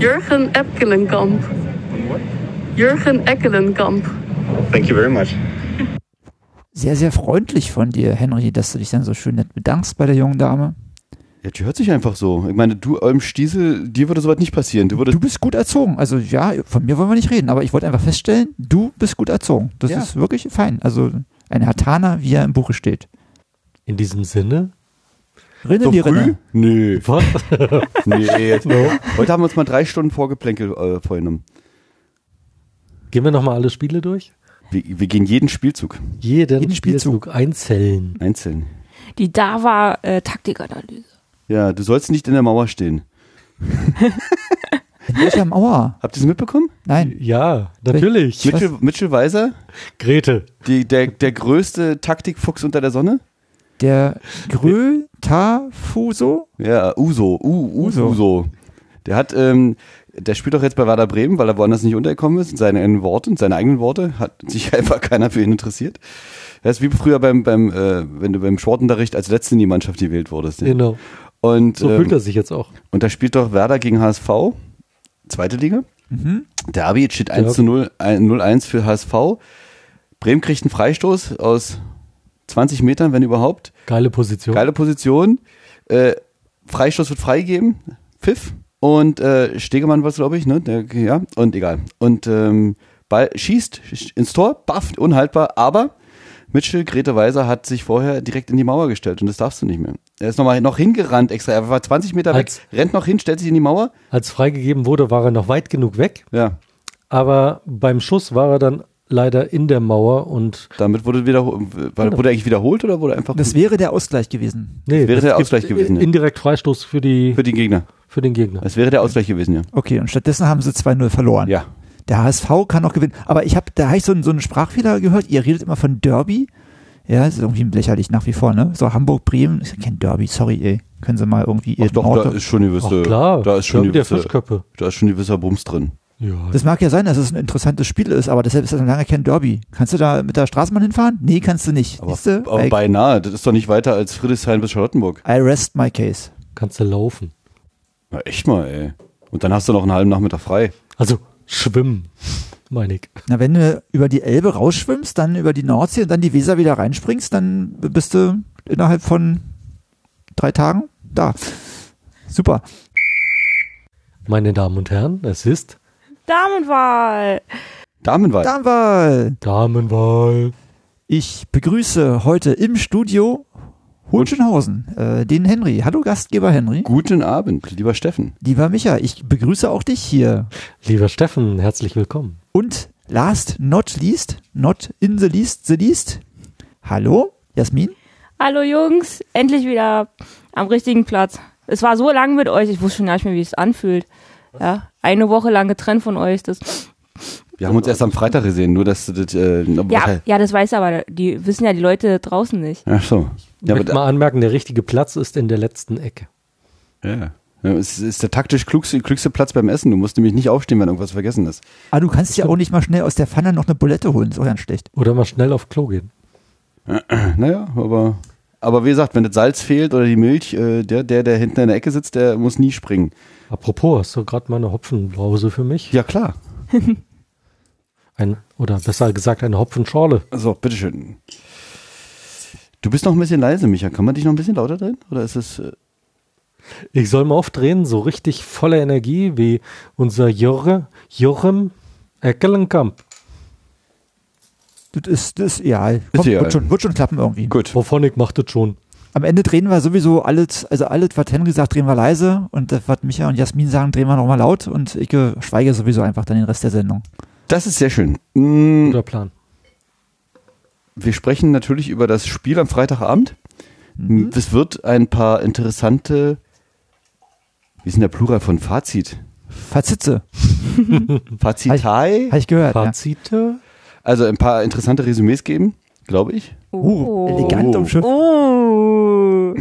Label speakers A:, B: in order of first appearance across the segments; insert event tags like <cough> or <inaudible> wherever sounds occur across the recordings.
A: Jürgen Eckelenkamp. Jürgen Eckelenkamp.
B: Thank you very much.
C: Sehr, sehr freundlich von dir, Henry, dass du dich dann so schön nett bedankst bei der jungen Dame.
D: Ja, die hört sich einfach so. Ich meine, du, eurem Stiesel, dir würde sowas nicht passieren. Du würdest
C: Du bist gut erzogen. Also ja, von mir wollen wir nicht reden, aber ich wollte einfach feststellen, du bist gut erzogen. Das
D: Ja.
C: ist wirklich fein. Also ein Hatana, wie er im Buche steht.
E: In diesem Sinne.
C: Rinne
D: so
C: die
D: früh?
C: Rinne.
D: Nö.
E: Was? <laughs>
D: Nee, jetzt. Heute haben wir uns mal drei Stunden Vorgeplänkel äh, vorgenommen.
E: Gehen wir nochmal alle Spiele durch?
D: Wir, wir gehen jeden Spielzug
E: Jeden,
C: Jeden
E: Spielzug, einzeln.
D: einzeln.
F: Die Dava äh, Taktikanalyse.
D: Ja, du sollst nicht in der Mauer stehen. <laughs>
C: In welcher Mauer?
D: Habt ihr es mitbekommen?
C: Nein.
E: Ja, natürlich.
D: Mitchell, Mitchell Weiser,
E: Grete.
D: die, der, der größte Taktikfuchs unter der Sonne?
C: Der Grötafuso?
D: Ja, Uso. U,
C: Uso.
D: Uso. Der hat, ähm, der spielt doch jetzt bei Werder Bremen, weil er woanders nicht untergekommen ist. Seine Worte, seine eigenen Worte, hat sich <laughs> einfach keiner für ihn interessiert. Das ist wie früher beim, beim äh, wenn du beim Sportunterricht als Letzte in die Mannschaft gewählt wurdest.
E: Genau.
D: Und,
E: So
D: ähm,
E: fühlt er sich jetzt auch.
D: und da spielt doch Werder gegen HSV, zweite Liga.
C: Mhm.
D: Derby jetzt steht 1 zu 0, 0-1 für HSV. Bremen kriegt einen Freistoß aus 20 Metern, wenn überhaupt.
E: Geile Position.
D: Geile Position. Äh, Freistoß wird freigegeben. Pfiff. Und äh, Stegemann war es, glaube ich, ne? Der, ja, und egal. Und ähm, Ball schießt ins Tor, baff, unhaltbar, aber Mitchell, Grete Weiser hat sich vorher direkt in die Mauer gestellt und das darfst du nicht mehr. Er ist nochmal noch hingerannt extra. Er war 20 Meter
E: Als-
D: weg, rennt noch hin, stellt sich in die Mauer.
E: Als freigegeben wurde, war er noch weit genug weg.
D: Ja,
E: Aber beim Schuss war er dann leider in der Mauer und
D: damit wurde wieder, war,
E: Genau.
D: wurde eigentlich wiederholt oder wurde einfach
C: Das wäre der Ausgleich gewesen.
E: nee,
D: wäre
E: das
D: der Ausgleich gewesen.
E: Indirekt Freistoß für die
D: für den Gegner?
E: für den Gegner.
D: Es wäre der Ausgleich gewesen, ja.
C: Okay, und stattdessen haben sie 2-0 verloren.
D: Ja.
C: Der HSV kann noch gewinnen. Aber ich habe, da habe ich so, einen- so einen Sprachfehler gehört. Ihr redet immer von Derby. Ja, ist irgendwie lächerlich nach wie vor, ne? So Hamburg, Bremen, ist kein Derby, sorry, ey. Können Sie mal irgendwie
D: Ach doch, da
C: Auto-
D: ist schon eine gewisse,
E: Ach klar,
D: da ist schon
E: der
D: gewisse,
E: Fischköppe.
D: da ist schon ein gewisser Bums drin.
E: Ja.
C: Das mag ja sein, dass es ein interessantes Spiel ist, aber deshalb ist das noch lange kein Derby. Kannst du da mit der Straßenbahn hinfahren? Nee, kannst du nicht.
D: Aber,
C: Siehste?
D: aber beinahe, das ist doch nicht weiter als Friedrichshain bis Charlottenburg.
C: I rest my case.
E: Kannst du laufen.
D: Na echt mal, ey. Und dann hast du noch einen halben Nachmittag frei.
E: Also schwimmen, meine ich.
C: Na, wenn du über die Elbe rausschwimmst, dann über die Nordsee und dann die Weser wieder reinspringst, dann bist du innerhalb von drei Tagen da. Super.
E: Meine Damen und Herren, es ist
F: Damenwahl.
D: Damenwahl.
C: Damenwahl.
E: Damenwahl.
C: Ich begrüße heute im Studio Hohenschönhausen, äh, den Henry. Hallo Gastgeber Henry.
D: Guten Abend, lieber Steffen.
C: Lieber Micha, ich begrüße auch dich hier.
E: Lieber Steffen, herzlich willkommen.
C: Und last not least, not in the least, the least. Hallo, Jasmin?
F: Hallo Jungs, endlich wieder am richtigen Platz. Es war so lang mit euch, ich wusste schon gar nicht mehr, wie es anfühlt. Ja, eine Woche lang getrennt von euch. Das,
D: Wir haben uns erst am Freitag gesehen, nur dass du das, äh,
F: ja, ja, das weiß aber, die wissen ja die Leute draußen nicht.
D: Ach so.
E: Ich
D: Ja, aber
E: möchte mal anmerken, der richtige Platz ist in der letzten Ecke.
D: ja. Ja, Es ist der taktisch klügste, klügste Platz beim Essen. Du musst nämlich nicht aufstehen, wenn irgendwas vergessen ist.
C: Ah, du kannst ja auch nicht mal schnell aus der Pfanne noch eine Bulette holen, ist auch ganz schlecht.
E: Oder mal schnell auf Klo gehen. <clears throat>
D: Naja, aber, aber wie gesagt, wenn das Salz fehlt oder die Milch, äh, der, der, der hinten in der Ecke sitzt, der muss nie springen.
E: Apropos, hast du gerade mal eine Hopfenbrause für mich?
D: Ja, klar. <laughs>
E: Ein, oder besser gesagt, eine Hopfenschorle.
D: So, bitteschön. Du bist noch ein bisschen leise, Micha. Kann man dich noch ein bisschen lauter drehen? Oder ist es. Äh,
E: Ich soll mal aufdrehen, so richtig voller Energie wie unser Jorre, Jochem Eckelenkamp.
C: Das ist, das ist ja, komm,
D: egal.
C: wird, schon, wird schon klappen irgendwie.
D: gut.
E: Wovon ich macht das schon.
C: Am Ende drehen wir sowieso alles, also alles, was Henry sagt, drehen wir leise und das, was Micha und Jasmin sagen, drehen wir nochmal laut und ich schweige sowieso einfach dann den Rest der Sendung.
D: Das ist sehr schön. Mm,
E: Guter Plan.
D: Wir sprechen natürlich über das Spiel am Freitagabend.
C: Mhm.
D: Es wird ein paar interessante. Wie ist denn der Plural von Fazit?
C: Fazitze, <laughs>
D: Fazitei?
C: habe ich gehört. Ja.
E: Fazite?
D: Also ein paar interessante Resümees geben, glaube ich.
C: Uh, elegant
D: Oh.
C: umschifft.
F: Oh.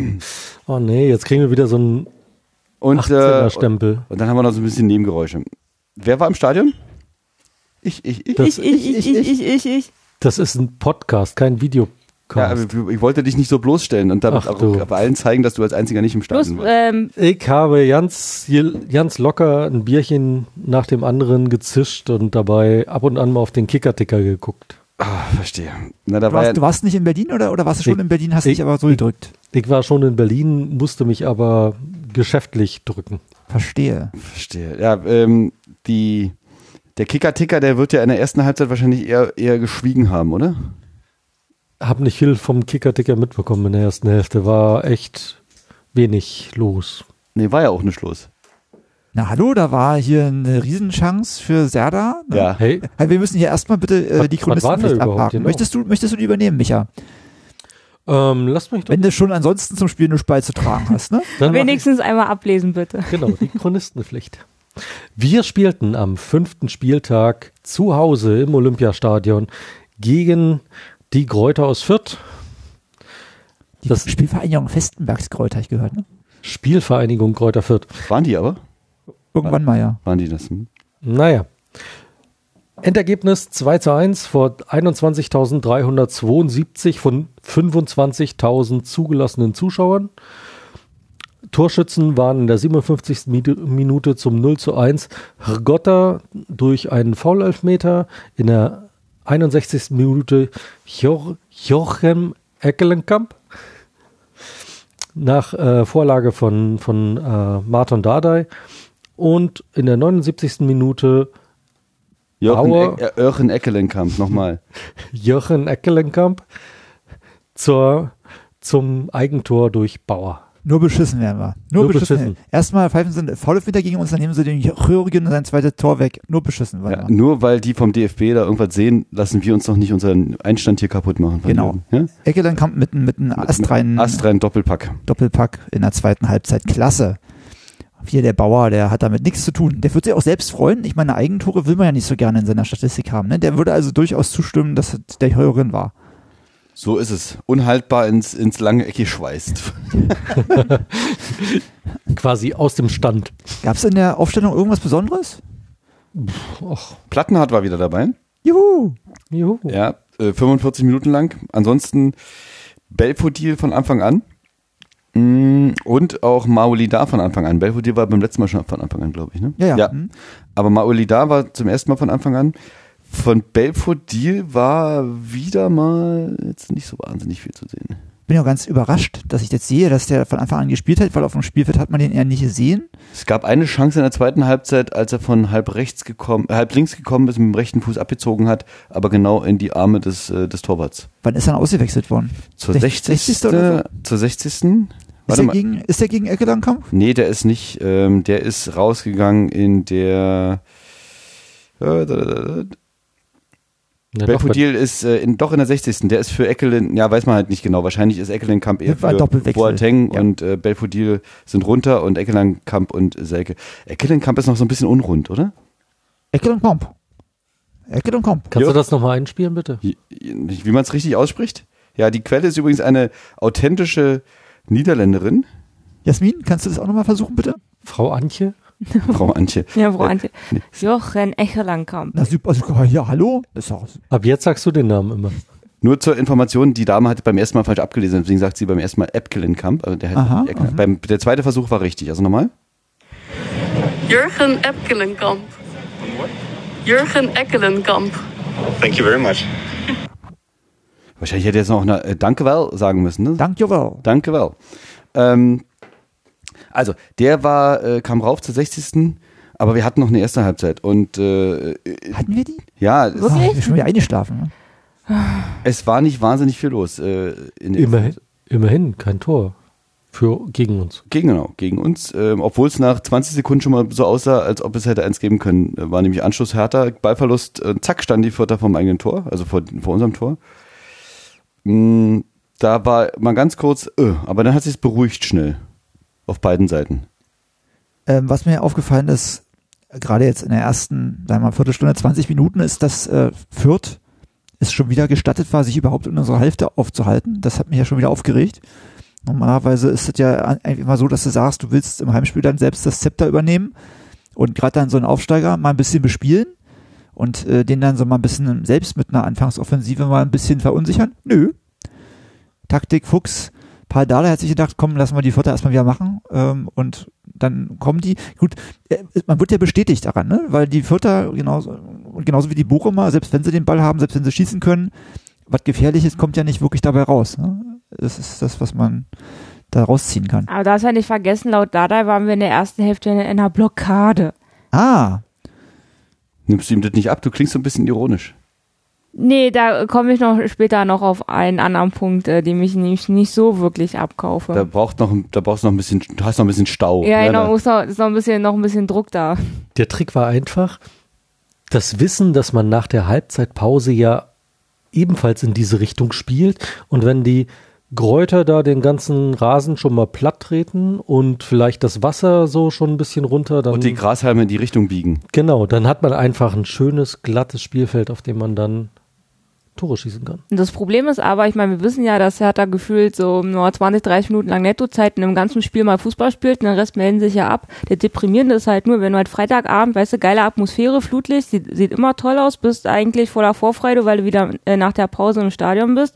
E: Oh nee, jetzt kriegen wir wieder so einen
D: Und, äh,
E: 18er-Stempel.
D: und dann haben wir noch so ein bisschen Nebengeräusche. Wer war im Stadion? Ich, ich, ich.
E: Das-
F: Ich, ich, ich, ich, ich, ich, ich.
E: Das ist ein Podcast, kein Video.
D: Ja, ich wollte dich nicht so bloßstellen und damit auch bei allen zeigen, dass du als einziger nicht im
F: Bloß,
D: Stadion warst.
F: ähm,
E: Ich habe ganz, ganz locker ein Bierchen nach dem anderen gezischt und dabei ab und an mal auf den Kicker-Ticker geguckt.
D: Ah, verstehe. Na, da
C: Du
D: war ja,
C: warst, du warst nicht in Berlin oder, oder warst du schon
E: Ich-
C: in Berlin, hast
E: ich-
C: dich aber so
E: ich-
C: gedrückt?
E: Ich war schon in Berlin, musste mich aber geschäftlich drücken.
C: Verstehe.
D: verstehe. Ja, ähm, die, der Kicker-Ticker, der wird ja in der ersten Halbzeit wahrscheinlich eher, eher geschwiegen haben, oder?
E: Hab nicht viel vom Kicker-Ticker mitbekommen in der ersten Hälfte. War echt wenig los.
D: Nee, war ja auch nicht los.
C: Na hallo, da war hier eine Riesenchance für Serda. Ne?
D: Ja.
E: Hey,
C: Hey, wir müssen hier erstmal bitte äh,
E: Was-
C: die Chronistenpflicht abhaken.
E: genau?
C: Möchtest du, möchtest du die übernehmen, Micha?
E: ähm, lass mich doch.
C: Wenn du schon ansonsten zum Spiel nur beizutragen hast, ne? <laughs>
E: Dann
F: wenigstens einmal ablesen, bitte.
E: Genau, die Chronistenpflicht. Wir spielten am fünften Spieltag zu Hause im Olympiastadion gegen die Kräuter aus Fürth.
C: Die
E: Das-
C: Spielvereinigung Festenbergskreuz, habe ich gehört, ne?
E: Spielvereinigung Kräuter Fürth.
D: Waren die aber?
C: Irgendwann mal, ja.
D: Waren die das? Hm?
E: Naja. Endergebnis 2 zu 1 vor 21.372 von 25.000 zugelassenen Zuschauern. Torschützen waren in der 57. Minu- Minute zum 0 zu 1 Hrgotta durch einen Foulelfmeter, in der 61. Minute Jor Jochem Eckelenkamp nach äh, Vorlage von, von äh, Martin Dardai und in der 79. Minute Bauer.
D: Jochen, e Jochen Eckelenkamp, nochmal. <laughs>
E: Jochen Eckelenkamp zur, zum Eigentor durch Bauer.
C: Nur beschissen werden wir. Nur,
E: Nur
C: beschissen.
E: beschissen.
C: Erstmal pfeifen sie Foulelfmeter gegen uns, dann nehmen sie den Chirurgen sein zweites Tor weg. Nur beschissen werden
D: Ja,
C: wir.
D: nur weil die vom DFB da irgendwas sehen, lassen wir uns doch nicht unseren Einstand hier kaputt machen.
C: Genau.
D: Jürgen, Ja?
C: Eckelenkamp mit, einem- mit einem astreinen
D: Astrein Doppelpack.
C: Doppelpack in der zweiten Halbzeit. Klasse. Hier der Bauer, der hat damit nichts zu tun. Der wird sich auch selbst freuen. Ich meine, Eigentore will man ja nicht so gerne in seiner Statistik haben. Ne? Der würde also durchaus zustimmen, dass der Chirurgin war.
D: So ist es. Unhaltbar ins, ins lange Eck geschweißt. <laughs>
E: Quasi aus dem Stand.
C: Gab es in der Aufstellung irgendwas Besonderes?
E: Och,
D: Plattenhardt war wieder dabei.
C: Juhu!
E: juhu.
D: Ja, äh, 45 Minuten lang. Ansonsten Belfodil von Anfang an. Mm, Und auch Maolida von Anfang an. Belfodil war beim letzten Mal schon von Anfang an, glaube ich. Ne?
C: Ja, ja.
D: ja.
C: Hm.
D: Aber Maolida war zum ersten Mal von Anfang an. Von Belfodil war wieder mal jetzt nicht so wahnsinnig viel zu sehen.
C: Bin ja ganz überrascht, dass ich jetzt sehe, dass der von Anfang an gespielt hat, weil auf dem Spielfeld hat man den eher nicht gesehen.
D: Es gab eine Chance in der zweiten Halbzeit, als er von halb rechts gekommen, äh, halb links gekommen ist, mit dem rechten Fuß abgezogen hat, aber genau in die Arme des, äh, des Torwarts.
C: Wann ist er ausgewechselt worden?
D: Zur
C: Sech-
D: 60.
C: 60. oder
D: Zur 60.
C: Ist
D: Warte
C: er,
D: mal.
C: gegen, ist er gegen Eckelandkampf?
D: Nee, der ist nicht. Ähm, der ist rausgegangen in der. Äh.
E: Ja,
D: Belfodil ist äh, in, doch in der 60. Der ist für Eckelin, ja, weiß man halt nicht genau. Wahrscheinlich ist Eckelenkamp eher für. Boateng
C: Ja.
D: und äh, Belfodil sind runter und Eckelenkamp und Selke. Eckelenkamp ist noch so ein bisschen unrund, oder?
C: Eckelandkamp. Eckelandkamp.
E: Kannst
D: Jo.
E: du das nochmal einspielen, bitte?
D: Wie, wie man es richtig ausspricht? Ja, die Quelle ist übrigens eine authentische Niederländerin,
C: Jasmin, kannst du das auch nochmal versuchen, bitte?
E: Frau Antje? <laughs>
D: Frau Antje.
F: Ja, Frau Antje. Jochen Echelankamp.
C: Na super, also, ja, hallo? Das ist auch,
E: Ab jetzt sagst du den Namen immer.
D: Nur zur Information, die Dame hat beim ersten Mal falsch abgelesen, deswegen sagt sie beim ersten Mal Epkelenkamp. Also der,
C: Aha,
D: beim, der zweite Versuch war richtig. Also nochmal.
A: Jurgen Epkelenkamp. Jurgen Eckelenkamp.
B: Thank you very much.
D: Wahrscheinlich hätte er jetzt noch eine äh, Danke well sagen müssen. Ne?
C: danke well.
D: Danke well. Ähm, also, der war, äh, kam rauf zur 60. Aber wir hatten noch eine erste Halbzeit. Und äh, äh,
C: Hatten wir die?
D: ja, es,
F: Wirklich?
C: Ah, ich schon wieder eingeschlafen. Ne?
D: es war nicht wahnsinnig viel los. Äh,
E: Immerhin, immerhin kein Tor für, gegen uns.
D: Gegen, genau, gegen uns. Ähm, Obwohl es nach 20 Sekunden schon mal so aussah, als ob es hätte eins geben können. Äh, War nämlich Anschluss härter, Ballverlust, äh, zack, stand die Vierter vom eigenen Tor, also vor, vor unserem Tor. Mm, da war mal ganz kurz, äh, aber dann hat sich beruhigt schnell. Auf beiden Seiten.
C: Ähm, was mir aufgefallen ist, gerade jetzt in der ersten, sagen wir mal, Viertelstunde, 20 Minuten, ist, dass äh, Fürth es schon wieder gestattet war, sich überhaupt in unserer Hälfte aufzuhalten. Das hat mich ja schon wieder aufgeregt. Normalerweise ist es ja eigentlich immer so, dass du sagst, du willst im Heimspiel dann selbst das Zepter übernehmen und gerade dann so einen Aufsteiger mal ein bisschen bespielen und äh, den dann so mal ein bisschen selbst mit einer Anfangsoffensive mal ein bisschen verunsichern. Nö. Taktik Fuchs. Paul Dahler hat sich gedacht, komm, lassen wir die Vierter erstmal wieder machen. Ähm, und dann kommen die. Gut, äh, man wird ja bestätigt daran, ne? Weil die Vierter, genauso, und genauso wie die Bochumer, selbst wenn sie den Ball haben, selbst wenn sie schießen können, was Gefährliches kommt ja nicht wirklich dabei raus. Ne? Das ist das, was man da rausziehen kann.
F: Aber darfst ja nicht vergessen, laut Dada waren wir in der ersten Hälfte in einer Blockade.
C: Ah,
D: Nimmst du ihm das nicht ab? Du klingst so ein bisschen ironisch.
F: Nee, da komme ich noch später noch auf einen anderen Punkt, äh, den ich nämlich nicht so wirklich abkaufe.
D: Da braucht noch, da brauchst du noch ein bisschen, du hast noch ein bisschen Stau.
F: ja, genau,
D: da-
F: muss noch, ist noch ein bisschen, noch ein bisschen Druck da.
E: Der Trick war einfach, das Wissen, dass man nach der Halbzeitpause ja ebenfalls in diese Richtung spielt und wenn die Gräuter da den ganzen Rasen schon mal platt treten und vielleicht das Wasser so schon ein bisschen runter, dann
D: Und die Grashalme in die Richtung biegen.
E: genau, dann hat man einfach ein schönes glattes Spielfeld, auf dem man dann Tore schießen kann.
F: Das Problem ist aber, ich meine, wir wissen ja, dass Hertha gefühlt so nur 20, 30 Minuten lang Nettozeit in einem ganzen Spiel mal Fußball spielt und den Rest melden sich ja ab. Der deprimierende ist halt nur, wenn du halt Freitagabend, weißt du, geile Atmosphäre, Flutlicht, sieht, sieht immer toll aus, bist eigentlich voller Vorfreude, weil du wieder äh, nach der Pause im Stadion bist.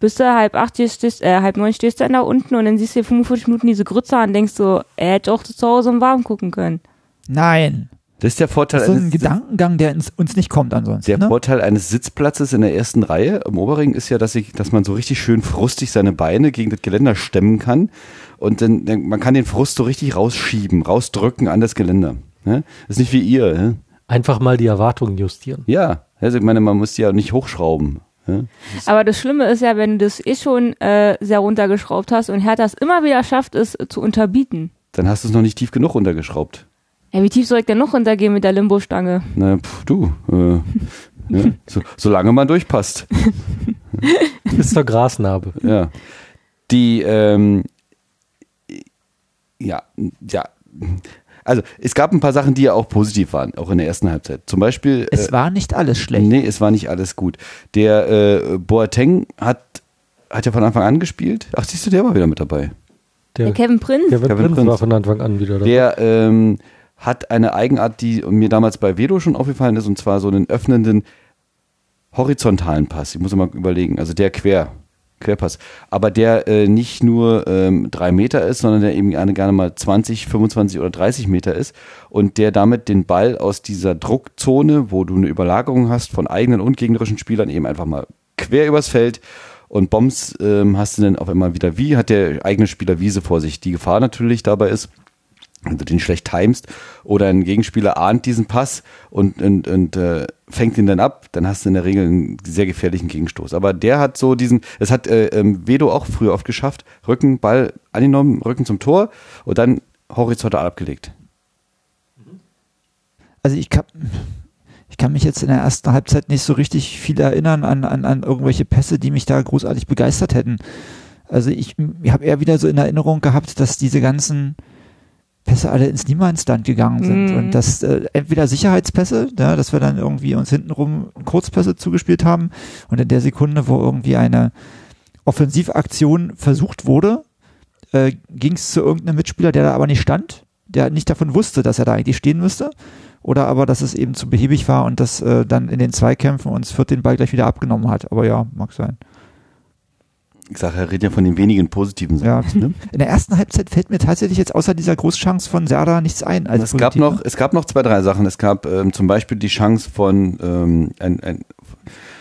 F: Bist du halb acht, stehst, äh, halb neun stehst du dann da unten und dann siehst du dir 45 Minuten diese Grütze an und denkst so, er hätte auch zu Hause im Warm gucken können.
C: nein.
D: Das ist der Vorteil,
C: Das ist so ein
D: eines,
C: Gedankengang, der ins, uns nicht kommt ansonsten.
D: der
C: ne?
D: Vorteil eines Sitzplatzes in der ersten Reihe im Obering ist ja, dass, ich, dass man so richtig schön frustig seine Beine gegen das Geländer stemmen kann. Und dann, dann man kann den Frust so richtig rausschieben, rausdrücken an das Geländer. Ne? Das ist nicht wie ihr. Ne?
E: Einfach mal die Erwartungen justieren.
D: Ja, also ich meine, man muss die ja nicht hochschrauben. Ne?
F: Aber das Schlimme ist ja, wenn du das eh schon äh, sehr runtergeschraubt hast und Hertha es immer wieder schafft, es zu unterbieten.
D: Dann hast du es noch nicht tief genug runtergeschraubt.
F: Ja, wie tief soll ich denn noch runtergehen mit der Limbo-Stange?
D: Na, pf, du. Äh, <laughs> ne? so, solange man durchpasst. <laughs>
E: Bis zur Grasnarbe.
D: Ja. Die, ähm, ja, ja. Also, es gab ein paar Sachen, die ja auch positiv waren, auch in der ersten Halbzeit. Zum Beispiel.
C: Es
D: äh,
C: war nicht alles schlecht.
D: Nee, es war nicht alles gut. Der äh, Boateng hat, hat ja von Anfang an gespielt. Ach, siehst du, der war wieder mit dabei.
E: Der,
F: Der Kevin Prinz?
E: Kevin,
D: Kevin
E: Prinz,
D: Prinz.
E: war von Anfang an wieder dabei.
D: Der ähm, hat eine Eigenart, die mir damals bei Vedo schon aufgefallen ist, und zwar so einen öffnenden horizontalen Pass. Ich muss mal überlegen, also der quer, Querpass. Aber der äh, nicht nur ähm, drei Meter ist, sondern der eben gerne, gerne mal 20, 25 oder 30 Meter ist und der damit den Ball aus dieser Druckzone, wo du eine Überlagerung hast von eigenen und gegnerischen Spielern, eben einfach mal quer übers Feld und Bombs ähm, hast du dann auf einmal wieder wie, hat der eigene Spieler Wiese vor sich. Die Gefahr natürlich dabei ist, wenn du den schlecht timest oder ein Gegenspieler ahnt diesen Pass und, und, und äh, fängt ihn dann ab, dann hast du in der Regel einen sehr gefährlichen Gegenstoß. Aber der hat so diesen, das hat äh, ähm, Vedo auch früher oft geschafft, Rücken, Ball angenommen, Rücken zum Tor und dann horizontal abgelegt.
C: Also ich kann, ich kann mich jetzt in der ersten Halbzeit nicht so richtig viel erinnern an, an, an irgendwelche Pässe, die mich da großartig begeistert hätten. Also ich, ich habe eher wieder so in Erinnerung gehabt, dass diese ganzen Pässe alle ins Niemandsland gegangen sind
F: Mhm.
C: und dass äh, entweder Sicherheitspässe, ja, dass wir dann irgendwie uns hintenrum Kurzpässe zugespielt haben und in der Sekunde, wo irgendwie eine Offensivaktion versucht wurde, äh, ging es zu irgendeinem Mitspieler, der da aber nicht stand, der nicht davon wusste, dass er da eigentlich stehen müsste oder aber, dass es eben zu behäbig war und das äh, dann in den Zweikämpfen uns Fürth den Ball gleich wieder abgenommen hat. Aber ja, mag sein.
D: Ich sage, er redet ja von den wenigen positiven
C: Ja.
D: Sachen. Ne? <laughs>
C: In der ersten Halbzeit fällt mir tatsächlich jetzt außer dieser Großchance von Serda nichts ein.
D: Es, gab noch, es gab noch zwei, drei Sachen. Es gab ähm, zum Beispiel die Chance von, ähm, ein, ein,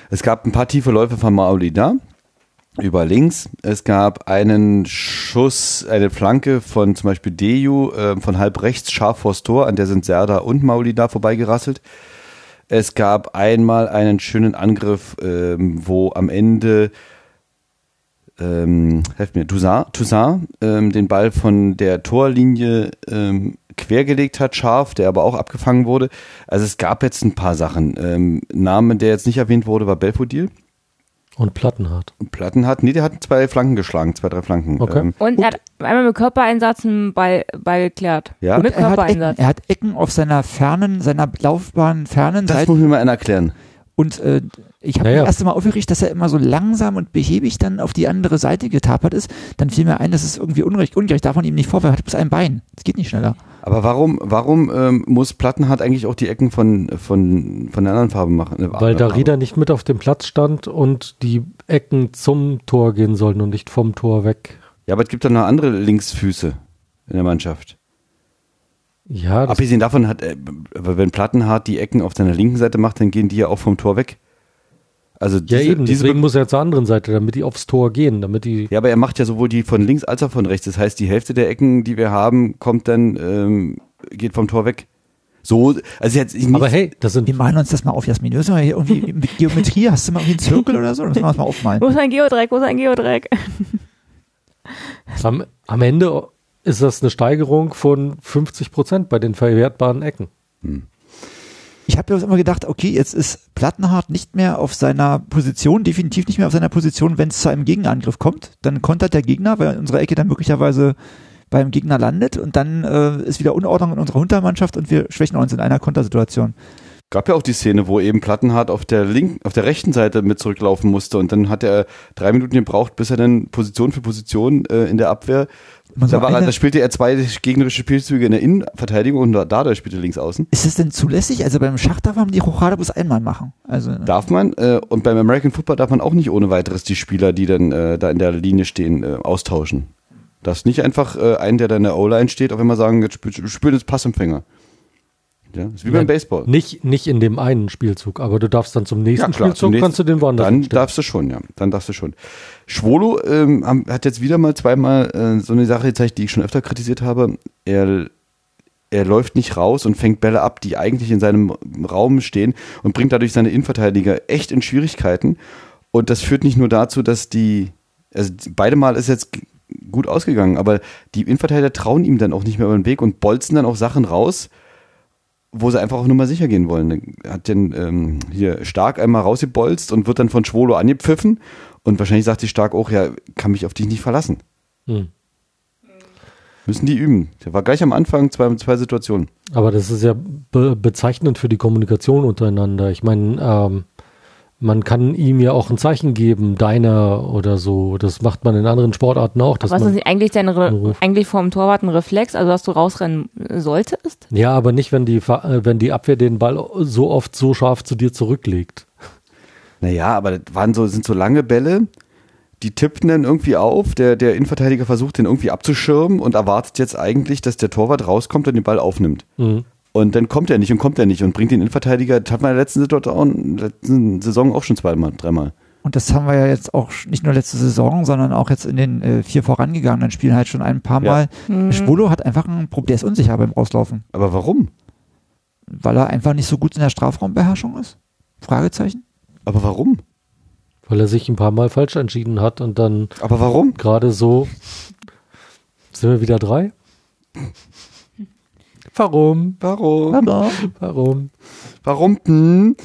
D: es gab ein paar tiefe Läufe von Maolida über links. Es gab einen Schuss, eine Flanke von zum Beispiel Deju ähm, von halb rechts, scharf vors Tor, an der sind Serda und Maolida vorbeigerasselt. Es gab einmal einen schönen Angriff, ähm, wo am Ende ähm, helft mir, Toussaint, Toussaint ähm, den Ball von der Torlinie ähm, quergelegt hat, scharf, der aber auch abgefangen wurde. Also es gab jetzt ein paar Sachen. Ähm, Name, der jetzt nicht erwähnt wurde, war Belfodil.
E: Und Plattenhardt.
D: Platten hat, nee, der hat zwei Flanken geschlagen, zwei, drei Flanken.
E: Okay.
D: Ähm,
F: Und er hat einmal mit Körpereinsatz einen Ball, Ball geklärt.
D: Ja.
F: Mit
C: er, hat Ecken,
F: Körpereinsatz.
C: er hat Ecken auf seiner fernen, seiner Laufbahn fernen
D: das
C: Seite
D: muss mir mal einer erklären.
C: und äh, Ich habe
E: Ja, ja.
C: mich erst einmal aufgeregt, dass er immer so langsam und behäbig dann auf die andere Seite getapert ist. Dann fiel mir ein, das ist irgendwie unrecht. Ungerecht darf man ihm nicht vorwerfen. Er hat bloß ein Bein. Das geht nicht schneller.
D: Aber warum, warum ähm, muss Plattenhardt eigentlich auch die Ecken von, von, von der anderen Farbe machen? Äh,
E: Weil da? Rieder nicht mit auf dem Platz stand und die Ecken zum Tor gehen sollten und nicht vom Tor weg.
D: Ja, aber es gibt doch noch andere Linksfüße in der Mannschaft.
E: Ja, das,
D: Abgesehen davon hat, äh, aber wenn Plattenhardt die Ecken auf seiner linken Seite macht, dann gehen die ja auch vom Tor weg. Also
E: ja
D: diese,
E: eben,
D: diese
E: deswegen muss er zur anderen Seite, damit die aufs Tor gehen, damit die.
D: Ja, aber er macht ja sowohl die von links als auch von rechts. Das heißt, die Hälfte der Ecken, die wir haben, kommt dann, ähm, geht vom Tor weg. So, also jetzt nicht,
E: Aber hey, das sind
C: Wir malen uns das mal auf, Jasmin. Du hast mal hier irgendwie <laughs> mit Geometrie, hast du mal irgendwie einen Zirkel oder so? Das müssen wir uns mal aufmalen.
F: Wo ist ein Geodreieck? Wo ist ein Geodreieck?
E: am, am Ende ist das eine Steigerung von 50 Prozent bei den verwertbaren Ecken.
C: Ich habe bloß immer gedacht, okay, jetzt ist Plattenhardt nicht mehr auf seiner Position, definitiv nicht mehr auf seiner Position, wenn es zu einem Gegenangriff kommt. Dann kontert der Gegner, weil unsere Ecke dann möglicherweise beim Gegner landet und dann äh, ist wieder Unordnung in unserer Untermannschaft und wir schwächen uns in einer Kontersituation.
D: gab ja auch die Szene, wo eben Plattenhardt auf der linken, auf der rechten Seite mit zurücklaufen musste und dann hat er drei Minuten gebraucht, bis er dann Position für Position äh, in der Abwehr.
C: Man
D: Da, war er,
C: eine-
D: da spielte er zwei gegnerische Spielzüge in der Innenverteidigung und da- dadurch spielte er links außen.
C: ist es denn zulässig? Also beim Schach darf man die Rochade bloß einmal machen. Also
D: Darf man. Äh, und beim American Football darf man auch nicht ohne weiteres die Spieler, die dann äh, da in der Linie stehen, äh, austauschen. Darfst nicht einfach äh, einen, der da in der O-Line steht, auf einmal sagen, jetzt spiel- spiel jetzt Passempfänger. Ja, das ist wie beim Baseball.
E: Nicht, nicht in dem einen Spielzug, aber du darfst dann zum nächsten
D: klar,
E: Spielzug,
D: zum nächsten-
E: kannst du den woanders
D: Dann
E: hinstellen.
D: darfst du schon, ja. Dann darfst du schon. Schwolo ähm, hat jetzt wieder mal zweimal äh, so eine Sache gezeigt, die ich schon öfter kritisiert habe. Er, er läuft nicht raus und fängt Bälle ab, die eigentlich in seinem Raum stehen und bringt dadurch seine Innenverteidiger echt in Schwierigkeiten. Und das führt nicht nur dazu, dass die, also beide Mal ist jetzt gut ausgegangen, aber die Innenverteidiger trauen ihm dann auch nicht mehr über den Weg und bolzen dann auch Sachen raus, wo sie einfach auf Nummer sicher gehen wollen. Er hat den ähm, hier Stark einmal rausgebolzt und wird dann von Schwolo angepfiffen. Und wahrscheinlich sagt die Stark auch, ja, kann mich auf dich nicht verlassen.
E: Hm.
D: Müssen die üben. Der war gleich am Anfang zwei, zwei Situationen.
E: Aber das ist ja be bezeichnend für die Kommunikation untereinander. Ich meine, ähm, man kann ihm ja auch ein Zeichen geben, deiner oder so. Das macht man in anderen Sportarten auch. Dass
F: Was ist eigentlich dein Re eigentlich vom Torwart ein Reflex, also dass du rausrennen solltest?
E: ja, aber nicht, wenn die, äh, wenn die Abwehr den Ball so oft so scharf zu dir zurücklegt.
D: Naja, aber das waren so, sind so lange Bälle, die tippten dann irgendwie auf. Der, der Innenverteidiger versucht den irgendwie abzuschirmen und erwartet jetzt eigentlich, dass der Torwart rauskommt und den Ball aufnimmt.
E: Mhm.
D: Und dann kommt er nicht und kommt er nicht und bringt den Innenverteidiger, das hat man in der letzten Situation, letzten Saison auch schon zweimal, dreimal.
C: Und das haben wir ja jetzt auch nicht nur letzte Saison, sondern auch jetzt in den äh, vier vorangegangenen Spielen halt schon ein paar
D: Ja.
C: Mal. Schwolo hat einfach ein Problem, der ist unsicher beim Rauslaufen,
D: Aber warum?
C: weil er einfach nicht so gut in der Strafraumbeherrschung ist. Fragezeichen.
D: Aber warum?
E: Weil er sich ein paar Mal falsch entschieden hat und dann
D: Aber warum?
E: gerade so. Sind wir wieder drei? Warum?
D: Warum?
E: Warum?
D: Warum? Hm?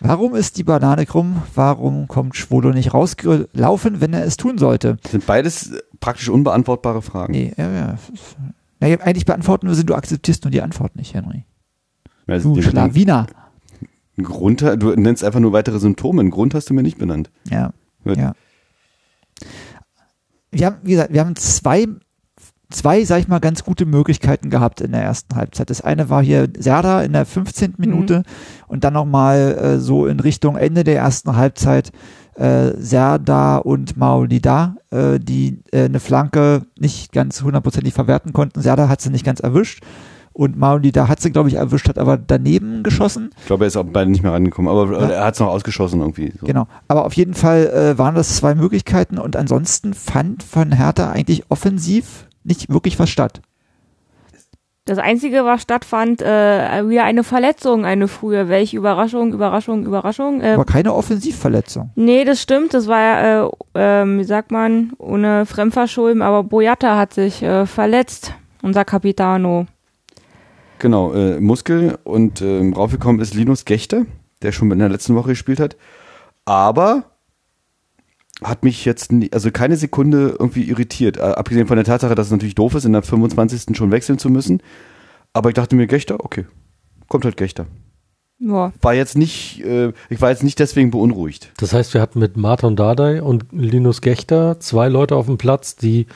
C: warum ist die Banane krumm? Warum kommt Schwolo nicht rausgelaufen, wenn er es tun sollte?
D: Das sind beides praktisch unbeantwortbare Fragen.
C: Nee, ja, ja. Naja, eigentlich beantworten wir sie, du akzeptierst nur die Antwort nicht, Henry.
D: Also
C: Du Schlawiner.
D: Grund, du nennst einfach nur weitere Symptome. Einen Grund hast du mir nicht benannt.
C: Ja.
D: Gut.
C: ja. Wir haben, wie gesagt, wir haben zwei, zwei, sag ich mal, ganz gute Möglichkeiten gehabt in der ersten Halbzeit. Das eine war hier Serda in der 15. Minute und dann nochmal äh, so in Richtung Ende der ersten Halbzeit äh, Serda und Maulida, äh, die äh, eine Flanke nicht ganz hundertprozentig verwerten konnten. Serda hat sie nicht ganz erwischt und Maulida hat sie, glaube ich, erwischt, hat aber daneben geschossen.
D: Ich glaube, er ist auch beide nicht mehr rangekommen, aber
C: Ja.
D: er hat es noch ausgeschossen irgendwie. So.
C: Genau. Aber auf jeden Fall äh, waren das zwei Möglichkeiten und ansonsten fand von Hertha eigentlich offensiv nicht wirklich was statt.
F: Das Einzige, was stattfand, äh, wieder eine Verletzung, eine frühe. Welche Überraschung, Überraschung, Überraschung. Äh,
C: Aber keine Offensivverletzung.
F: nee, das stimmt. Das war ja, äh, ähm, wie sagt man, ohne Fremdverschulden. Aber Boyata hat sich äh, verletzt, unser Capitano.
D: Genau, äh, Muskel und ähm, raufgekommen ist Linus Gechter, der schon in der letzten Woche gespielt hat. Aber hat mich jetzt, nie, also keine Sekunde irgendwie irritiert. Äh, abgesehen von der Tatsache, dass es natürlich doof ist, in der 25. schon wechseln zu müssen. Aber ich dachte mir, Gechter, okay, kommt halt Gechter.
F: Ja.
D: war jetzt nicht, äh, ich war jetzt nicht deswegen beunruhigt.
E: Das heißt, wir hatten mit Martin Dardai und Linus Gechter zwei Leute auf dem Platz, die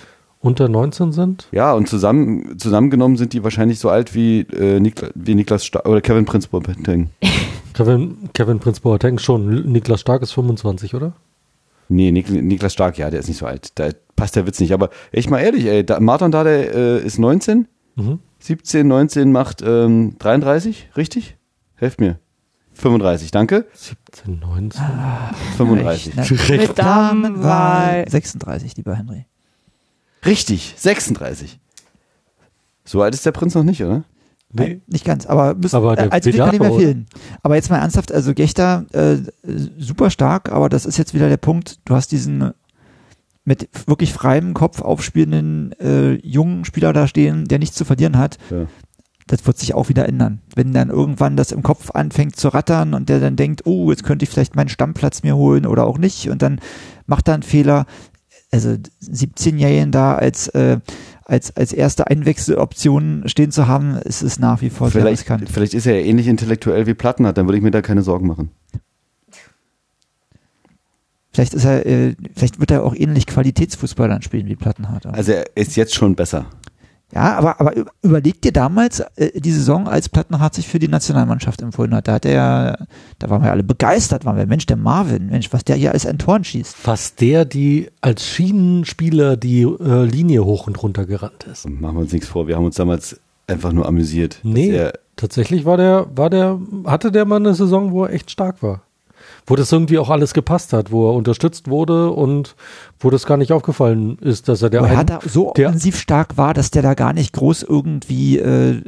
E: unter 19 sind.
D: Ja, und zusammen, zusammengenommen sind die wahrscheinlich so alt wie, äh, Nikla, wie Niklas Sta oder Kevin Prince Boateng.
E: Kevin, Kevin Prince Boateng schon. Niklas Stark ist 25, oder?
D: Nee, Nik Niklas Stark, ja, der ist nicht so alt. Da passt der Witz nicht. Aber echt mal ehrlich, ey, da, Martin Dade äh, ist 19,
E: Mhm.
D: 17, 19 macht ähm, 33, richtig? Helft mir. 35, danke.
E: 17, 19.
D: 35.
C: Recht, ne?
F: Mit Damenwahl.
C: 36, lieber Henry.
D: Richtig, 36. So alt ist der Prinz noch nicht, oder?
E: Nee.
C: Nein, nicht ganz, aber, müssen,
E: Aber der
C: äh, als Blick kann nicht mehr fehlen. Aber jetzt mal ernsthaft, also Gechter, äh, super stark, aber das ist jetzt wieder der Punkt, du hast diesen mit wirklich freiem Kopf aufspielenden äh, jungen Spieler da stehen, der nichts zu verlieren hat.
D: Ja.
C: Das wird sich auch wieder ändern. Wenn dann irgendwann das im Kopf anfängt zu rattern und der dann denkt, oh, jetzt könnte ich vielleicht meinen Stammplatz mir holen oder auch nicht und dann macht er einen Fehler. Also 17-Jährigen da als, äh, als, als erste Einwechseloption stehen zu haben, ist es nach wie vor sehr
D: Vielleicht,
C: riskant.
D: vielleicht ist er ja ähnlich intellektuell wie Platten hat, dann würde ich mir da keine Sorgen machen.
C: Vielleicht ist er, äh, vielleicht wird er auch ähnlich Qualitätsfußball dann spielen wie Plattenhardt.
D: Also er ist jetzt schon besser.
C: Ja, aber, aber überleg dir damals äh, die Saison, als Plattenhardt sich für die Nationalmannschaft empfohlen hat. Da hat er ja, da waren wir alle begeistert, waren wir, Mensch, der Marvin, Mensch, was der hier alles an Toren schießt.
E: Was der, die als Schienenspieler die äh, Linie hoch und runter gerannt ist.
D: Machen wir uns nichts vor, wir haben uns damals einfach nur amüsiert.
E: Nee,
D: dass er-
E: tatsächlich war der, war der, hatte der mal eine Saison, wo er echt stark war. Wo das irgendwie auch alles gepasst hat, wo er unterstützt wurde und wo das gar nicht aufgefallen ist, dass er der
C: Wo er
E: ein-
C: da so
E: der-
C: offensiv stark war, dass der da gar nicht groß irgendwie äh,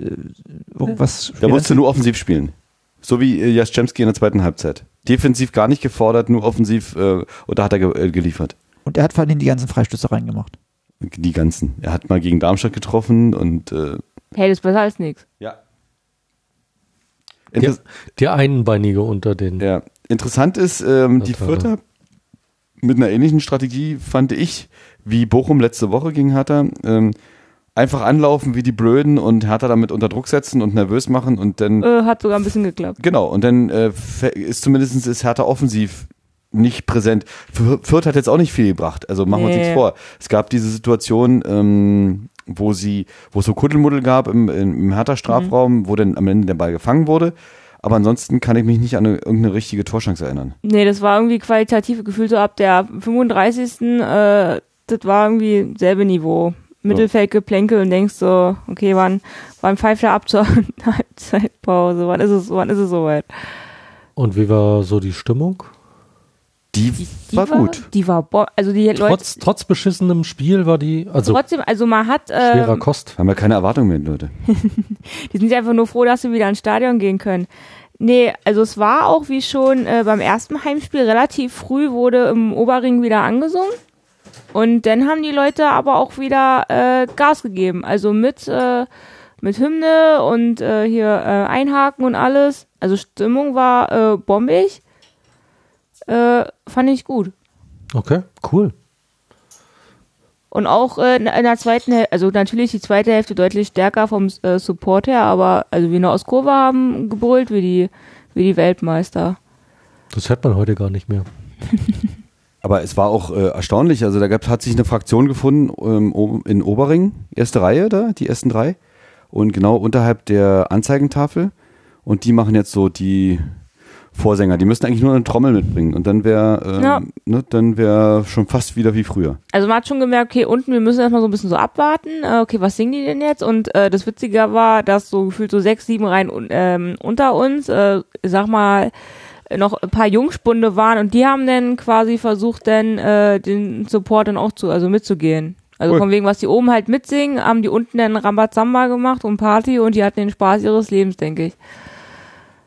C: irgendwas
D: Der musste nur offensiv spielen. So wie äh, Jaschemski in der zweiten Halbzeit. Defensiv gar nicht gefordert, nur offensiv äh, und da hat er ge äh, geliefert.
C: Und er hat vor allem die ganzen Freistöße reingemacht.
D: Die ganzen. Er hat mal gegen Darmstadt getroffen und äh,
F: Hey, das ist besser als nichts.
D: ja.
E: der, der Einbeinige unter den.
D: ja. Interessant ist, ähm, die
E: er.
D: Vierter mit einer ähnlichen Strategie fand ich, wie Bochum letzte Woche gegen Hertha, ähm, einfach anlaufen wie die Blöden und Hertha damit unter Druck setzen und nervös machen und dann
F: Äh, hat sogar ein bisschen geklappt.
D: Genau, und dann äh, ist zumindest ist Hertha offensiv nicht präsent. Fürth hat jetzt auch nicht viel gebracht, also machen wir uns nichts vor. Es gab diese Situation, ähm, wo sie, wo es so Kuddelmuddel gab im, im, im Hertha-Strafraum, wo dann am Ende der Ball gefangen wurde. Aber ansonsten kann ich mich nicht an eine, irgendeine richtige Torchance erinnern.
F: Nee, das war irgendwie qualitativ gefühlt so ab der 35. Äh, das war irgendwie selbe Niveau. Mittelfeldgeplänkel und denkst so, okay, wann, wann pfeift er ab zur <laughs> Halbzeitpause? Wann ist es, wann ist es soweit?
E: Und wie war so die Stimmung?
D: Die,
F: Die, die
D: war, gut.
F: Die war, bo also die Leute,
E: Trotz, trotz beschissenem Spiel war die, also
F: trotzdem, also man hat,
E: schwerer
F: ähm,
E: Kost.
D: Haben wir keine Erwartungen mehr, Leute. <laughs>
F: die sind einfach nur froh, dass sie wieder ins Stadion gehen können. Nee, also es war auch wie schon äh, beim ersten Heimspiel relativ früh wurde im Oberring wieder angesungen. Und dann haben die Leute aber auch wieder äh, Gas gegeben. Also mit, äh, mit Hymne und äh, hier äh, Einhaken und alles. Also Stimmung war äh, bombig. Äh, fand ich gut.
E: Okay, cool.
F: Und auch äh, in der zweiten Hälfte, also natürlich die zweite Hälfte deutlich stärker vom äh, Support her, aber also wir nur aus Kurve haben gebrüllt wie die, wie die Weltmeister.
E: Das hört man heute gar nicht mehr. <laughs>
D: Aber es war auch äh, erstaunlich. Also da gab, hat sich eine Fraktion gefunden ähm, in Oberring, erste Reihe da, die ersten drei. Und genau unterhalb der Anzeigentafel. Und die machen jetzt so die Vorsänger. Die müssten eigentlich nur eine Trommel mitbringen. Und dann wäre ähm,
F: Ja.
D: ne, dann wäre schon fast wieder wie früher.
F: Also man hat schon gemerkt, okay, unten, wir müssen erstmal so ein bisschen so abwarten. Äh, okay, was singen die denn jetzt? Und äh, das Witzige war, dass so gefühlt so sechs, sieben Reihen ähm, unter uns, äh, sag mal, noch ein paar Jungspunde waren und die haben dann quasi versucht, dann äh, den Support dann auch zu, also mitzugehen. Also
D: Cool.
F: von wegen, was die oben halt mitsingen, haben die unten dann Rambazamba gemacht und Party und die hatten den Spaß ihres Lebens, denke ich.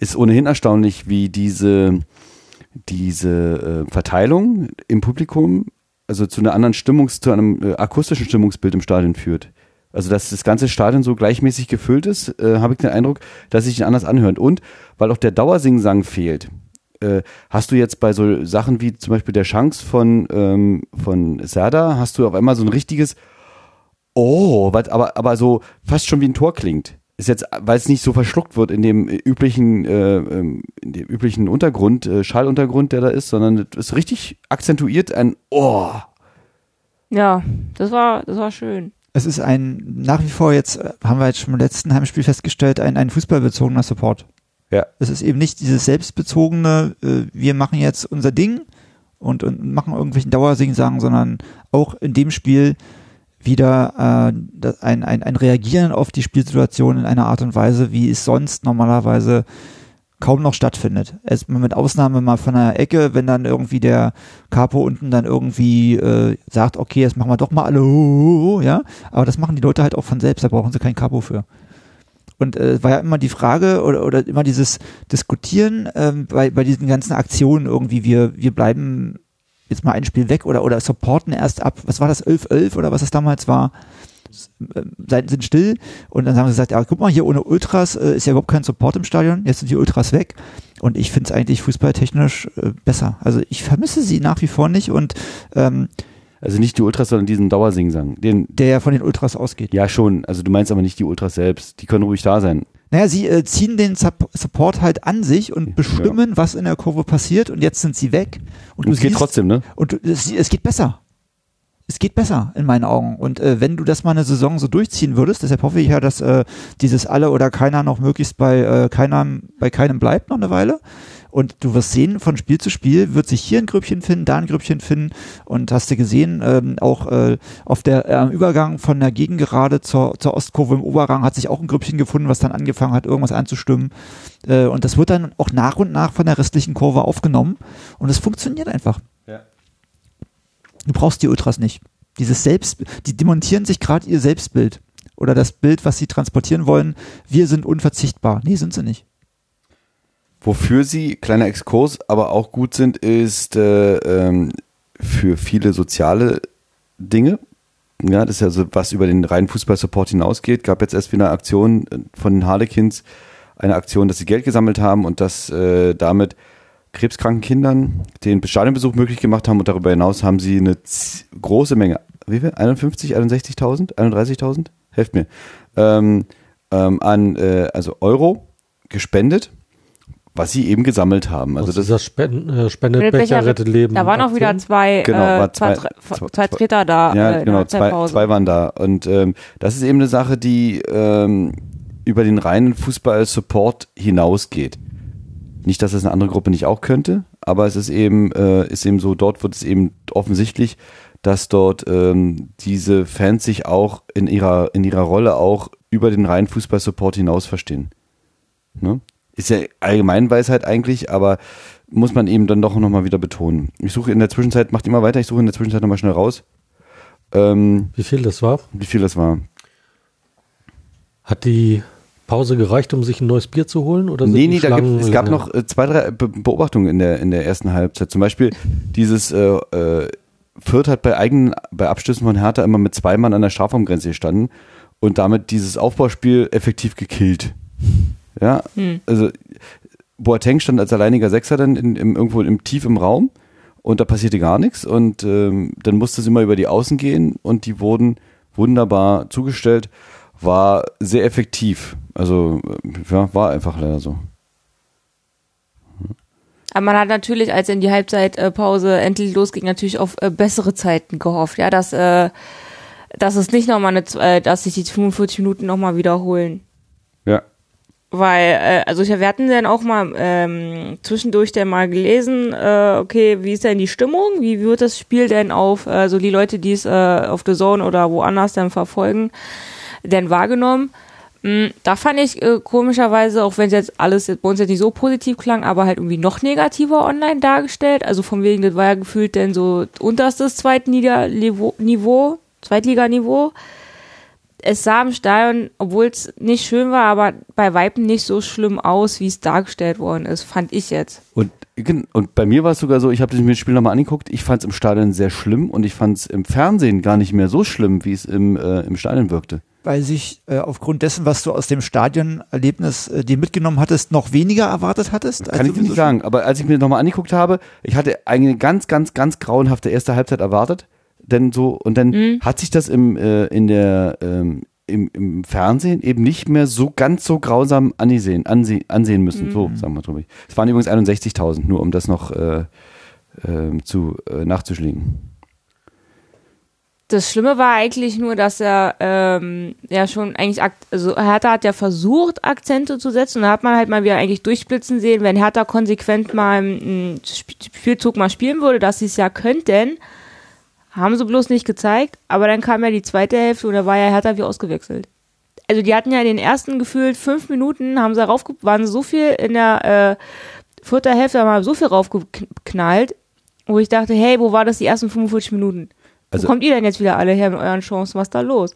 D: Ist ohnehin erstaunlich, wie diese, diese äh, Verteilung im Publikum, also zu einer anderen Stimmungs-, zu einem äh, akustischen Stimmungsbild im Stadion führt. Also, dass das ganze Stadion so gleichmäßig gefüllt ist, äh, habe ich den Eindruck, dass sich anders anhört. Und weil auch der Dauersingsang fehlt, äh, hast du jetzt bei so Sachen wie zum Beispiel der Chance von, ähm, von Serda, hast du auf einmal so ein richtiges Oh, was, aber, aber so fast schon wie ein Tor klingt. Ist jetzt, weil es nicht so verschluckt wird in dem üblichen, äh, ähm, in dem üblichen Untergrund, äh, Schalluntergrund, der da ist, sondern es ist richtig akzentuiert ein Oh.
F: Ja, das war, das war schön.
C: Es ist ein, nach wie vor jetzt, äh, haben wir jetzt schon im letzten Heimspiel festgestellt, ein, ein fußballbezogener Support.
D: Ja.
C: Es ist eben nicht dieses selbstbezogene, äh, wir machen jetzt unser Ding und, und machen irgendwelchen Dauersing-Sagen, sondern auch in dem Spiel wieder äh, ein, ein, ein Reagieren auf die Spielsituation in einer Art und Weise, wie es sonst normalerweise kaum noch stattfindet. Es, mit Ausnahme mal von einer Ecke, wenn dann irgendwie der Capo unten dann irgendwie äh, sagt, okay, jetzt machen wir doch mal alle, ja, aber das machen die Leute halt auch von selbst, da brauchen sie kein Capo für. Und äh, war ja immer die Frage oder, oder immer dieses Diskutieren ähm, bei, bei diesen ganzen Aktionen irgendwie, wir, wir bleiben jetzt mal ein Spiel weg oder, oder supporten erst ab, was war das, 11-11 oder was das damals war? Ähm, Seiten sind still und dann haben sie gesagt, ja, guck mal, hier ohne Ultras äh, ist ja überhaupt kein Support im Stadion, jetzt sind die Ultras weg und ich finde es eigentlich fußballtechnisch äh, besser. Also ich vermisse sie nach wie vor nicht und ähm,
D: Also nicht die Ultras, sondern diesen Dauersingsang. Den,
C: der ja von den Ultras ausgeht.
D: ja, schon. Also du meinst aber nicht die Ultras selbst. Die können ruhig da sein.
C: Naja, sie äh, ziehen den Sup Support halt an sich und bestimmen, was in der Kurve passiert und jetzt sind sie weg. Und,
D: Und es geht
C: siehst,
D: trotzdem, ne?
C: Und du, es, es geht besser. Es geht besser in meinen Augen. Und äh, wenn du das mal eine Saison so durchziehen würdest, deshalb hoffe ich ja, dass äh, dieses alle oder keiner noch möglichst bei äh, keiner, bei keinem bleibt noch eine Weile. Und du wirst sehen, von Spiel zu Spiel wird sich hier ein Grüppchen finden, da ein Grüppchen finden. Und hast du gesehen, ähm, auch äh, auf der äh, am Übergang von der Gegengerade zur, zur Ostkurve im Oberrang hat sich auch ein Grüppchen gefunden, was dann angefangen hat, irgendwas anzustimmen. Äh, und das wird dann auch nach und nach von der restlichen Kurve aufgenommen. Und es funktioniert einfach. Du brauchst die Ultras nicht. Dieses Selbst, die demontieren sich gerade ihr Selbstbild oder das Bild, was sie transportieren wollen. Wir sind unverzichtbar. Nee, sind sie nicht.
D: Wofür sie, kleiner Exkurs, aber auch gut sind, ist äh, ähm, für viele soziale Dinge. Ja, das ist ja so, was über den reinen Fußballsupport hinausgeht. Gab jetzt erst wieder eine Aktion von den Harlequins, eine Aktion, dass sie Geld gesammelt haben und dass äh, damit krebskranken Kindern den Stadionbesuch möglich gemacht haben und darüber hinaus haben sie eine große Menge, wie viel? 51, 61.000, 31.000? Helft mir. Ähm, ähm, an äh, also Euro gespendet, was sie eben gesammelt haben. Also das
E: dieser Spenden, äh, Spendet rettet Leben.
F: Da waren auch wieder zwei,
D: Genau,
F: äh,
D: war
F: zwei,
D: zwei-
F: zwei,
D: zwei-
F: Treter da.
D: Ja,
F: äh,
D: genau, zwei, zwei waren da. Und ähm, das ist eben eine Sache, die ähm, über den reinen Fußball-Support hinausgeht. Nicht, dass es eine andere Gruppe nicht auch könnte, aber es ist eben, äh, ist eben so, dort wird es eben offensichtlich, dass dort ähm, diese Fans sich auch in ihrer, in ihrer Rolle auch über den reinen Fußball-Support hinaus verstehen. Ne? Ist ja Allgemeinweisheit eigentlich, aber muss man eben dann doch nochmal wieder betonen. Ich suche in der Zwischenzeit, macht immer weiter, ich suche in der Zwischenzeit nochmal schnell raus, ähm,
E: Wie viel das war?
D: wie viel das war.
E: Hat die Pause gereicht, um sich ein neues Bier zu holen? Oder
D: Nee, nee, da gibt, es gab noch äh, zwei, drei Be Beobachtungen in der, in der ersten Halbzeit. Zum Beispiel dieses äh, äh, Fürth hat bei eigenen, bei Abstößen von Hertha immer mit zwei Mann an der Strafraumgrenze gestanden und damit dieses Aufbauspiel effektiv gekillt. Ja, also Boateng stand als alleiniger Sechser dann in, im, irgendwo im tief im Raum und da passierte gar nichts und ähm, dann musste es immer über die Außen gehen und die wurden wunderbar zugestellt, war sehr effektiv. Also äh, ja, war einfach leider so.
F: Aber man hat natürlich, als in die Halbzeitpause endlich losging, natürlich auf äh, bessere Zeiten gehofft, ja, dass, äh, dass es nicht nochmal eine, äh, dass sich die 45 Minuten nochmal wiederholen.
D: Ja.
F: Weil, äh, also ich, wir hatten dann auch mal ähm, zwischendurch dann mal gelesen, äh, okay, wie ist denn die Stimmung? Wie wird das Spiel denn auf, äh, so die Leute, die es äh, auf The Zone oder woanders dann verfolgen, denn wahrgenommen? Mm, Da fand ich äh, komischerweise, auch wenn es jetzt alles jetzt bei uns jetzt nicht so positiv klang, aber halt irgendwie noch negativer online dargestellt. Also von wegen, das war ja gefühlt denn so unterstes Zweitliga-Niveau, Niveau, Zweitliganiveau. Es sah im Stadion, obwohl es nicht schön war, aber bei Weitem nicht so schlimm aus, wie es dargestellt worden ist, fand ich jetzt.
D: Und, und bei mir war es sogar so, ich habe mir das Spiel nochmal angeguckt, ich fand es im Stadion sehr schlimm und ich fand es im Fernsehen gar nicht mehr so schlimm, wie es im, äh, im Stadion wirkte.
C: Weil sich äh, aufgrund dessen, was du aus dem Stadionerlebnis äh, dir mitgenommen hattest, noch weniger erwartet hattest?
D: Kann ich dir nicht sagen, aber als ich mir nochmal angeguckt habe, ich hatte eine ganz, ganz, ganz grauenhafte erste Halbzeit erwartet, denn so, und dann hat sich das im, äh, in der, ähm, im, im Fernsehen eben nicht mehr so ganz so grausam ansehen, ansehen, ansehen müssen. So, sagen wir drüber. Es waren übrigens 61.000, nur um das noch äh, äh, zu, äh, nachzuschlägen.
F: Das Schlimme war eigentlich nur, dass er ähm, ja schon eigentlich, also Hertha hat ja versucht, Akzente zu setzen und da hat man halt mal wieder eigentlich durchblitzen sehen, wenn Hertha konsequent mal einen Spielzug mal spielen würde, dass sie es ja könnten, haben sie bloß nicht gezeigt, aber dann kam ja die zweite Hälfte und da war ja Hertha wie ausgewechselt. Also die hatten ja in den ersten gefühlt fünf Minuten, haben sie raufge waren so viel in der äh, vierten Hälfte, haben wir so viel raufgeknallt, wo ich dachte, hey, wo war das die ersten 45 Minuten?
D: Also-
F: Wo kommt ihr denn jetzt wieder alle her mit euren Chancen? Was ist da los?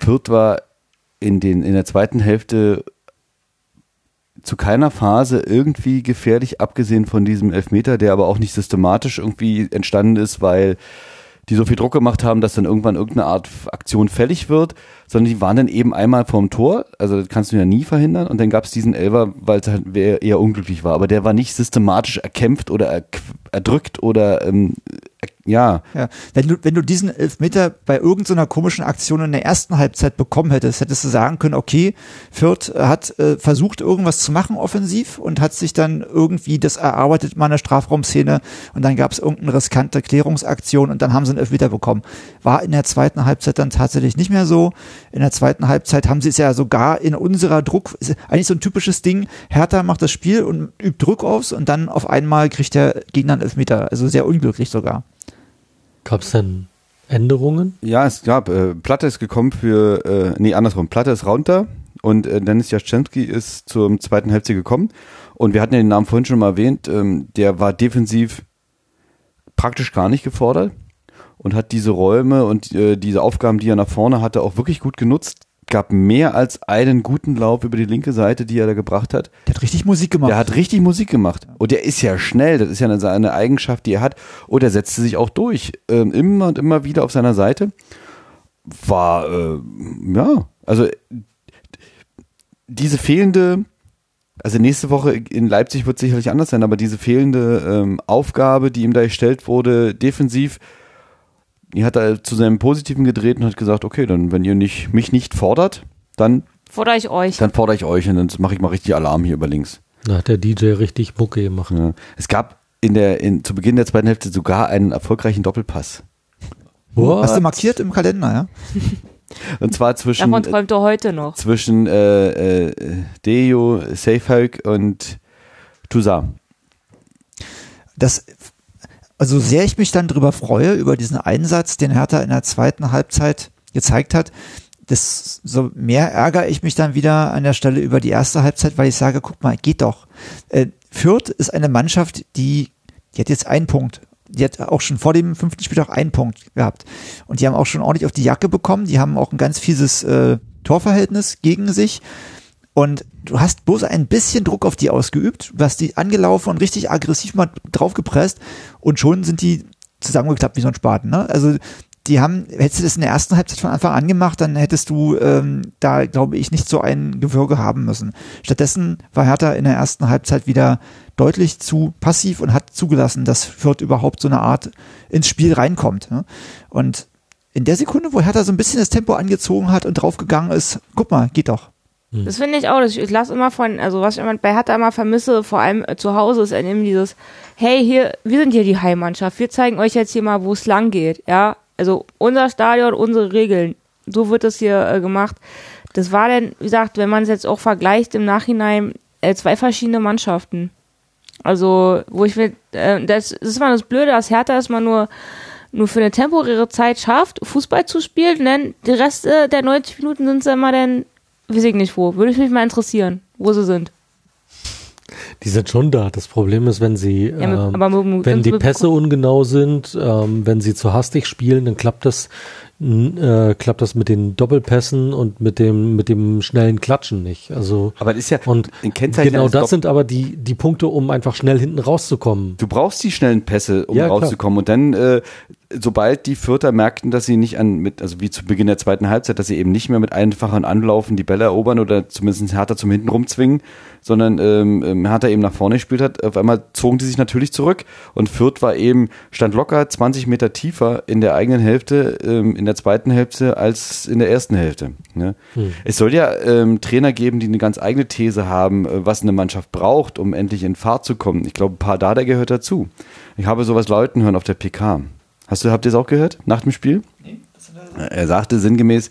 D: Fürth war in, den, in der zweiten Hälfte zu keiner Phase irgendwie gefährlich, abgesehen von diesem Elfmeter, der aber auch nicht systematisch irgendwie entstanden ist, weil die so viel Druck gemacht haben, dass dann irgendwann irgendeine Art Aktion fällig wird, sondern die waren dann eben einmal vorm Tor, also das kannst du ja nie verhindern und dann gab es diesen Elfer, weil es halt eher unglücklich war, aber der war nicht systematisch erkämpft oder er, erdrückt oder ähm, ja,
C: Ja, wenn du, wenn du diesen Elfmeter bei irgendeiner komischen Aktion in der ersten Halbzeit bekommen hättest, hättest du sagen können, okay, Fürth hat äh, versucht, irgendwas zu machen offensiv und hat sich dann irgendwie das erarbeitet, mal eine Strafraumszene und dann gab es irgendeine riskante Klärungsaktion und dann haben sie einen Elfmeter bekommen. War in der zweiten Halbzeit dann tatsächlich nicht mehr so. In der zweiten Halbzeit haben sie es ja sogar in unserer Druck, ist eigentlich so ein typisches Ding, Hertha macht das Spiel und übt Druck aus und dann auf einmal kriegt der Gegner einen Elfmeter. Also sehr unglücklich sogar.
E: Gab es denn Änderungen?
D: Ja, es gab, äh, Platte ist gekommen für, äh, nee, andersrum, Platte ist runter und äh, Dennis Jaschenski ist zum zweiten Halbzeit gekommen und wir hatten ja den Namen vorhin schon mal erwähnt, ähm, der war defensiv praktisch gar nicht gefordert und hat diese Räume und äh, diese Aufgaben, die er nach vorne hatte, auch wirklich gut genutzt. Gab mehr als einen guten Lauf über die linke Seite, die er da gebracht hat.
C: Der hat richtig Musik gemacht.
D: Der hat richtig Musik gemacht. Und der ist ja schnell, das ist ja eine, eine Eigenschaft, die er hat. Und er setzte sich auch durch. Ähm, immer und immer wieder auf seiner Seite. War, äh, ja, also diese fehlende, also nächste Woche in Leipzig wird sicherlich anders sein, aber diese fehlende ähm, Aufgabe, die ihm da gestellt wurde, defensiv, hat er zu seinem Positiven gedreht und hat gesagt, okay, dann, wenn ihr nicht, mich nicht fordert, dann,
F: Fordere ich euch.
D: dann fordere ich euch und dann mache ich mal richtig Alarm hier über links.
E: Da hat der DJ richtig Mucke gemacht.
D: Ja. Es gab in der, in, zu Beginn der zweiten Hälfte sogar einen erfolgreichen Doppelpass.
C: Hast du markiert im Kalender, ja? <laughs>
D: Und zwar zwischen,
F: Davon träumt er heute noch.
D: zwischen äh, äh, Deo, Safehalk und Toussaint.
C: Das, also sehr ich mich dann drüber freue, über diesen Einsatz, den Hertha in der zweiten Halbzeit gezeigt hat, das, so mehr ärgere ich mich dann wieder an der Stelle über die erste Halbzeit, weil ich sage, guck mal, geht doch. Äh, Fürth ist eine Mannschaft, die, die hat jetzt einen Punkt. Die hat auch schon vor dem fünften Spieltag einen Punkt gehabt. Und die haben auch schon ordentlich auf die Jacke bekommen. Die haben auch ein ganz fieses äh, Torverhältnis gegen sich. Und du hast bloß ein bisschen Druck auf die ausgeübt, du hast die angelaufen und richtig aggressiv mal draufgepresst und schon sind die zusammengeklappt wie so ein Spaten. Ne? Also die haben, hättest du das in der ersten Halbzeit von Anfang an gemacht, dann hättest du ähm, da, glaube ich, nicht so ein Gewürge haben müssen. Stattdessen war Hertha in der ersten Halbzeit wieder deutlich zu passiv und hat zugelassen, dass Fürth überhaupt so eine Art ins Spiel reinkommt. Ne? Und in der Sekunde, wo Hertha so ein bisschen das Tempo angezogen hat und draufgegangen ist, guck mal, geht doch.
F: Das finde ich auch. das- Ich lasse immer von, also was ich immer bei Hertha immer vermisse, vor allem äh, zu Hause, ist eben dieses, hey, hier, wir sind hier die Heimmannschaft, wir zeigen euch jetzt hier mal, wo es lang geht, ja. Also unser Stadion, unsere Regeln. So wird das hier äh, gemacht. Das war denn, wie gesagt, wenn man es jetzt auch vergleicht im Nachhinein, äh, zwei verschiedene Mannschaften. Also, wo ich will, äh, das, das ist mal das Blöde, dass Hertha es mal nur, nur für eine temporäre Zeit schafft, Fußball zu spielen, denn der Rest der 90 Minuten sind sie immer dann, weiß ich nicht wo. Würde ich mich mal interessieren, wo sie sind.
E: Die sind schon da. Das Problem ist, wenn sie,
F: Ja, mit-
E: ähm,
F: aber mit-
E: wenn die Pässe ungenau sind, ähm, wenn sie zu hastig spielen, dann klappt das, äh, klappt das mit den Doppelpässen und mit dem, mit dem schnellen Klatschen nicht. Also,
D: Aber das ist ja
E: und genau das sind aber die, die Punkte, um einfach schnell hinten rauszukommen.
D: Du brauchst die schnellen Pässe, um
E: Ja, klar.
D: rauszukommen. Und dann, äh, sobald die Vierter merkten, dass sie nicht an, mit, also wie zu Beginn der zweiten Halbzeit, dass sie eben nicht mehr mit einfachen Anlaufen die Bälle erobern oder zumindest härter zum Hinten rumzwingen, sondern ähm, ähm, Hertha eben nach vorne gespielt hat, auf einmal zogen die sich natürlich zurück und Fürth war eben, stand locker 20 Meter tiefer in der eigenen Hälfte, ähm, in der zweiten Hälfte als in der ersten Hälfte. Ne? Hm. Es soll ja ähm, Trainer geben, die eine ganz eigene These haben, äh, was eine Mannschaft braucht, um endlich in Fahrt zu kommen. Ich glaube, ein paar Dada gehört dazu. Ich habe sowas Leuten hören auf der PK. Hast du, habt ihr es auch gehört nach dem Spiel? Nee. Er sagte sinngemäß,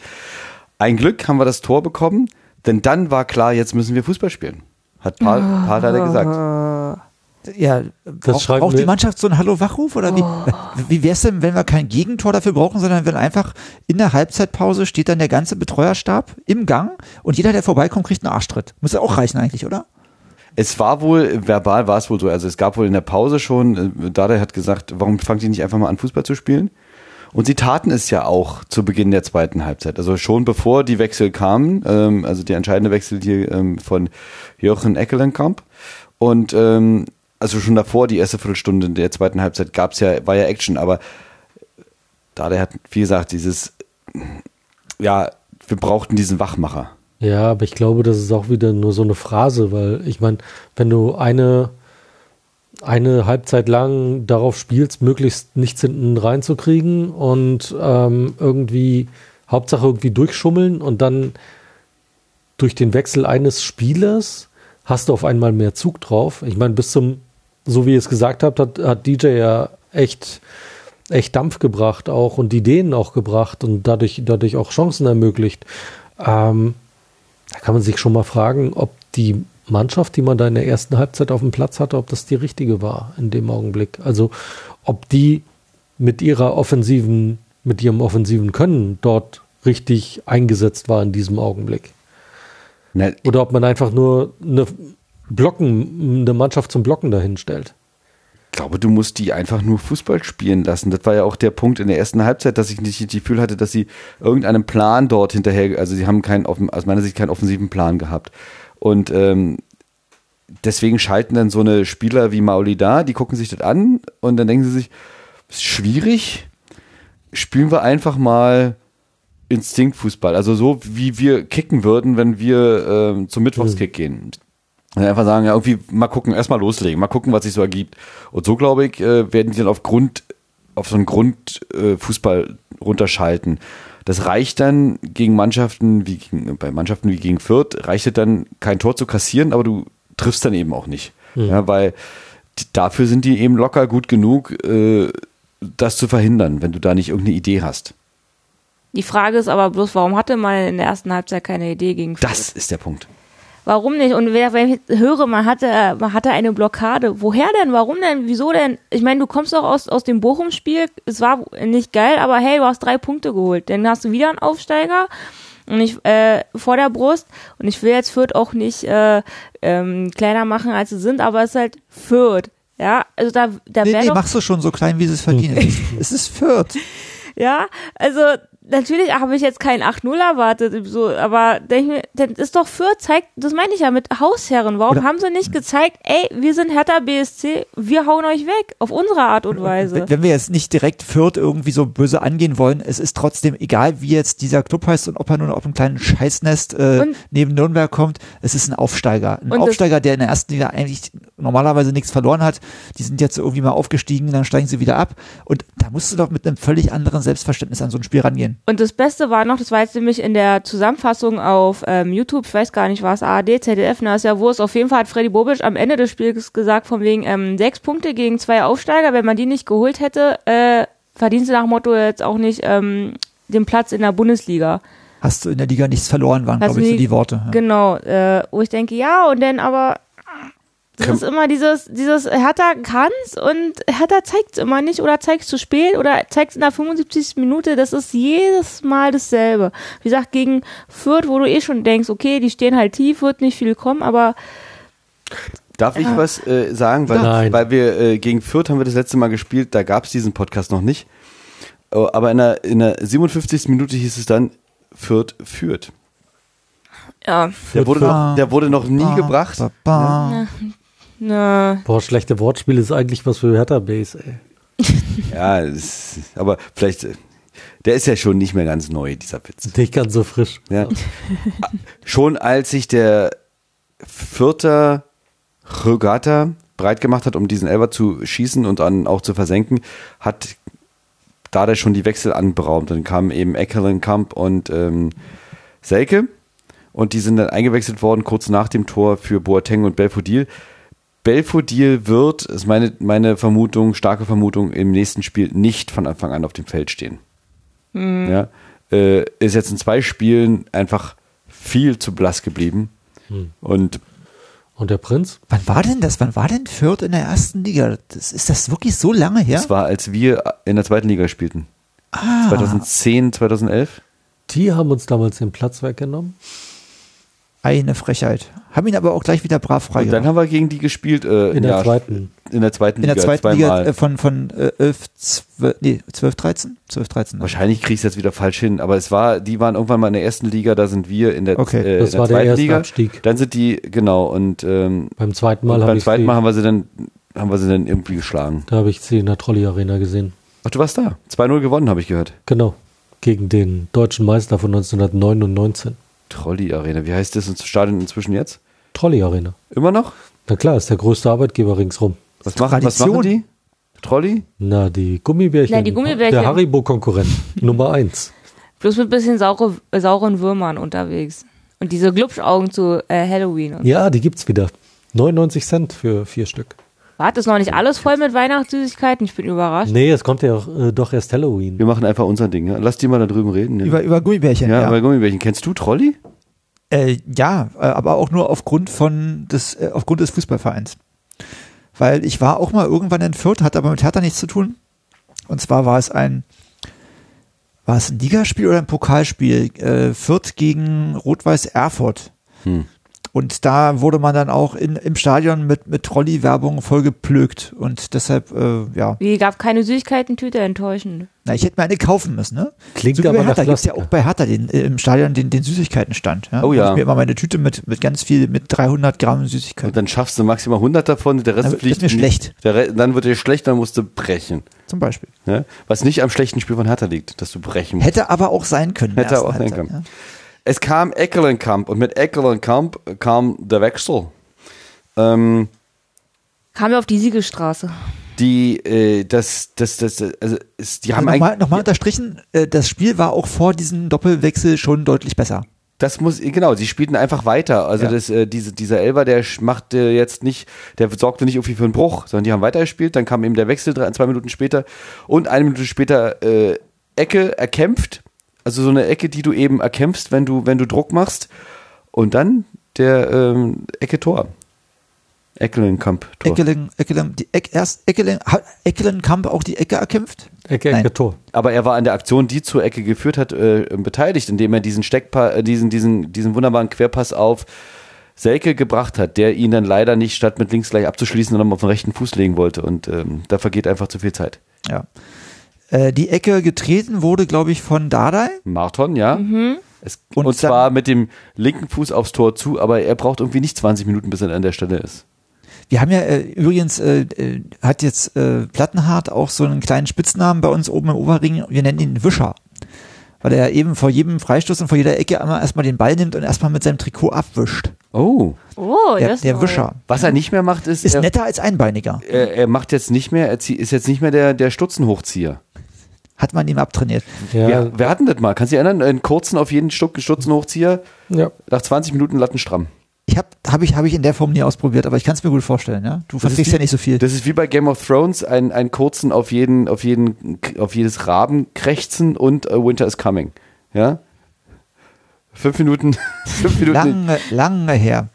D: ein Glück haben wir das Tor bekommen, denn dann war klar, jetzt müssen wir Fußball spielen. Hat Paul, oh. Paul leider gesagt.
C: Ja, braucht, braucht die Mannschaft so einen Hallo-Wachruf? Oder wie, oh. wie wäre es denn, wenn wir kein Gegentor dafür brauchen, sondern wenn einfach in der Halbzeitpause steht dann der ganze Betreuerstab im Gang und jeder, der vorbeikommt, kriegt einen Arschtritt. Muss ja auch reichen eigentlich, oder?
D: Es war wohl, verbal war es wohl so, also es gab wohl in der Pause schon, äh, Dada hat gesagt, warum fangt ihr nicht einfach mal an, Fußball zu spielen? Und sie taten es ja auch zu Beginn der zweiten Halbzeit. Also schon bevor die Wechsel kamen, ähm, also die entscheidende Wechsel hier ähm, von Jochen Eckelenkamp. Und ähm, also schon davor, die erste Viertelstunde der zweiten Halbzeit, gab's ja, war ja Action, aber Dada hat, wie gesagt, dieses, ja, wir brauchten diesen Wachmacher.
E: Ja, aber ich glaube, das ist auch wieder nur so eine Phrase, weil ich meine, wenn du eine, eine Halbzeit lang darauf spielst, möglichst nichts hinten reinzukriegen und ähm, irgendwie, Hauptsache irgendwie durchschummeln und dann durch den Wechsel eines Spielers hast du auf einmal mehr Zug drauf. Ich meine, bis zum, so wie ihr es gesagt habt, hat, hat DJ ja echt, echt Dampf gebracht auch und Ideen auch gebracht und dadurch, dadurch auch Chancen ermöglicht. Ähm, da kann man sich schon mal fragen, ob die Mannschaft, die man da in der ersten Halbzeit auf dem Platz hatte, ob das die richtige war in dem Augenblick. Also ob die mit ihrer offensiven, mit ihrem offensiven Können dort richtig eingesetzt war in diesem Augenblick. Oder ob man einfach nur eine Blocken, eine Mannschaft zum Blocken dahin stellt
D: glaube, du musst die einfach nur Fußball spielen lassen. Das war ja auch der Punkt in der ersten Halbzeit, dass ich nicht das Gefühl hatte, dass sie irgendeinen Plan dort hinterher, also sie haben keinen, aus meiner Sicht keinen offensiven Plan gehabt. Und ähm, deswegen schalten dann so eine Spieler wie Mauli da, die gucken sich das an und dann denken sie sich, ist schwierig, spielen wir einfach mal Instinktfußball. Also so, wie wir kicken würden, wenn wir ähm, zum Mittwochskick mhm. gehen. Einfach sagen, ja, irgendwie mal gucken, erstmal loslegen, mal gucken, was sich so ergibt. Und so, glaube ich, äh, werden die dann auf Grund, auf so einen Grundfußball äh, runterschalten. Das reicht dann gegen Mannschaften wie gegen, bei Mannschaften wie gegen Fürth, reicht es dann kein Tor zu kassieren, aber du triffst dann eben auch nicht. Mhm. Ja, weil dafür sind die eben locker gut genug, äh, das zu verhindern, wenn du da nicht irgendeine Idee hast.
F: Die Frage ist aber bloß, warum hatte man in der ersten Halbzeit keine Idee gegen
D: Fürth? Das ist der Punkt.
F: Warum nicht? Und wenn ich höre, man hatte, man hatte eine Blockade. Woher denn? Warum denn? Wieso denn? Ich meine, du kommst doch aus, aus dem Bochum-Spiel. Es war nicht geil, aber hey, du hast drei Punkte geholt. Dann hast du wieder einen Aufsteiger und ich äh, vor der Brust und ich will jetzt Fürth auch nicht äh, ähm, kleiner machen als sie sind, aber es ist halt Fürth. Ja, also da, da
C: nee, nee, machst du schon so klein, wie sie es verdienen. <laughs> es ist Fürth.
F: Ja, also natürlich habe ich jetzt kein 8-0 erwartet, so, aber denke mir, das ist doch für zeigt, das meine ich ja mit Hausherren. Warum Oder haben sie nicht gezeigt, ey, wir sind Hertha BSC, wir hauen euch weg, auf unsere Art und Weise.
C: Wenn wir jetzt nicht direkt Fürth irgendwie so böse angehen wollen, es ist trotzdem egal, wie jetzt dieser Club heißt und ob er nur auf einem kleinen Scheißnest äh, neben Nürnberg kommt, es ist ein Aufsteiger. Ein Aufsteiger, der in der ersten Liga eigentlich normalerweise nichts verloren hat. Die sind jetzt irgendwie mal aufgestiegen, dann steigen sie wieder ab. Und da musst du doch mit einem völlig anderen Selbstverständnis an so ein Spiel rangehen.
F: Und das Beste war noch, das war jetzt nämlich in der Zusammenfassung auf ähm, YouTube, ich weiß gar nicht, was ARD, ZDF, na, ist ja wo es auf jeden Fall hat Freddy Bobic am Ende des Spiels gesagt, von wegen ähm, sechs Punkte gegen zwei Aufsteiger, wenn man die nicht geholt hätte, äh, verdienst du nach Motto jetzt auch nicht ähm, den Platz in der Bundesliga
C: hast du in der Liga nichts verloren, waren, glaube ich, so die Worte.
F: Ja. Genau, äh, wo ich denke, ja, und dann aber das ist immer dieses, dieses Hertha kann's und Hertha zeigt's immer nicht oder zeigt's zu spät oder zeigt's in der 75. Minute. Das ist jedes Mal dasselbe. Wie gesagt, gegen Fürth, wo du eh schon denkst, okay, die stehen halt tief, wird nicht viel kommen, aber
D: Darf ich was äh, sagen? Weil, Nein. weil wir äh, gegen Fürth haben wir das letzte Mal gespielt, da gab es diesen Podcast noch nicht. Oh, aber in der, in der 57. Minute hieß es dann, Fürth führt.
F: Ja.
D: Der wurde, noch, der wurde noch nie gebracht. Ja.
E: Na. Boah, schlechte Wortspiel ist eigentlich was für Hertha Base, ey. <laughs>
D: ja, es, aber vielleicht, der ist ja schon nicht mehr ganz neu, dieser Witz.
E: Nicht ganz so frisch.
D: Ja. Schon als sich der vierte Regatta breit gemacht hat, um diesen Elber zu schießen und dann auch zu versenken, hat da der schon die Wechsel anberaumt. Dann kamen eben Eckelenkamp und ähm, Selke und die sind dann eingewechselt worden kurz nach dem Tor für Boateng und Belfodil. Belfodil wird, ist meine, meine Vermutung, starke Vermutung, im nächsten Spiel nicht von Anfang an auf dem Feld stehen. Ja, äh, ist jetzt in zwei Spielen einfach viel zu blass geblieben. Und
E: Und der Prinz?
C: Wann war denn das? Wann war denn Fürth in der ersten Liga? Das, ist das wirklich so lange her?
D: das war, als wir in der zweiten Liga spielten.
C: ah,
D: 2010, 2011.
E: Die haben uns damals den Platz weggenommen.
C: eine Frechheit. Haben ihn aber auch gleich wieder brav
D: Und dann haben wir gegen die gespielt. Äh,
E: In der
D: ja,
E: zweiten.
D: In der zweiten
C: In
D: Liga.
C: der zweiten
D: zweimal.
C: Liga äh, von, von äh, 11, 12, nee, 12, 13? 12, 13. ne?
D: Wahrscheinlich kriege ich es jetzt wieder falsch hin, aber es war, die waren irgendwann mal in der ersten Liga, da sind wir in der,
C: Okay.
D: äh,
E: Das
D: in der
E: war der
D: zweiten
E: erste
D: Liga.
E: Abstieg.
D: Dann sind die, genau, und ähm,
E: Beim zweiten Mal
D: beim zweiten Mal haben wir sie dann, haben wir sie dann irgendwie geschlagen.
E: da habe ich sie in der Trolley Arena gesehen.
D: Ach, du warst da. 2-0 gewonnen, habe ich gehört.
E: Genau. Gegen den deutschen Meister von 1919.
D: Trolley Arena. Wie heißt das Stadion inzwischen jetzt?
E: Trolley Arena.
D: Immer noch?
E: Na klar, ist der größte Arbeitgeber ringsrum.
D: Was machen, was
C: Tradition.
D: machen die? Trolley?
E: Na, die Gummibärchen.
F: Na, die Gummibärchen.
E: Der Haribo-Konkurrent. <laughs> Nummer eins.
F: Bloß mit bisschen saure, äh, sauren Würmern unterwegs. Und diese Glubschaugen zu äh, Halloween. Und
E: Ja, die gibt's wieder. 99 Cent für vier Stück.
F: Warte, ist noch nicht alles voll mit Weihnachtssüßigkeiten? Ich bin überrascht.
E: Nee, es kommt ja äh, doch erst Halloween.
D: Wir machen einfach unser Ding. Ja? Lass die mal da drüben reden. Ja,
C: Über, über Gummibärchen,
D: ja,
C: ja.
D: bei Gummibärchen. Kennst du Trolley?
C: Äh, ja, äh, aber auch nur aufgrund von des, äh, aufgrund des Fußballvereins. Weil ich war auch mal irgendwann in Fürth, hat aber mit Hertha nichts zu tun. Und zwar war es ein, war es ein Ligaspiel oder ein Pokalspiel? Äh, Fürth gegen Rot-Weiß Erfurt.
D: Hm.
C: Und da wurde man dann auch in, im Stadion mit, mit Trolley-Werbung vollgeplögt. Und deshalb, äh, ja,
F: Wie, gab keine Süßigkeiten-Tüte, enttäuschend.
C: na, ich hätte mir eine kaufen müssen, ne?
E: Klingt
C: so
E: aber
C: bei
E: nach
C: Hertha gibt's ja auch bei Hertha den, äh, im Stadion den, den Süßigkeitenstand. Ja?
D: Oh
C: Da
D: ja.
C: hab Ich mir immer meine Tüte mit, mit ganz viel, mit 300 Gramm
D: Und
C: Süßigkeiten.
D: dann schaffst du maximal 100 davon, der Rest
C: Dann wird
D: fliegt.
C: mir schlecht.
D: Der Re dann wird dir schlecht, dann musst du brechen.
C: Zum Beispiel.
D: Ne? Was nicht am schlechten Spiel von Hertha liegt, dass du brechen musst.
C: Hätte aber auch sein können.
D: Hätte auch sein können. Es kam Eckelenkamp und mit Eckelenkamp kam der Wechsel. Ähm,
F: Kam ja auf die Siegelstraße.
D: die, äh, das, das, das, also, ist, die haben
C: Also nochmal,
D: eigentlich,
C: nochmal unterstrichen, äh, das Spiel war auch vor diesem Doppelwechsel schon deutlich besser.
D: das muss, genau, sie spielten einfach weiter. Also
C: Ja.
D: das, äh, diese, dieser Elber, der machte jetzt nicht, der sorgte nicht irgendwie für einen Bruch, sondern die haben weitergespielt. Dann kam eben der Wechsel drei, zwei Minuten später und eine Minute später äh, Ecke erkämpft. Also so eine Ecke, die du eben erkämpfst, wenn du, wenn du Druck machst. Und dann der ähm, Ecke Tor. Eckelenkamp Tor.
C: Eckelen, Eckelen, die Eck, erst Eckelen, hat Eckelenkamp auch die Ecke erkämpft?
E: Ecke,
C: Nein.
E: Ecke, Tor.
D: Aber er war an der Aktion, die zur Ecke geführt hat, äh, beteiligt, indem er diesen Steckpa äh, diesen, diesen, diesen wunderbaren Querpass auf Selke gebracht hat, der ihn dann leider nicht statt mit links gleich abzuschließen, sondern auf den rechten Fuß legen wollte. Und ähm, da vergeht einfach zu viel Zeit.
C: Ja. Äh, die Ecke getreten wurde, glaube ich, von Dardai.
D: Marton, ja. Es, und,
C: Und
D: zwar mit dem linken Fuß aufs Tor zu, aber er braucht irgendwie nicht 20 Minuten, bis er an der Stelle ist.
C: Wir haben ja äh, übrigens, äh, äh, hat jetzt äh, Plattenhardt auch so einen kleinen Spitznamen bei uns oben im Oberring. Wir nennen ihn Wischer. Weil er eben vor jedem Freistoß und vor jeder Ecke einmal erstmal den Ball nimmt und erstmal mit seinem Trikot abwischt.
D: Oh.
F: Oh,
C: Der,
F: das
C: der. Wischer.
D: Was er nicht mehr macht, ist,
C: Ist
D: er,
C: netter als Einbeiniger.
D: er, er macht jetzt nicht mehr, er zieh, ist jetzt nicht mehr der, der Stutzenhochzieher.
C: Hat man ihm abtrainiert.
E: Ja,
D: Ja. Wer hatten das mal? Kannst du dich erinnern? Einen kurzen auf jeden Stuck Stutzenhochzieher,
E: ja.
D: nach 20 Minuten Lattenstramm.
C: Ich habe hab ich, hab ich in der Form nie ausprobiert, aber ich kann es mir gut vorstellen. Ja? Du verträgst
D: wie-
C: ja nicht so viel.
D: Das ist wie bei Game of Thrones, ein, ein kurzen auf jeden, auf jeden, auf jedes Raben krächzen und äh, Winter is coming. Ja? Fünf Minuten, <laughs> fünf Minuten.
C: Lange, lange her.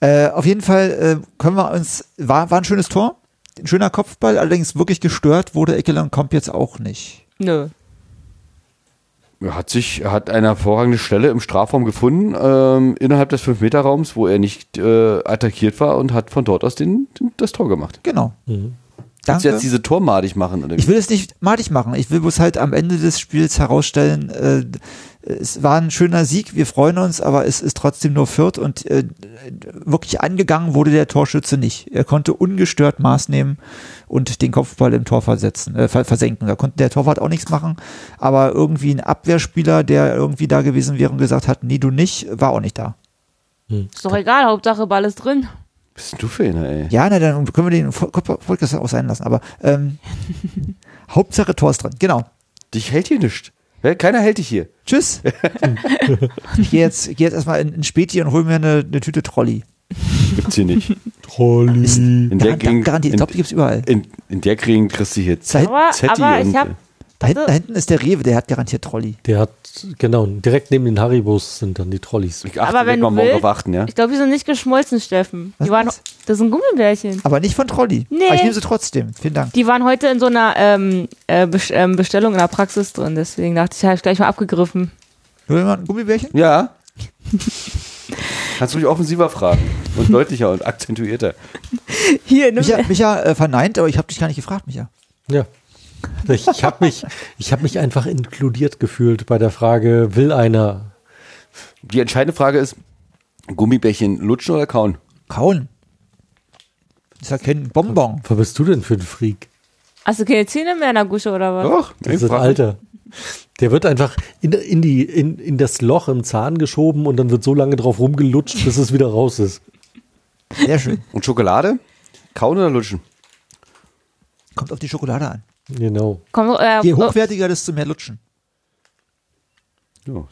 C: Äh, auf jeden Fall äh, können wir uns, war, war ein schönes Tor, ein schöner Kopfball, allerdings wirklich gestört wurde Eckelenkamp jetzt auch nicht.
F: Nö.
D: Er hat sich, er hat eine hervorragende Stelle im Strafraum gefunden, ähm, innerhalb des 5-Meter-Raums, wo er nicht äh, attackiert war und hat von dort aus den, den, das Tor gemacht.
C: Genau.
E: Mhm.
D: Willst du
C: Danke.
D: jetzt diese Tormadig machen? Oder wie?
C: Ich will es nicht madig machen. Ich will bloß halt am Ende des Spiels herausstellen, äh, es war ein schöner Sieg, wir freuen uns, aber es ist trotzdem nur Fürth und äh, wirklich angegangen wurde der Torschütze nicht. Er konnte ungestört Maß nehmen und den Kopfball im Tor versetzen, äh, versenken. Da konnte der Torwart auch nichts machen, aber irgendwie ein Abwehrspieler, der irgendwie da gewesen wäre und gesagt hat, nee, du nicht, war auch nicht da.
F: Ist doch egal, Hauptsache Ball ist drin.
D: Bist du für einer, ey?
C: Ja, na, dann können wir den Podcast auch sein lassen, aber ähm, Hauptsache Tor ist drin, genau.
D: Dich hält hier nicht. Keiner hält dich hier.
C: Tschüss. <laughs> ich gehe jetzt, geh jetzt erstmal in, in Späti und hol mir eine, eine Tüte Trolli.
D: Gibt's hier nicht.
E: Trolli.
D: In der Gegend,
C: garantiert, ich
D: in,
C: glaube, die gibt's überall.
D: in, in der Gegend kriegst du hier Z
F: Aber,
D: Zetti
F: aber ich
D: und,
F: hab,
D: äh,
C: da, hinten, da hinten ist der Rewe, der hat garantiert Trolli.
E: Der hat, genau, direkt neben den Haribos sind dann die Trollis.
D: Ich achte,
F: Aber wenn du
D: morgen
F: willst-
D: auf achten, ja?
F: ich glaube, die sind nicht geschmolzen, Steffen. Die
C: Was
F: waren,
C: ist?
F: das sind Gummibärchen.
C: Aber nicht von Trolli.
F: Nee.
C: Aber ich nehme sie trotzdem. Vielen Dank.
F: Die waren heute in so einer ähm, äh, ähm, Bestellung in der Praxis drin, deswegen dachte ich, habe ich gleich mal abgegriffen.
C: Will jemand ein Gummibärchen?
D: Ja. Kannst du mich offensiver fragen und deutlicher und akzentuierter. <laughs>
F: Hier,
C: Micha, Micha äh, verneint, aber ich habe dich gar nicht gefragt, Micha.
E: Ja. Ich, habe mich, ich hab mich einfach inkludiert gefühlt bei der Frage, will einer?
D: Die entscheidende Frage ist, Gummibärchen lutschen oder kauen?
C: Kauen. Das ist ja kein Bonbon.
E: Was bist du denn für ein Freak?
F: Hast du keine Zähne mehr in der Gusche oder was?
D: Doch,
E: Das ist ein Alter. Der wird einfach in, in, die, in, in das Loch im Zahn geschoben und dann wird so lange drauf rumgelutscht, bis es wieder raus ist.
C: Sehr schön.
D: Und Schokolade? Kauen oder lutschen?
C: Kommt auf die Schokolade an.
E: Genau.
F: Komm, äh,
C: Je
F: äh,
C: hochwertiger, desto mehr lutschen.
D: Ja.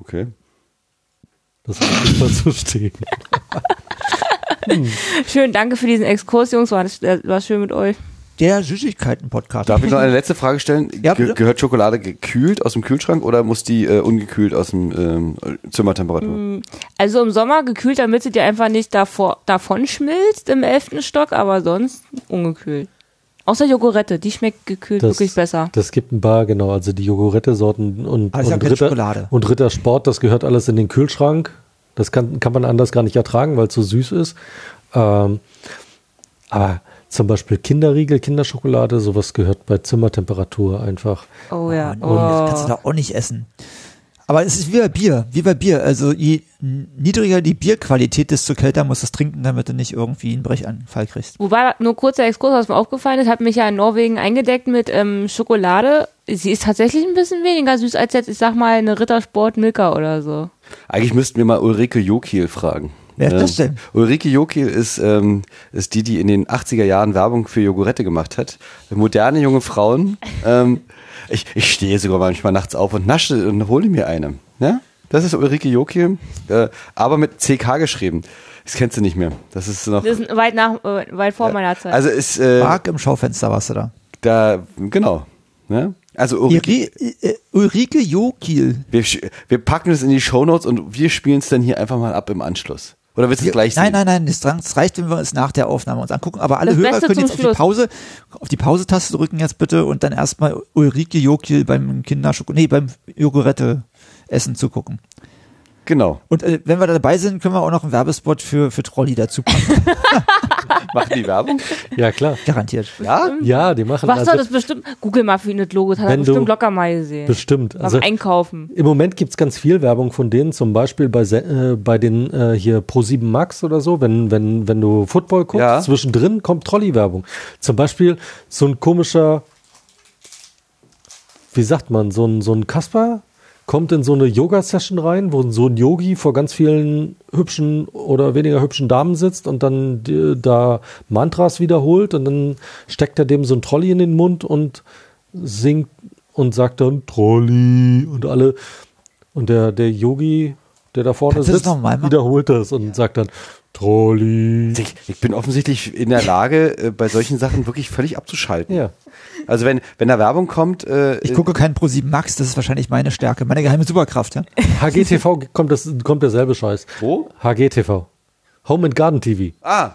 D: Okay.
E: Das hat nicht mal zu stehen. <laughs>
F: schön, danke für diesen Exkurs, Jungs. War, das- äh, war schön mit euch.
C: Der Süßigkeiten-Podcast.
D: Darf ich noch eine letzte Frage stellen?
C: Ja,
D: Ge gehört Schokolade gekühlt aus dem Kühlschrank oder muss die äh, ungekühlt aus dem ähm, Zimmertemperatur?
F: Also im Sommer gekühlt, damit sie dir einfach nicht davor, davon schmilzt im elften Stock, aber sonst ungekühlt. Außer Jogurette, die schmeckt gekühlt
E: Das,
F: wirklich besser.
E: Das gibt ein paar, genau. Also die Jogurette-Sorten und,
C: ja
E: und, Ritter, und Rittersport, das gehört alles in den Kühlschrank. Das kann, kann man anders gar nicht ertragen, weil es so süß ist. Ähm, aber zum Beispiel Kinderriegel, Kinderschokolade, sowas gehört bei Zimmertemperatur einfach.
F: Oh ja.
C: Und das kannst du
F: Oh.
C: da auch nicht essen. Aber es ist wie bei Bier, wie bei Bier. Also je niedriger die Bierqualität, desto kälter musst du es trinken, damit du nicht irgendwie einen Brechanfall kriegst.
F: Wobei, nur kurzer Exkurs, was mir aufgefallen ist, habe mich ja in Norwegen eingedeckt mit ähm, Schokolade. Sie ist tatsächlich ein bisschen weniger süß als jetzt, ich sag mal, eine Rittersport Milka oder so.
D: Eigentlich müssten wir mal Ulrike Jokiel fragen.
C: Wer ist
D: Ähm,
C: das denn?
D: Ulrike Jokiel ist, ähm, ist die, die in den 80er Jahren Werbung für Jogurette gemacht hat. Moderne junge Frauen. Ähm, ich, ich stehe sogar manchmal nachts auf und nasche und hole mir eine. Ja? Das ist Ulrike Jokiel, äh, aber mit CK geschrieben. Das kennst du nicht mehr. Das ist noch.
F: Das ist weit nach, äh, weit vor meiner Zeit.
D: Also ist äh,
C: Mark im Schaufenster warst du da.
D: da genau. Ne? Also Ulrike,
C: äh, Ulrike Jokiel.
D: wir, wir packen es in die Shownotes und wir spielen es dann hier einfach mal ab im Anschluss. Oder willst du es gleich
C: nein,
D: sehen?
C: nein, nein, das, dran- das reicht, wenn wir uns nach der Aufnahme uns angucken. Aber alle
F: Das
C: Hörer
F: Beste
C: können jetzt auf die. Pause, auf die Pause-Taste drücken jetzt bitte und dann erstmal Ulrike Jokiel beim Kinderschoko, nee, beim Jogurette essen zugucken.
D: Genau.
C: Und äh, wenn wir da dabei sind, können wir auch noch einen Werbespot für, für Trolli dazu packen. <laughs> <laughs> <laughs>
D: Machen die Werbung?
E: Ja, klar.
C: Garantiert.
D: Ja?
E: Ja, die machen
F: was
E: also
F: das bestimmt? Google mal für das Logo, das hat er bestimmt locker mal gesehen.
E: bestimmt.
F: Beim
E: Also
F: Einkaufen.
E: Im Moment gibt's ganz viel Werbung von denen, zum Beispiel bei, äh, bei den äh, hier Pro7 Max oder so, wenn, wenn, wenn du Football guckst,
D: Ja.
E: zwischendrin kommt Trolley-Werbung. Zum Beispiel so ein komischer, wie sagt man, so ein, so ein Kasper kommt in so eine Yoga-Session rein, wo so ein Yogi vor ganz vielen hübschen oder weniger hübschen Damen sitzt und dann da Mantras wiederholt und dann steckt er dem so ein Trolley in den Mund und singt und sagt dann Trolley und alle. Und der, der Yogi, der da vorne
C: Kannst
E: sitzt, wiederholt das und sagt dann Trolley.
D: Ich, ich bin offensichtlich in der Lage, äh, bei solchen Sachen wirklich völlig abzuschalten.
E: Ja.
D: Also wenn, wenn da Werbung kommt, äh,
C: Ich gucke keinen Pro7 Max, das ist wahrscheinlich meine Stärke, meine geheime Superkraft. Ja? <laughs>
E: HGTV kommt, das, kommt derselbe Scheiß.
D: wo?
E: HGTV. Home and Garden TV.
D: Ah,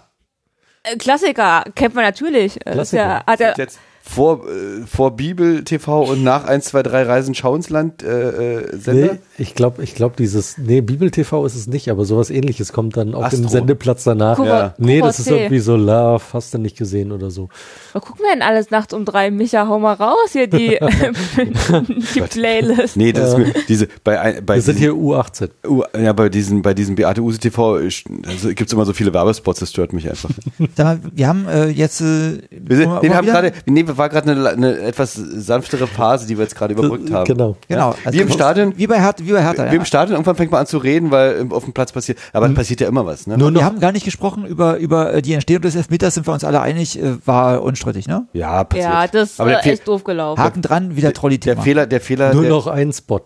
F: Äh, Klassiker, kennt man natürlich. Äh, Ist ja,
E: Klassiker.
F: hat ja,
D: jetzt vor, äh, vor Bibel TV und nach 1, 2, 3 Reisen Schau ins Land äh, äh, Sender.
E: Nee, ich glaube, ich glaube, dieses, nee, Bibel TV ist es nicht, aber sowas ähnliches kommt dann auf dem. Sendeplatz danach.
F: Kuba-
D: Ja.
E: Nee, das ist irgendwie so Love, hast du nicht gesehen oder so.
F: Was gucken wir denn alles nachts um drei? Micha, hau mal raus hier die, <laughs> <laughs> die Playlist.
D: Nee, das ist mir, diese, bei, bei
E: Wir sind
D: diesen-
E: hier U18.
D: Uh, ja, bei diesen, bei diesem Beate Use TV also gibt es immer so viele Werbespots, das stört mich einfach.
C: Sag mal, wir haben äh, jetzt. Äh,
D: Wir, sind, den haben gerade, nee, war gerade eine, eine etwas sanftere Phase, die wir jetzt gerade überbrückt haben.
E: Genau.
C: Genau.
D: Wie im Stadion.
C: Wie bei Hertha. Wie bei Hertha
D: Wie
C: ja.
D: im Stadion, irgendwann fängt man an zu reden, weil auf dem Platz passiert, aber es passiert ja immer was, ne?
E: Nur
C: Wir haben gar nicht gesprochen über, über äh, die Entstehung des Elfmeters, sind wir uns alle einig, äh, war unstrittig, ne?
D: ja, passiert.
F: Ja, das ist
D: der,
F: echt doof gelaufen.
C: Haken dran, wieder
D: der
C: Trolli-Thema.
D: Fehler, der Fehler,
E: nur
D: der,
E: noch ein Spot.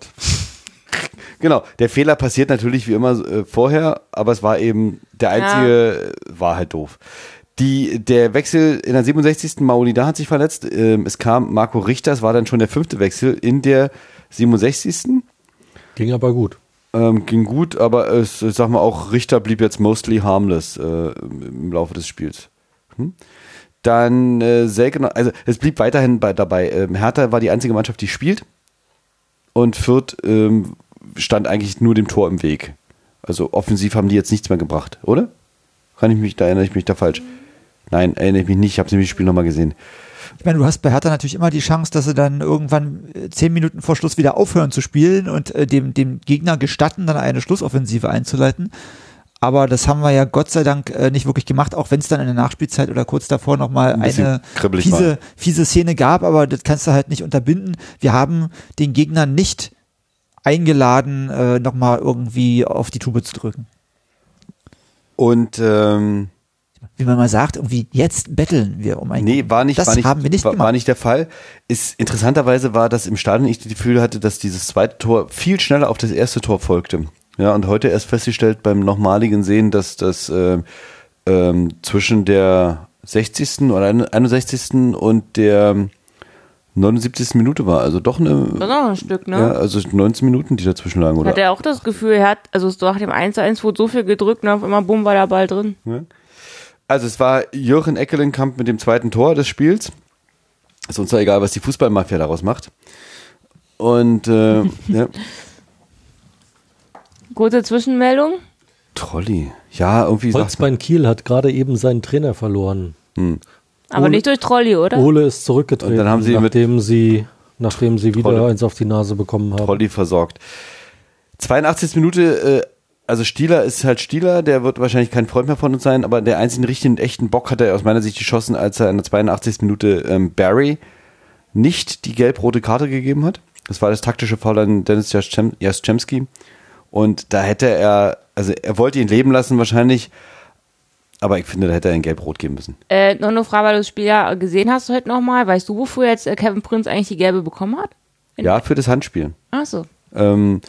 E: <laughs>
D: genau, der Fehler passiert natürlich wie immer äh, vorher, aber es war eben, der einzige äh, war halt doof. Die, der Wechsel in der 67. Mauli, da hat sich verletzt. Ähm, es kam Marco Richter, es war dann schon der fünfte Wechsel in der 67.
E: Ging aber gut.
D: Ähm, ging gut, aber es, ich sag mal auch, Richter blieb jetzt mostly harmless äh, im Laufe des Spiels. Hm? Dann äh, Selke, also es blieb weiterhin bei, dabei. Ähm, Hertha war die einzige Mannschaft, die spielt und Fürth ähm, stand eigentlich nur dem Tor im Weg. Also offensiv haben die jetzt nichts mehr gebracht, oder? Kann ich mich, da erinnere ich mich da falsch. Nein, erinnere ich mich nicht, ich habe nämlich das Spiel nochmal gesehen.
C: Ich meine, du hast bei Hertha natürlich immer die Chance, dass sie dann irgendwann äh, zehn Minuten vor Schluss wieder aufhören zu spielen und äh, dem, dem Gegner gestatten, dann eine Schlussoffensive einzuleiten. Aber das haben wir ja Gott sei Dank äh, nicht wirklich gemacht, auch wenn es dann in der Nachspielzeit oder kurz davor nochmal
D: Ein
C: eine fiese,
D: war.
C: fiese Szene gab, aber das kannst du halt nicht unterbinden. Wir haben den Gegner nicht eingeladen, äh, nochmal irgendwie auf die Tube zu drücken.
D: Und ähm,
C: Wie man mal sagt, irgendwie jetzt betteln wir um ein
D: Nee, war nicht,
C: Das
D: war nicht,
C: haben wir nicht
D: war,
C: gemacht.
D: war nicht der Fall. Ist, interessanterweise war, dass im Stadion ich das Gefühl hatte, dass dieses zweite Tor viel schneller auf das erste Tor folgte. Ja, und heute erst festgestellt beim nochmaligen Sehen, dass das äh, ähm, zwischen der 60. oder 61. und der 79. Minute war. Also doch eine,
F: Das ist auch ein Stück, ne?
D: ja, also 19 Minuten, die dazwischen lagen, oder?
F: Hat er auch das Gefühl, er hat, also nach dem 1-1 wurde so viel gedrückt und auf einmal bumm war der Ball drin.
D: Also es war Jürgen Eckelenkamp mit dem zweiten Tor des Spiels. Ist uns doch egal, was die Fußballmafia daraus macht. Und äh, <laughs> ja,
F: Kurze Zwischenmeldung.
D: Trolli. Ja, irgendwie.
E: Holzbein Kiel hat gerade eben seinen Trainer verloren.
F: Aber
E: Ole-
F: nicht durch Trolli, oder?
E: Ole ist zurückgetreten,
D: Und dann haben sie mit-
E: nachdem sie, nachdem sie wieder
D: Trolle.
E: eins auf die Nase bekommen haben.
D: Trolli versorgt. 82. Minute, äh, also Stieler ist halt Stieler, der wird wahrscheinlich kein Freund mehr von uns sein, aber der einzigen richtigen, echten Bock hat er aus meiner Sicht geschossen, als er in der 82. Minute ähm, Barry nicht die gelb-rote Karte gegeben hat. Das war das taktische Foul an Dennis Jaschem- Jaschemski. Und da hätte er, also er wollte ihn leben lassen wahrscheinlich, aber ich finde, da hätte er ein gelb-rot geben müssen.
F: Äh, noch eine Frage, weil du das Spiel ja gesehen hast heute nochmal. Weißt du, wofür jetzt äh, Kevin Prince eigentlich die gelbe bekommen hat?
D: Ja, für das Handspiel.
F: Ach so.
D: Ähm,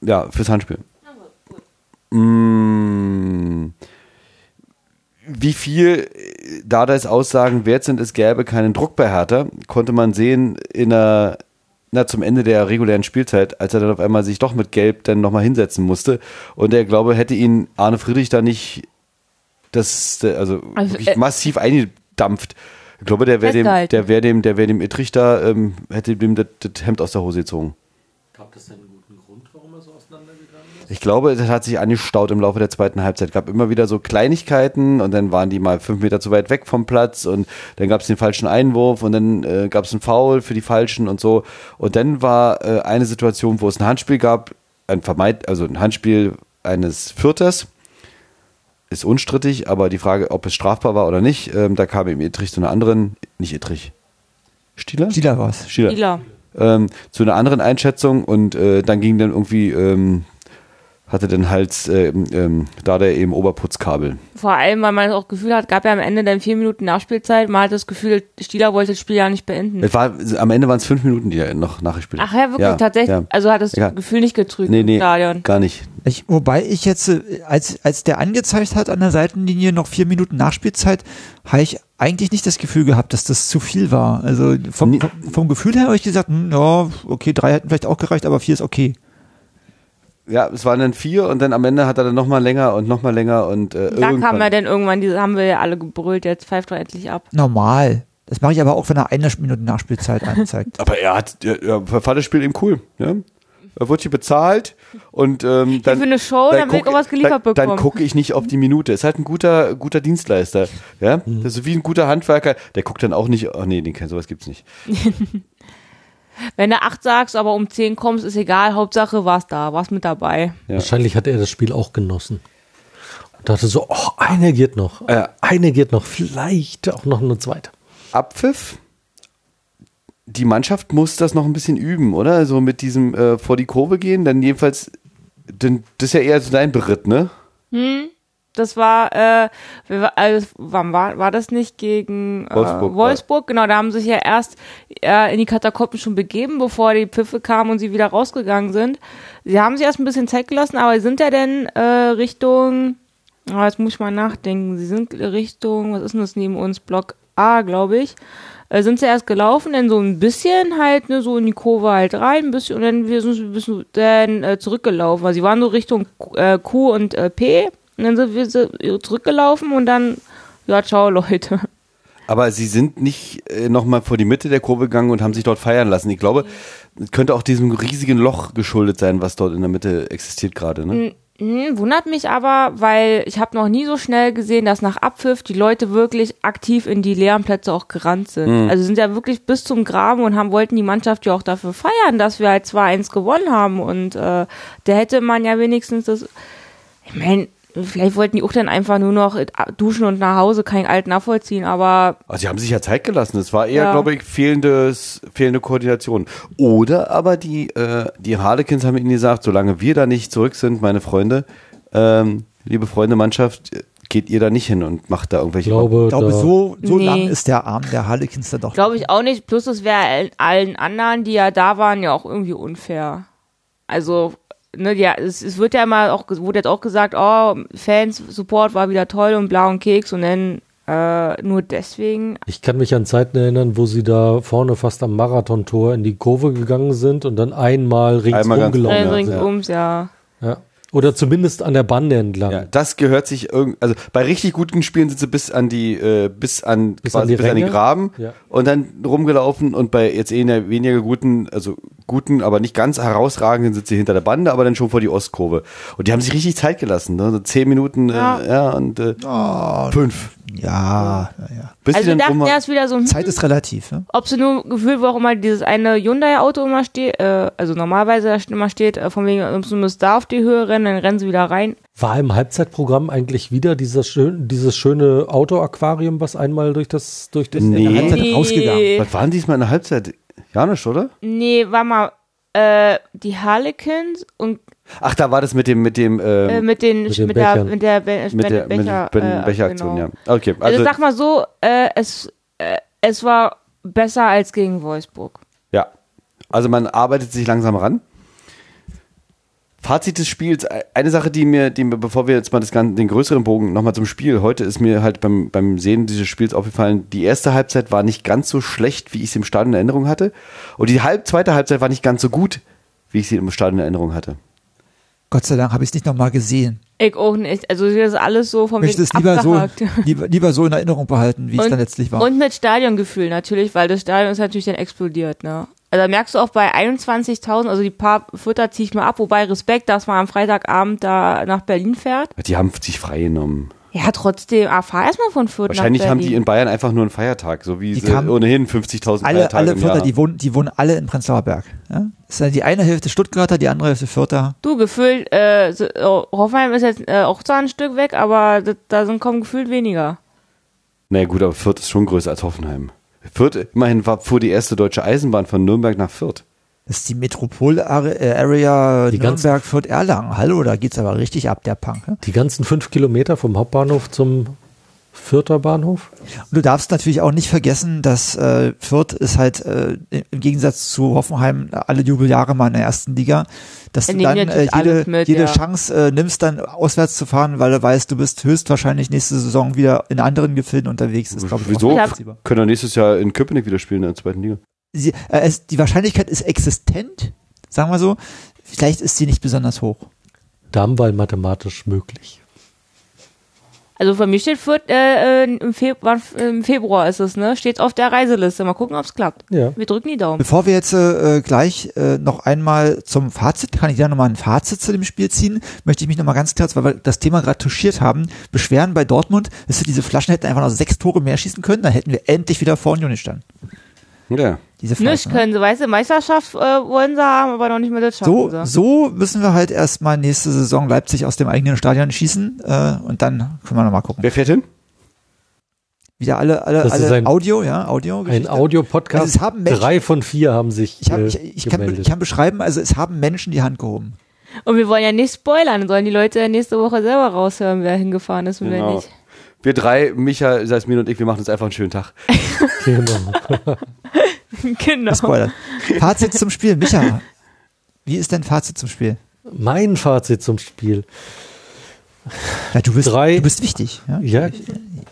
D: ja, fürs Handspiel. Mm, wie viel äh, Dardais Aussagen wert sind, es gäbe keinen Druck bei Hertha, konnte man sehen in der, na, zum Ende der regulären Spielzeit, als er dann auf einmal sich doch mit Gelb dann nochmal hinsetzen musste. Und er glaube, hätte ihn Arne Friedrich da nicht das, also,
F: Also,
D: wirklich
F: äh,
D: massiv eingedampft. Ich glaube, der wäre dem, der wäre dem, der wäre dem Ittrich da, ähm, hätte dem das, das Hemd aus der Hose gezogen.
E: Gab das denn einen guten Grund, warum er so auseinandergegangen ist?
D: Ich glaube, das hat sich angestaut im Laufe der zweiten Halbzeit. gab immer wieder so Kleinigkeiten und dann waren die mal fünf Meter zu weit weg vom Platz und dann gab es den falschen Einwurf und dann äh, gab es einen Foul für die Falschen und so. Und dann war äh, eine Situation, wo es ein Handspiel gab, ein Vermeid, also ein Handspiel eines Vierters. Ist unstrittig, aber die Frage, ob es strafbar war oder nicht, ähm, da kam eben Ittrich zu einer anderen, nicht Ittrich. Stieler?
C: Stieler war's.
D: Stieler
F: Spieler.
D: ähm, zu einer anderen Einschätzung und äh, dann ging dann irgendwie, ähm, hatte dann halt äh, ähm, da der eben Oberputzkabel.
F: Vor allem, weil man auch Gefühl hat, gab ja am Ende dann vier Minuten Nachspielzeit. Man hat das Gefühl, Stieler wollte das Spiel ja nicht beenden.
D: Es war, am Ende waren es fünf Minuten, die er noch nachgespielt hat.
F: Ach ja, wirklich, tatsächlich.
D: ja.
F: Also hat das
D: Ja.
F: Gefühl nicht getrügt
D: Nee,
F: im
D: nee,
F: Stadion.
D: gar nicht.
C: Ich, wobei ich jetzt, äh, als, als der angezeigt hat an der Seitenlinie noch vier Minuten Nachspielzeit, habe ich eigentlich nicht das Gefühl gehabt, dass das zu viel war. Also vom,
D: Nee.
C: vom, vom Gefühl her habe ich gesagt, hm, ja, okay, drei hätten vielleicht auch gereicht, aber vier ist okay.
D: Ja, es waren dann vier und dann am Ende hat er dann nochmal länger und nochmal länger und äh,
F: Da
D: irgendwann.
F: kam ja dann irgendwann, diese haben wir ja alle gebrüllt, jetzt pfeift doch endlich ab.
C: Normal. Das mache ich aber auch, wenn er eine Minute Nachspielzeit anzeigt. <laughs>
D: Aber er hat, er, er fand das Spiel eben cool. Ja? Er wird hier bezahlt und ähm, dann,
F: für eine Show, dann will ich
D: guck-
F: auch was geliefert
D: dann, Dann
F: bekommen.
D: gucke ich nicht auf die Minute. Ist halt ein guter, guter Dienstleister. Ja, das ist wie ein guter Handwerker. Der guckt dann auch nicht. Oh nee, den kennt sowas gibt's nicht. <laughs>
F: Wenn du acht sagst, aber um zehn kommst, ist egal. Hauptsache war's da, war's mit dabei.
D: Ja.
E: Wahrscheinlich hat er das Spiel auch genossen. Und dachte so, oh, eine geht noch.
D: Ja.
E: Eine geht noch. Vielleicht auch noch eine zweite.
D: Abpfiff. Die Mannschaft muss das noch ein bisschen üben, oder? Also mit diesem äh, vor die Kurve gehen, dann jedenfalls, denn das ist ja eher so dein Beritt, ne?
F: Das war, äh, also, wann war, war das nicht gegen äh,
D: Wolfsburg,
F: Wolfsburg? Genau, da haben sich ja erst äh, in die Katakomben schon begeben, bevor die Pfiffe kamen und sie wieder rausgegangen sind. Sie haben sich erst ein bisschen Zeit gelassen, aber sind ja denn äh, Richtung, oh, jetzt muss ich mal nachdenken, sie sind Richtung, was ist denn das neben uns, Block A, glaube ich. Äh, sind sie erst gelaufen, dann so ein bisschen halt, ne, so in die Kurve halt rein, ein bisschen, und dann wir sind ein bisschen dann äh, zurückgelaufen. Also sie waren so Richtung äh, Q und äh, P, und dann sind wir zurückgelaufen und dann, ja, ciao Leute.
D: Aber sie sind nicht äh, nochmal vor die Mitte der Kurve gegangen und haben sich dort feiern lassen. Ich glaube, es könnte auch diesem riesigen Loch geschuldet sein, was dort in der Mitte existiert gerade. Ne?
F: Wundert mich aber, weil ich habe noch nie so schnell gesehen, dass nach Abpfiff die Leute wirklich aktiv in die leeren Plätze auch gerannt sind. Also sind ja wirklich bis zum Graben und haben wollten die Mannschaft ja auch dafür feiern, dass wir halt 2-1 gewonnen haben und äh, da hätte man ja wenigstens das ich meine, vielleicht wollten die auch dann einfach nur noch äh, duschen und nach Hause, keinen Alt nachvollziehen, aber
D: Also sie haben sich ja Zeit gelassen. Es war eher,
F: Ja.
D: glaube ich, fehlendes, fehlende Koordination. Oder aber die, äh, die Harlequins haben ihnen gesagt, solange wir da nicht zurück sind, meine Freunde, ähm, liebe Freunde, Mannschaft, geht ihr da nicht hin und macht da
E: Ich
D: irgendwelche
E: glaube,
C: Ich glaube,
E: da,
C: so, so
F: Nee.
C: lang ist der Arm der Harlequins dann doch.
F: Glaube ich auch nicht. Plus es wäre allen- allen anderen, die ja da waren, ja auch irgendwie unfair. Also, ne, ja, es, es wird ja immer auch, wurde jetzt auch gesagt, oh, Fans, Support war wieder toll und blau und Keks und dann äh, nur deswegen.
E: ich kann mich an Zeiten erinnern, wo sie da vorne fast am Marathontor in die Kurve gegangen sind und dann einmal ringsum
D: Einmal
E: gelaufen
D: ja,
E: sind.
F: ringsums, ja.
E: Ja. Oder zumindest an der Bande entlang.
D: Ja, das gehört sich irgend, also bei richtig guten Spielen sind sie bis an die, äh, bis an,
E: Bis
D: quasi
E: an die
D: bis an die? Graben
E: Ja.
D: und dann rumgelaufen und bei jetzt eher weniger guten, also guten, aber nicht ganz herausragenden sind sie hinter der Bande, aber dann schon vor die Ostkurve. Und die haben sich richtig Zeit gelassen, ne? So zehn Minuten,
F: Ja.
D: äh, ja, und äh,
C: Oh,
D: fünf.
C: Ja, ja.
D: Bis
F: Also
D: dann
F: dachten erst wieder so, hm,
C: Zeit ist relativ. Ne?
F: ob sie nur gefühlt, auch immer dieses eine Hyundai-Auto immer steht, äh, also normalerweise da immer steht, äh, von wegen, du musst da auf die Höhe rennen, dann rennen sie wieder rein.
E: War im Halbzeitprogramm eigentlich wieder dieser schön, dieses schöne Autoaquarium, was einmal durch das durch das
D: Nee.
C: In der Halbzeit rausgegangen.
D: was waren diesmal in der Halbzeit? Janisch, oder?
F: Nee, war mal, äh, die Harlequins und
D: Ach, da war das mit dem, mit dem, ähm,
F: äh, mit den
E: Mit den
F: mit, der mit der Be
D: mit der, mit
F: Becher,
D: der
F: äh,
D: Becheraktion,
F: genau.
D: ja. Okay,
F: Also,
D: also,
F: sag mal so, äh, es äh, es war besser als gegen Wolfsburg.
D: Ja. Also man arbeitet sich langsam ran. Fazit des Spiels, eine Sache, die mir, die mir, bevor wir jetzt mal das ganze, den größeren Bogen nochmal zum Spiel, heute ist mir halt beim, beim Sehen dieses Spiels aufgefallen, die erste Halbzeit war nicht ganz so schlecht, wie ich sie im Stadion in Erinnerung hatte. Und die halb, zweite Halbzeit war nicht ganz so gut, wie ich sie im Stadion in Erinnerung hatte.
C: Gott sei Dank habe ich es nicht nochmal gesehen.
F: Ich auch nicht. Also das ist alles so von
C: Ich möchte es lieber so, <laughs> lieber, lieber so in Erinnerung behalten, wie es dann letztlich war.
F: Und mit Stadiongefühl natürlich, weil das Stadion ist natürlich dann explodiert, ne? Also da merkst du auch bei 21.000, also die paar Futter ziehe ich mir ab, wobei Respekt, dass man am Freitagabend da nach Berlin fährt.
D: Die haben sich freigenommen.
F: Ja, trotzdem, ah, fahr erstmal von Fürth
D: Wahrscheinlich
F: nach
D: haben die in Bayern einfach nur einen Feiertag, so wie
C: Die
D: sie
C: kamen-
D: ohnehin 50.000
C: alle,
D: Feiertage
C: alle
D: im
C: Fürther,
D: Jahr
C: die wohnen, die wohnen alle in Prenzlauer Berg. Ja? Das ist ja die eine Hälfte Stuttgarter, die andere Hälfte Fürther.
F: Du, gefühlt, äh, so- oh, Hoffenheim ist jetzt äh, auch zwar ein Stück weg, aber da, da sind kaum gefühlt weniger.
D: Naja gut, aber Fürth ist schon größer als Hoffenheim. Fürth, immerhin war, fuhr die erste deutsche Eisenbahn von Nürnberg nach Fürth.
C: Das ist die Metropol-Area
E: Die ganzen-
C: Nürnberg, Fürth, Erlangen. Hallo, da geht's aber richtig ab, der Punk. Ne?
E: Die ganzen fünf Kilometer vom Hauptbahnhof zum Fürther Bahnhof.
C: Und du darfst natürlich auch nicht vergessen, dass äh, Fürth ist halt äh, im Gegensatz zu Hoffenheim alle Jubeljahre mal in der ersten Liga, dass du
F: Die
C: dann äh, jede,
F: mit,
C: jede
F: ja.
C: Chance äh, nimmst, dann auswärts zu fahren, weil du weißt, du bist höchstwahrscheinlich nächste Saison wieder in anderen Gefilden unterwegs. Ist, glaub ich, auch
D: Wieso? Können wir nächstes Jahr in Köpenick wieder spielen in der zweiten Liga.
C: Sie, äh, es, die Wahrscheinlichkeit ist existent, sagen wir so. Vielleicht ist sie nicht besonders hoch.
E: Darmwahl mathematisch möglich.
F: Also bei mir steht Fürth, äh, äh, im, Februar, im Februar ist es, ne? Steht auf der Reiseliste. Mal gucken, ob es klappt.
E: Ja.
F: Wir drücken die Daumen.
C: Bevor wir jetzt äh, gleich äh, noch einmal zum Fazit, kann ich da nochmal ein Fazit zu dem Spiel ziehen, möchte ich mich nochmal ganz kurz, weil wir das Thema gerade touchiert haben, beschweren bei Dortmund, dass wir diese Flaschen hätten einfach noch sechs Tore mehr schießen können, dann hätten wir endlich wieder vor Union gestanden.
D: Ja.
C: Diese
F: Nicht
C: Flaschen. ne?
F: können sie, weißt du, Meisterschaft äh, wollen sie haben, aber noch nicht mehr das schaffen
C: So,
F: sie.
C: so müssen wir halt erstmal nächste Saison Leipzig aus dem eigenen Stadion schießen äh, und dann können wir nochmal gucken.
D: Wer fährt hin?
C: Wieder alle, alle,
E: Das ist
C: alle
E: ein-
C: Audio, ja, Audio.
E: Ein. Audio-Podcast.
C: Also es haben Menschen-
E: Drei von vier haben sich
C: Ich, hab,
E: äh,
C: ich, ich, kann, ich kann beschreiben, also es haben Menschen die Hand gehoben.
F: Und wir wollen ja nicht spoilern, sollen die Leute ja nächste Woche selber raushören, wer hingefahren ist und wer
D: Genau.
F: nicht.
D: Wir drei, Micha, Jasmin und ich, wir machen uns einfach einen schönen Tag. <laughs>
E: genau. <laughs>
F: genau.
C: Spoiler. Fazit zum Spiel. Micha, wie ist dein Fazit zum Spiel?
E: Mein Fazit zum Spiel.
C: Ja, du bist,
E: Drei-
C: du bist wichtig. Ja,
E: Ja,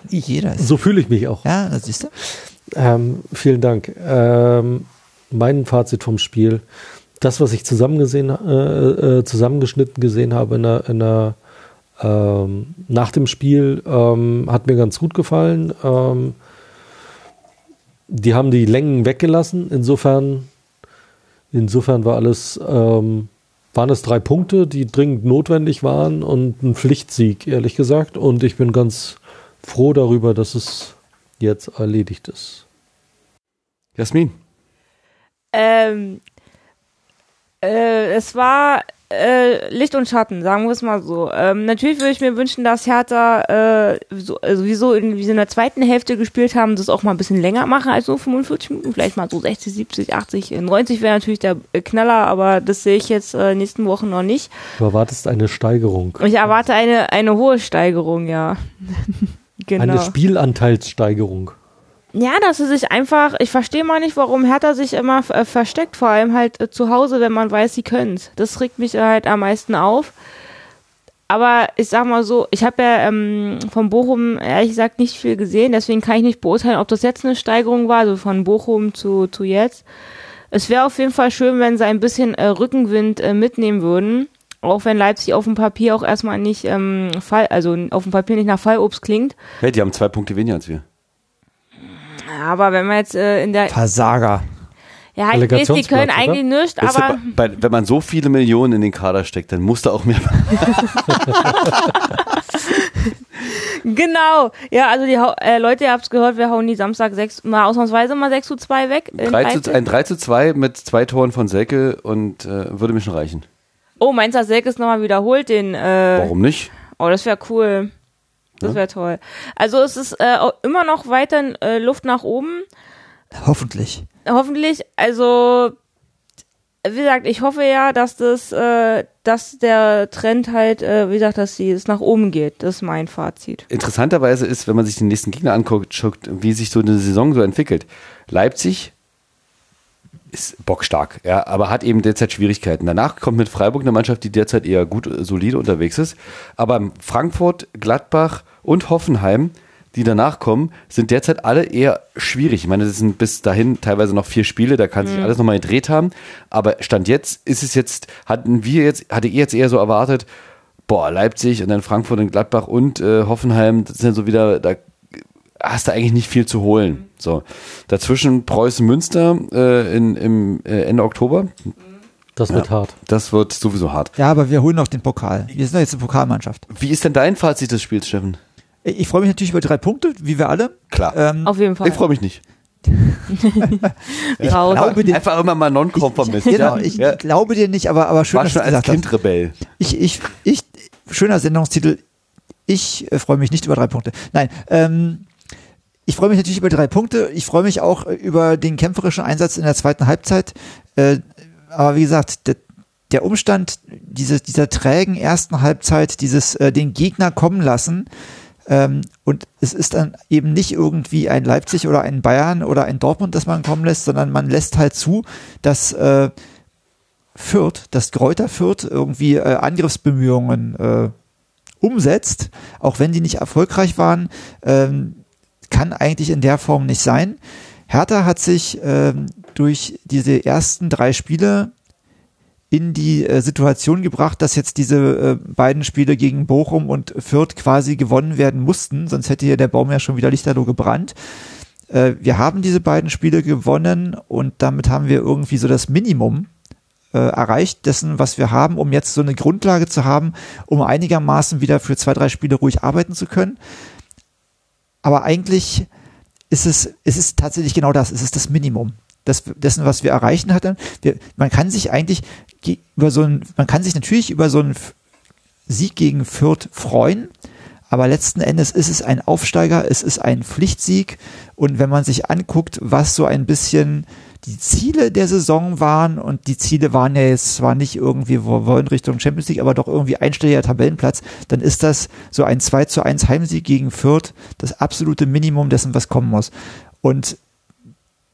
C: jeder ist.
E: so fühle ich mich auch.
C: Ja, das siehst du.
E: Ähm, vielen Dank. Ähm, mein Fazit vom Spiel. Das, was ich zusammengesehen, äh, äh, zusammengeschnitten gesehen habe in der, in der, ähm, nach dem Spiel, ähm, hat mir ganz gut gefallen. Ähm, die haben die Längen weggelassen. Insofern, insofern war alles, ähm, waren es drei Punkte, die dringend notwendig waren und ein Pflichtsieg, ehrlich gesagt. Und ich bin ganz froh darüber, dass es jetzt erledigt ist.
D: Jasmin.
F: Ähm, äh, es war äh, Licht und Schatten, sagen wir es mal so. Ähm, natürlich würde ich mir wünschen, dass Hertha äh, so, also wie, so in, wie sie in der zweiten Hälfte gespielt haben, das auch mal ein bisschen länger machen als so 45 Minuten, vielleicht mal so 60, 70, 80, 90 wäre natürlich der äh, Knaller, aber das sehe ich jetzt äh, nächsten Wochen noch nicht.
E: Du erwartest eine Steigerung.
F: Ich erwarte eine, eine hohe Steigerung, ja. <laughs> genau.
E: Eine Spielanteilssteigerung.
F: Ja, dass sie sich einfach, ich verstehe mal nicht, warum Hertha sich immer äh, versteckt, vor allem halt äh, zu Hause, wenn man weiß, sie können's. Das regt mich halt am meisten auf. Aber ich sag mal so, ich habe ja ähm, von Bochum ehrlich gesagt nicht viel gesehen, deswegen kann ich nicht beurteilen, ob das jetzt eine Steigerung war, also von Bochum zu, zu jetzt. Es wäre auf jeden Fall schön, wenn sie ein bisschen äh, Rückenwind äh, mitnehmen würden. Auch wenn Leipzig auf dem Papier auch erstmal nicht ähm, Fall, also auf dem Papier nicht nach Fallobst klingt.
D: Hey, die haben zwei Punkte weniger als wir.
F: Aber wenn man jetzt äh, in der
C: Versager.
F: Ja, ich weiß, die können
E: oder?
F: eigentlich nichts, aber
D: bei, bei, wenn man so viele Millionen in den Kader steckt, dann muss da auch mehr. <laughs>
F: genau. Ja, also die äh, Leute, ihr habt's gehört, wir hauen die Samstag sechs, mal ausnahmsweise mal 6 zu 2 weg. in
D: 3 zu, ein 3 zu 2 mit zwei Toren von Selke und äh, würde mir schon reichen.
F: oh, meinst du, dass Selkes nochmal wiederholt den? Äh,
D: Warum nicht?
F: Oh, das wäre cool. Das
D: Ja.
F: wäre toll. Also es ist äh, immer noch weiter äh, Luft nach oben.
C: Hoffentlich.
F: Hoffentlich, also wie gesagt, ich hoffe ja, dass das, äh, dass der Trend halt, äh, wie gesagt, dass sie es nach oben geht. Das ist mein Fazit.
D: Interessanterweise ist, wenn man sich den nächsten Gegner anguckt, schaut, wie sich so eine Saison so entwickelt. Leipzig ist bockstark, ja, aber hat eben derzeit Schwierigkeiten. Danach kommt mit Freiburg eine Mannschaft, die derzeit eher gut, solide unterwegs ist. Aber Frankfurt, Gladbach und Hoffenheim, die danach kommen, sind derzeit alle eher schwierig. Ich meine, das sind bis dahin teilweise noch vier Spiele, da kann sich alles nochmal gedreht haben. Aber Stand jetzt ist es jetzt, hatten wir jetzt, hatte ich jetzt eher so erwartet, boah, Leipzig und dann Frankfurt und Gladbach und äh, Hoffenheim, das sind so wieder, da hast du eigentlich nicht viel zu holen. So. Dazwischen Preußen Münster äh, in, im äh, Ende Oktober.
E: Das wird hart.
D: Das wird sowieso hart.
C: Ja, aber wir holen noch den Pokal. Wir sind doch jetzt eine Pokalmannschaft.
D: Wie ist denn dein Fazit des Spiels, Steffen?
C: Ich ich freue mich natürlich über drei Punkte, wie wir alle.
D: Klar.
C: Ähm,
F: Auf jeden Fall.
D: ich freue mich nicht. <laughs>
F: Raus.
C: glaube dir,
D: Einfach immer mal nonkonformist.
C: genau,
D: ja?
C: ich
D: ja.
C: glaube dir nicht, aber, aber schön,
D: War
C: dass du
D: schon als
C: gesagt hast.
D: Kind Rebell.
C: Ich, ich, ich, schöner Sendungstitel. Ich äh, freue mich nicht über drei Punkte. Nein, ähm, ich freue mich natürlich über drei Punkte. Ich freue mich auch äh, über den kämpferischen Einsatz in der zweiten Halbzeit. Äh, aber wie gesagt, der, der Umstand diese, dieser trägen ersten Halbzeit, dieses äh, den Gegner kommen lassen, und es ist dann eben nicht irgendwie ein Leipzig oder ein Bayern oder ein Dortmund, das man kommen lässt, sondern man lässt halt zu, dass äh, Fürth, dass Kräuter Fürth irgendwie äh, Angriffsbemühungen äh, umsetzt, auch wenn die nicht erfolgreich waren, ähm, kann eigentlich in der Form nicht sein. Hertha hat sich ähm, durch diese ersten drei Spiele in die äh, Situation gebracht, dass jetzt diese äh, beiden Spiele gegen Bochum und Fürth quasi gewonnen werden mussten, sonst hätte hier der Baum ja schon wieder lichterloh gebrannt. Äh, wir haben diese beiden Spiele gewonnen und damit haben wir irgendwie so das Minimum äh, erreicht dessen, was wir haben, um jetzt so eine Grundlage zu haben, um einigermaßen wieder für zwei, drei Spiele ruhig arbeiten zu können. Aber eigentlich ist es, es ist tatsächlich genau das, es ist das Minimum das, dessen, was wir erreichen hatten. Wir, man kann sich eigentlich über so ein, man kann sich natürlich über so einen Sieg gegen Fürth freuen, aber letzten Endes ist es ein Aufsteiger, es ist ein Pflichtsieg und wenn man sich anguckt, was so ein bisschen die Ziele der Saison waren und die Ziele waren ja jetzt zwar nicht irgendwie, wir wollen Richtung Champions League, aber doch irgendwie einstelliger Tabellenplatz, dann ist das so ein 2 zu 1 Heimsieg gegen Fürth das absolute Minimum dessen, was kommen muss. Und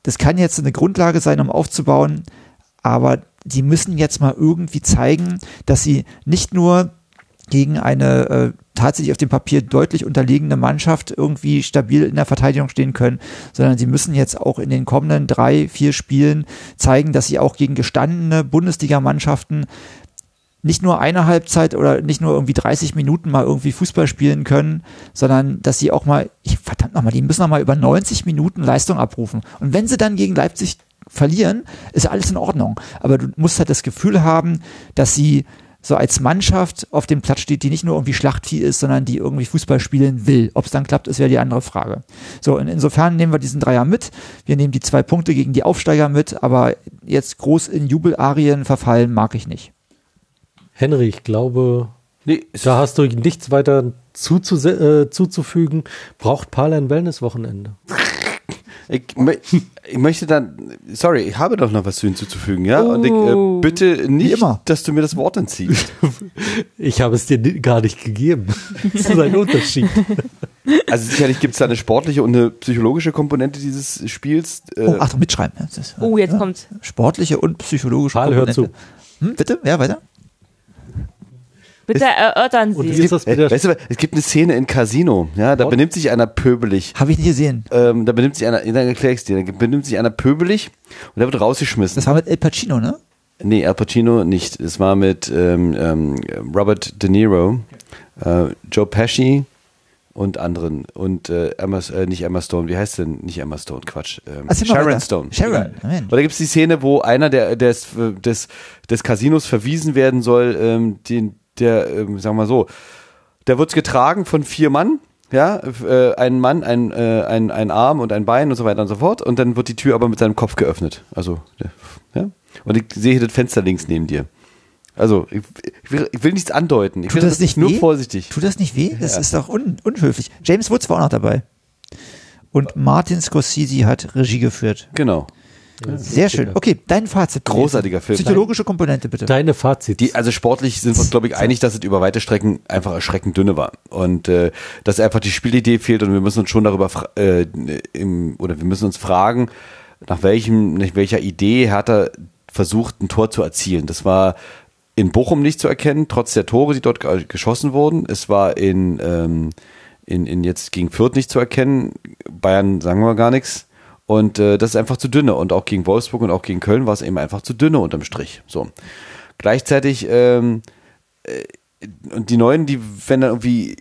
C: das kann jetzt eine Grundlage sein, um aufzubauen, aber die müssen jetzt mal irgendwie zeigen, dass sie nicht nur gegen eine äh, tatsächlich auf dem Papier deutlich unterlegene Mannschaft irgendwie stabil in der Verteidigung stehen können, sondern sie müssen jetzt auch in den kommenden drei, vier Spielen zeigen, dass sie auch gegen gestandene Bundesligamannschaften nicht nur eine Halbzeit oder nicht nur irgendwie 30 Minuten mal irgendwie Fußball spielen können, sondern dass sie auch mal, ich, verdammt nochmal, die müssen noch mal über 90 Minuten Leistung abrufen. Und wenn sie dann gegen Leipzig verlieren, ist alles in Ordnung. Aber du musst halt das Gefühl haben, dass sie so als Mannschaft auf dem Platz steht, die nicht nur irgendwie Schlachtvieh ist, sondern die irgendwie Fußball spielen will. Ob es dann klappt, ist ja die andere Frage. So, und insofern nehmen wir diesen Dreier mit. Wir nehmen die zwei Punkte gegen die Aufsteiger mit, aber jetzt groß in Jubelarien verfallen mag ich nicht.
E: Henry, ich glaube, nee, da hast du nichts weiter äh, zuzufügen. Braucht Parler ein Wellness-Wochenende? <laughs>
D: Ich, ich, möchte dann, sorry, ich habe doch noch was hinzuzufügen, ja? Und ich, äh, oh. bitte nicht, dass du mir das Wort entziehst. <laughs>
E: ich habe es dir gar nicht gegeben. <laughs> Das ist ein Unterschied.
D: Also sicherlich gibt es da eine sportliche und eine psychologische Komponente dieses Spiels.
C: Äh, oh, Achtung, mitschreiben.
F: Ist, oh, jetzt ja, kommt's.
C: Sportliche und psychologische
E: Paul, Komponente. Hör
C: zu. Hm, bitte? Ja, weiter.
F: Bitte erörtern Sie. Und
D: wie ist das bitte? Weißt du, es gibt eine Szene in Casino, ja, da What? benimmt sich einer pöbelig.
C: Habe ich nicht gesehen.
D: Ähm, da benimmt sich einer, dann erkläre ich dir, da benimmt sich einer pöbelig und der wird rausgeschmissen.
C: Das war mit El Pacino, ne?
D: Nee, Al Pacino nicht. Es war mit ähm, ähm, Robert De Niro, äh, Joe Pesci und anderen. Und äh, Emma, äh, nicht Emma Stone, wie heißt denn? Nicht Emma Stone, Quatsch. Ähm, Ach, Sharon Stone.
C: Sharon.
D: Ja. Und da gibt es die Szene, wo einer der, des, des, des Casinos verwiesen werden soll, ähm, den, der, ähm, sagen wir mal so, der wird getragen von vier Mann, ja, äh, ein Mann, ein, äh, ein, ein Arm und ein Bein und so weiter und so fort. Und dann wird die Tür aber mit seinem Kopf geöffnet. Also, ja. Und ich sehe hier das Fenster links neben dir. Also, ich, ich, will, ich will, nichts andeuten. Ich
C: Tut das, das nicht
D: nur
C: weh?
D: vorsichtig.
C: Tut das nicht weh? Das ja. ist doch un, unhöflich. James Woods war auch noch dabei. Und Martin Scorsese hat Regie geführt.
D: Genau.
C: Sehr schön. Okay, dein Fazit.
D: Großartiger Film.
C: Psychologische Komponente bitte.
E: Deine Fazit.
D: Die, also sportlich sind wir uns, glaube ich, einig, dass es über weite Strecken einfach erschreckend dünne war. Und äh, dass einfach die Spielidee fehlt und wir müssen uns schon darüber äh, im, oder wir müssen uns fragen, nach welchem, nach welcher Idee Hertha versucht, ein Tor zu erzielen. Das war in Bochum nicht zu erkennen, trotz der Tore, die dort geschossen wurden. Es war in, ähm, in, in jetzt gegen Fürth nicht zu erkennen. Bayern sagen wir gar nichts. Und äh, das ist einfach zu dünne. Und auch gegen Wolfsburg und auch gegen Köln war es eben einfach zu dünne unterm Strich. So. Gleichzeitig, ähm, äh, und die Neuen, die werden dann irgendwie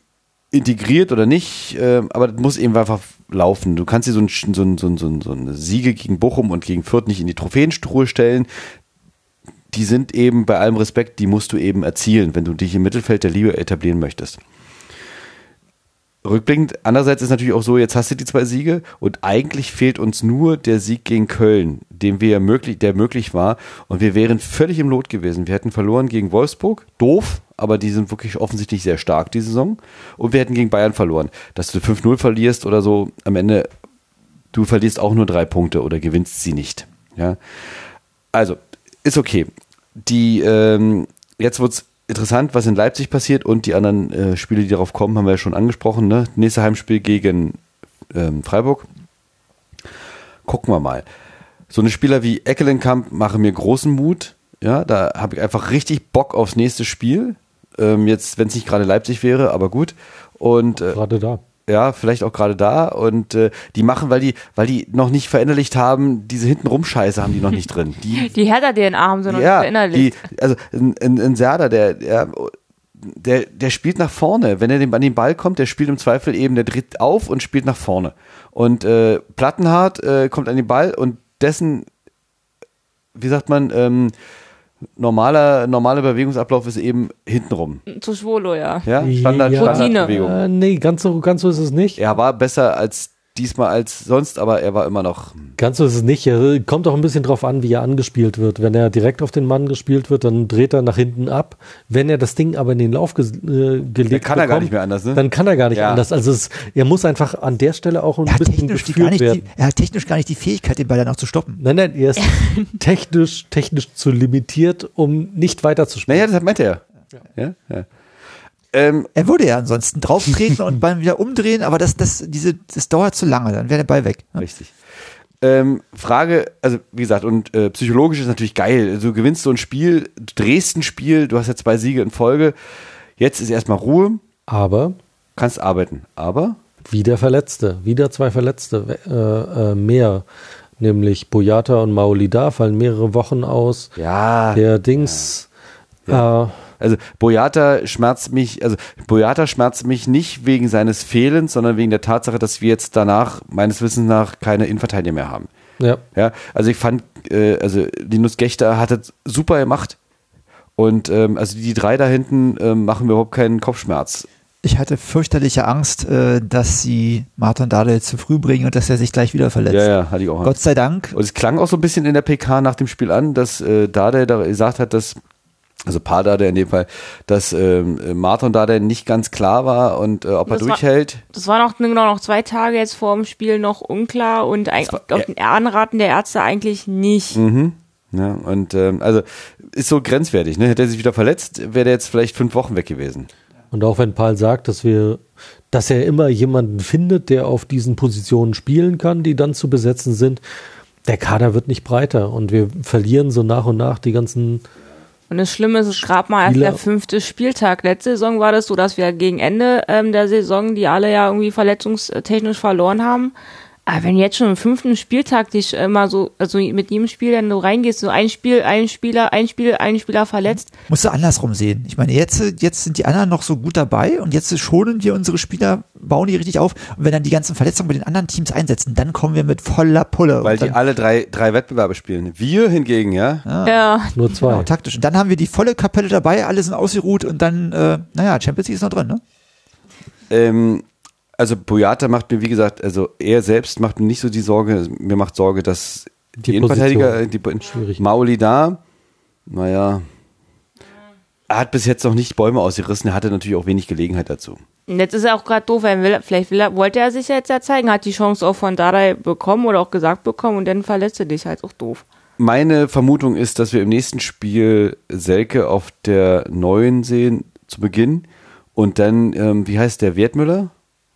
D: integriert oder nicht, äh, aber das muss eben einfach laufen. Du kannst dir so, ein, so, ein, so, ein, so eine Siege gegen Bochum und gegen Fürth nicht in die Trophäenstruhe stellen. Die sind eben bei allem Respekt, die musst du eben erzielen, wenn du dich im Mittelfeld der Liga etablieren möchtest rückblickend, andererseits ist natürlich auch so, jetzt hast du die zwei Siege und eigentlich fehlt uns nur der Sieg gegen Köln, dem wir möglich, der möglich war und wir wären völlig im Lot gewesen. Wir hätten verloren gegen Wolfsburg, doof, aber die sind wirklich offensichtlich sehr stark die Saison und wir hätten gegen Bayern verloren. Dass du 5-0 verlierst oder so, am Ende, du verlierst auch nur drei Punkte oder gewinnst sie nicht. Ja, also ist okay. Die ähm, jetzt wird's interessant, was in Leipzig passiert und die anderen äh, Spiele, die darauf kommen, haben wir ja schon angesprochen. Ne? Nächste Heimspiel gegen ähm, Freiburg. Gucken wir mal. So eine Spieler wie Eckelenkamp machen mir großen Mut. Ja, da habe ich einfach richtig Bock aufs nächste Spiel. Ähm, jetzt, wenn es nicht gerade Leipzig wäre, aber gut. Und
E: äh, gerade da.
D: Ja, vielleicht auch gerade da und äh, die machen, weil die, weil die noch nicht verinnerlicht haben, diese hinten Scheiße haben die noch nicht drin. Die, <laughs>
F: Die Hertha-DNA haben sie noch
D: ja,
F: nicht verinnerlicht.
D: die, also ein, ein, ein Serda, der, der, der, der spielt nach vorne. Wenn er an den Ball kommt, der spielt im Zweifel eben, der dreht auf und spielt nach vorne. Und äh, Plattenhardt äh, kommt an den Ball und dessen, wie sagt man, ähm, normaler, normaler Bewegungsablauf ist eben hintenrum.
F: Zu Schwolo, ja.
D: Ja, Standard,
E: Ja.
D: Standardbewegung.
E: Äh, nee, ganz so, ganz so ist es nicht.
D: Er war besser als diesmal als sonst, aber er war immer noch.
E: Ganz so ist es nicht. Er kommt auch ein bisschen drauf an, wie er angespielt wird. Wenn er direkt auf den Mann gespielt wird, dann dreht er nach hinten ab. Wenn er das Ding aber in den Lauf ge äh, gelegt
D: kann er gar
E: bekommt,
D: nicht mehr anders, ne?
E: Dann kann er gar nicht
D: Ja.
E: anders. Also es, er muss einfach an der Stelle auch ein
C: Er hat,
E: bisschen
C: technisch die gar
E: geführt
C: nicht die,
E: werden.
C: er hat technisch gar nicht die Fähigkeit, den Ball dann auch zu stoppen.
E: Nein, nein, er ist <laughs> technisch, technisch zu limitiert, um nicht weiterzuspielen.
D: Naja, das meinte er. Ja, ja. Ähm,
C: Er würde ja ansonsten drauftreten und Ball wieder umdrehen, aber das, das, diese, das dauert zu lange, dann wäre der Ball weg. ne?
D: Richtig. Ähm, Frage, also wie gesagt, und äh, psychologisch ist natürlich geil. Du gewinnst so ein Spiel, du drehst ein Spiel, du hast jetzt zwei Siege in Folge. Jetzt ist erstmal Ruhe,
E: Aber
D: kannst arbeiten. Aber
E: wieder Verletzte, wieder zwei Verletzte äh, äh, mehr. Nämlich Boyata und Maolida fallen mehrere Wochen aus.
D: ja,
E: Der Dings, äh,
D: also Boyata schmerzt mich, also Boyata schmerzt mich nicht wegen seines Fehlens, sondern wegen der Tatsache, dass wir jetzt danach, meines Wissens nach, keine Innenverteidiger mehr haben.
E: ja,
D: Ja, also ich fand, äh, also Linus Gechter hat es super gemacht. Und ähm, also die drei da hinten ähm, machen mir überhaupt keinen Kopfschmerz.
C: Ich hatte fürchterliche Angst, äh, dass sie Martin Dardel zu früh bringen und dass er sich gleich wieder verletzt.
D: Ja, ja, hatte ich auch.
C: Gott sei Dank.
D: Und es klang auch so ein bisschen in der PK nach dem Spiel an, dass äh, Dade da gesagt hat, dass, also Paar Dade in dem Fall, dass ähm, Martin Dade nicht ganz klar war und äh, ob er
F: Das war-
D: durchhält.
F: Das war noch, genau noch zwei Tage jetzt vor dem Spiel noch unklar und eigentlich
D: war-
F: auf den Anraten der Ärzte eigentlich nicht.
D: Mhm. Ja, und ähm, also ist so grenzwertig. Ne? Hätte er sich wieder verletzt, wäre der jetzt vielleicht fünf Wochen weg gewesen.
E: Und auch wenn Paul sagt, dass wir, dass er immer jemanden findet, der auf diesen Positionen spielen kann, die dann zu besetzen sind, der Kader wird nicht breiter und wir verlieren so nach und nach die ganzen.
F: Und das Schlimme ist, es gerade mal erst der fünfte Spieltag. Letzte Saison war das so, dass wir gegen Ende ähm, der Saison, die alle ja irgendwie verletzungstechnisch verloren haben. Aber wenn du jetzt schon im fünften Spieltag dich immer so, also mit jedem Spiel dann du reingehst, so ein Spiel, ein Spieler, ein Spiel, ein Spieler verletzt,
C: Musst du andersrum sehen. Ich meine, jetzt, jetzt sind die anderen noch so gut dabei und jetzt schonen wir unsere Spieler, bauen die richtig auf. Und wenn dann die ganzen Verletzungen bei den anderen Teams einsetzen, dann kommen wir mit voller Pulle.
D: Weil die alle drei, drei Wettbewerbe spielen. Wir hingegen, ja.
F: ja,
E: Nur zwei.
C: Genau, taktisch. Und dann haben wir die volle Kapelle dabei, alle sind ausgeruht und dann, äh, naja, Champions League ist noch drin, ne?
D: Ähm, also Boyata macht mir, wie gesagt, also er selbst macht mir nicht so die Sorge, mir macht Sorge, dass die,
E: Die
D: Innenverteidiger, die
E: Schwierig.
D: Mauli da, naja, er hat bis jetzt noch nicht Bäume ausgerissen, er hatte natürlich auch wenig Gelegenheit dazu.
F: Und jetzt ist er auch gerade doof, er will, vielleicht will er, wollte er sich jetzt ja zeigen, hat die Chance auch von Dardai bekommen oder auch gesagt bekommen und dann verletzt er dich halt auch doof.
D: Meine Vermutung ist, dass wir im nächsten Spiel Selke auf der neuen sehen zu Beginn und dann, ähm, wie heißt der, Wertmüller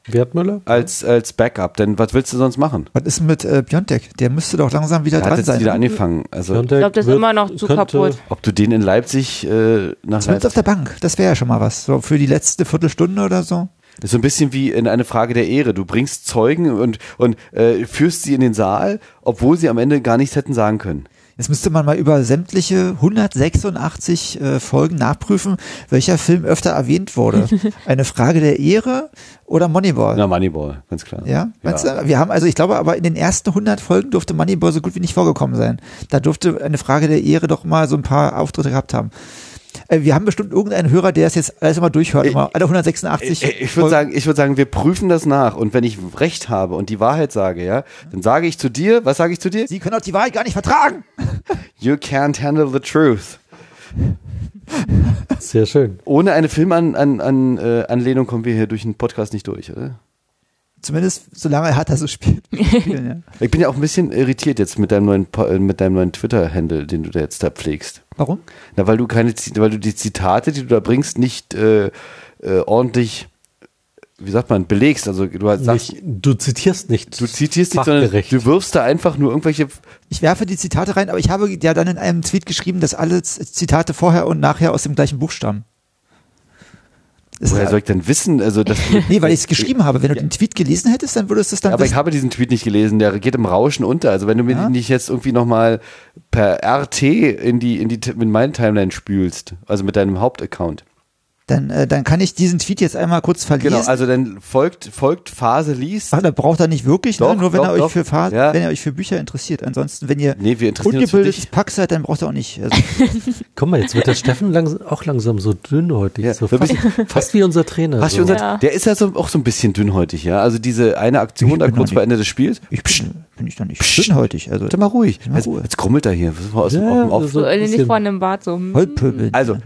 E: Wertmüller?
D: als, als Backup. Denn was willst du sonst machen?
C: Was ist mit äh, Piontek? Der müsste doch langsam wieder
D: Der hat
C: dran
D: jetzt
C: sein.
D: wieder angefangen. Also,
F: Ich glaube, das ist immer noch zu
E: könnte-
F: kaputt.
D: ob du den in Leipzig äh, nach Leipzig
C: auf der Bank. Das wäre ja schon mal was. So für die letzte Viertelstunde oder so.
D: Das ist so ein bisschen wie in eine Frage der Ehre. Du bringst Zeugen und, und äh, führst sie in den Saal, obwohl sie am Ende gar nichts hätten sagen können.
C: Jetzt müsste man mal über sämtliche 186 äh, Folgen nachprüfen, welcher Film öfter erwähnt wurde. <laughs> Eine Frage der Ehre oder Moneyball?
D: Na, Moneyball, ganz klar.
C: Ja, meinst du? Wir haben also, ich glaube, aber in den ersten 100 Folgen durfte Moneyball so gut wie nicht vorgekommen sein. Da durfte eine Frage der Ehre doch mal so ein paar Auftritte gehabt haben. Äh, Wir haben bestimmt irgendeinen Hörer, der es jetzt alles immer durchhört, immer alle 186.
D: Ich, ich würde sagen, ich würde sagen, wir prüfen das nach und wenn ich recht habe und die Wahrheit sage, ja, dann sage ich zu dir, was sage ich zu dir?
C: Sie können auch die Wahrheit gar nicht vertragen. <laughs>
D: You can't handle the truth.
E: Sehr schön.
D: Ohne eine Filmanlehnung an, an, äh, Anlehnung kommen wir hier durch den Podcast nicht durch, oder?
C: Zumindest solange er hat er so spielt. <laughs> spielen, ja.
D: Ich bin ja auch ein bisschen irritiert jetzt mit deinem neuen, äh, mit deinem neuen Twitter-Handle, den du da jetzt da pflegst.
C: Warum?
D: Na, weil du keine, weil du die Zitate, die du da bringst, nicht äh, äh, ordentlich, wie sagt man, belegst. Also du sagst,
E: Nicht, du zitierst nicht.
D: du zitierst nicht, sondern du wirfst da einfach nur irgendwelche.
C: Ich werfe die Zitate rein, aber ich habe ja dann in einem Tweet geschrieben, dass alle Zitate vorher und nachher aus dem gleichen Buch stammen. Das
D: Woher
C: ist,
D: soll ich denn wissen? Also das, <laughs> <laughs>
C: nee, weil ich es geschrieben habe. Wenn du den Tweet gelesen hättest, dann würdest du es dann
D: aber ich
C: wissen.
D: habe diesen Tweet nicht gelesen, der geht im Rauschen unter. Also wenn du mir
C: Ja.
D: nicht jetzt irgendwie nochmal per RT in die, in die, in meine Timeline spülst, also mit deinem Hauptaccount.
C: Dann, äh, dann kann ich diesen Tweet jetzt einmal kurz verlesen.
D: Genau, also dann folgt, folgt Phase liest.
C: Ach, da braucht er nicht wirklich,
D: Doch,
C: ne? nur wenn
D: doch,
C: er euch
D: doch.
C: für Fa-
D: Ja.
C: wenn ihr euch für Bücher interessiert. Ansonsten, wenn ihr
D: Nee, wir interessieren uns für
C: ungebildetes. Pack seid, dann braucht ihr auch nicht. Also, <laughs>
E: Guck mal, jetzt wird der Steffen langsam, auch langsam so dünnhäutig.
D: Ja,
E: so fast, fast wie unser Trainer.
D: Hast du
E: so.
D: unser,
F: Ja.
D: Der ist ja so, auch so ein bisschen dünnhäutig, ja. Also diese eine Aktion
C: Ich
D: da kurz vor Ende des Spiels.
C: ich bin, bin ich doch nicht dünnhäutig. Also
D: Bitte mal ruhig.
C: Mal
D: Jetzt, jetzt krummelt er hier. Was war aus,
E: Ja,
D: dem Auf
E: so-
F: So, nicht
E: bisschen-
F: vor einem Bad, so. hm.
C: Holpöbel.
D: Also,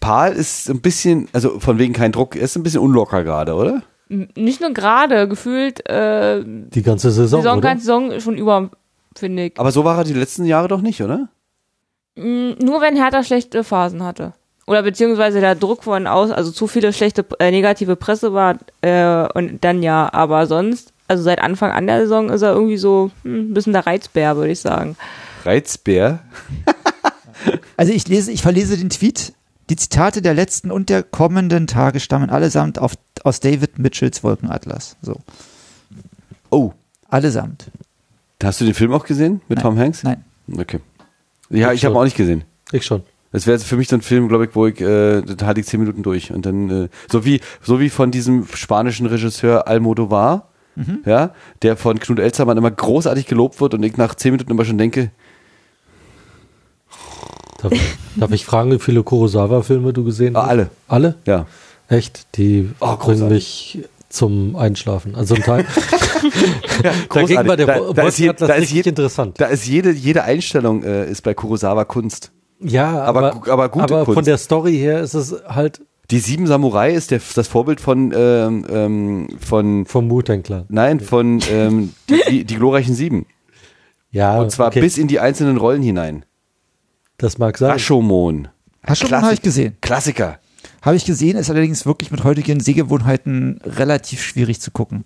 D: Paul ist ein bisschen, also von wegen kein Druck, er ist ein bisschen unlocker gerade, oder?
F: Nicht nur gerade, gefühlt, äh,
E: Die ganze Saison,
F: Saison,
E: oder?
F: ganze Saison schon über, finde ich.
D: Aber so war er die letzten Jahre doch nicht, oder?
F: Mm, Nur wenn Hertha schlechte Phasen hatte. Oder beziehungsweise der Druck von aus, also zu viele schlechte, äh, negative Presse war, äh, und dann ja, aber sonst, also seit Anfang an der Saison ist er irgendwie so hm, ein bisschen der Reizbär, würde ich sagen.
D: Reizbär. <laughs>
C: Also ich lese, ich verlese den Tweet. Die Zitate der letzten und der kommenden Tage stammen allesamt auf, aus David Mitchells Wolkenatlas. So.
D: Oh,
C: Allesamt.
D: hast du den Film auch gesehen mit
C: Nein.
D: Tom Hanks?
C: Nein.
D: Okay. Ja,
E: Ich
D: ich habe auch nicht gesehen.
E: Ich schon.
D: Das wäre für mich so ein Film, glaube ich, wo ich, äh, da hatte ich zehn Minuten durch. Und dann, äh, so wie, so wie von diesem spanischen Regisseur Almodovar,
C: Mhm.
D: ja, der von Knut Elzermann immer großartig gelobt wird und ich nach zehn Minuten immer schon denke,
E: Darf, darf ich fragen, wie viele Kurosawa-Filme du gesehen
D: ah,
E: hast?
D: alle,
E: Alle?
D: ja.
E: Echt? Die
D: Oh,
E: bringen mich zum Einschlafen. Also ein Teil. <laughs> Dagegen
D: Großartig.
E: war der
D: Da- da ist je-
E: Wolkenatlas
D: da ist
E: richtig
D: je-
E: interessant.
D: Da ist jede, jede Einstellung äh, ist bei Kurosawa Kunst.
E: Ja,
D: aber
E: aber,
D: aber gute
E: aber von
D: Kunst.
E: der Story her ist es halt
D: Die Sieben Samurai ist der, das Vorbild von, ähm, ähm, von,
E: vom Wu-Tang
D: nein, von ähm, die, die, die glorreichen Sieben.
E: Ja,
D: Und zwar
E: okay,
D: bis in die einzelnen Rollen hinein.
E: Das mag sein.
D: Rashomon. Klassik-
C: habe ich gesehen.
D: Klassiker.
C: Habe ich gesehen, ist allerdings wirklich mit heutigen Sehgewohnheiten relativ schwierig zu gucken.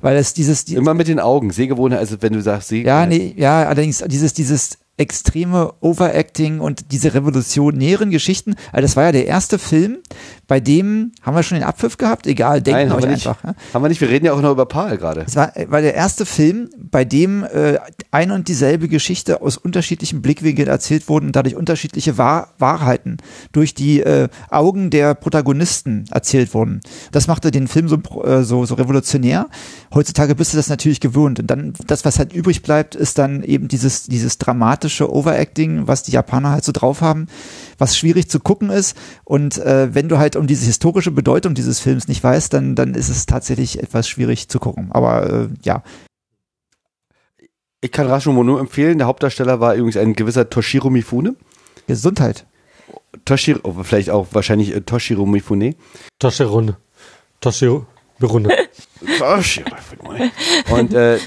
C: Weil es dieses, die,
D: Immer mit den Augen. Sehgewohnheit, also wenn du sagst Seh.
C: ja, nee, ja, allerdings dieses, dieses extreme Overacting und diese revolutionären Geschichten. Also das war ja der erste Film, bei dem, haben wir schon den Abpfiff gehabt? Egal, denken
D: Nein, haben
C: euch einfach. Ja?
D: Haben wir nicht, wir reden ja auch noch über Paul gerade.
C: Es war, war der erste Film, bei dem äh, ein und dieselbe Geschichte aus unterschiedlichen Blickwinkeln erzählt wurden und dadurch unterschiedliche Wahr Wahrheiten durch die äh, Augen der Protagonisten erzählt wurden. Das machte den Film so, äh, so, so revolutionär. Heutzutage bist du das natürlich gewöhnt. Und dann, das, was halt übrig bleibt, ist dann eben dieses, dieses dramatische Overacting, was die Japaner halt so drauf haben, was schwierig zu gucken ist. Und äh, wenn du halt um diese historische Bedeutung dieses Films nicht weißt, dann, dann ist es tatsächlich etwas schwierig zu gucken. Aber äh, ja,
D: Ich kann Rashomon nur empfehlen. Der Hauptdarsteller war übrigens ein gewisser Toshiro Mifune.
C: Gesundheit.
D: Toshiro, vielleicht auch wahrscheinlich äh, Toshiro Mifune.
E: Toshirunde. Toshiro. Berunde. <laughs>
D: Toshiro Mifune. Und äh,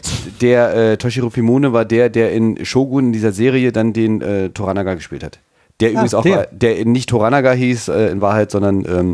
D: der äh, Toshiro Mifune war der, der in Shogun in dieser Serie dann den äh, Toranaga gespielt hat. Der übrigens auch
E: der.
D: war, der nicht Toranaga hieß äh, in Wahrheit, sondern ähm,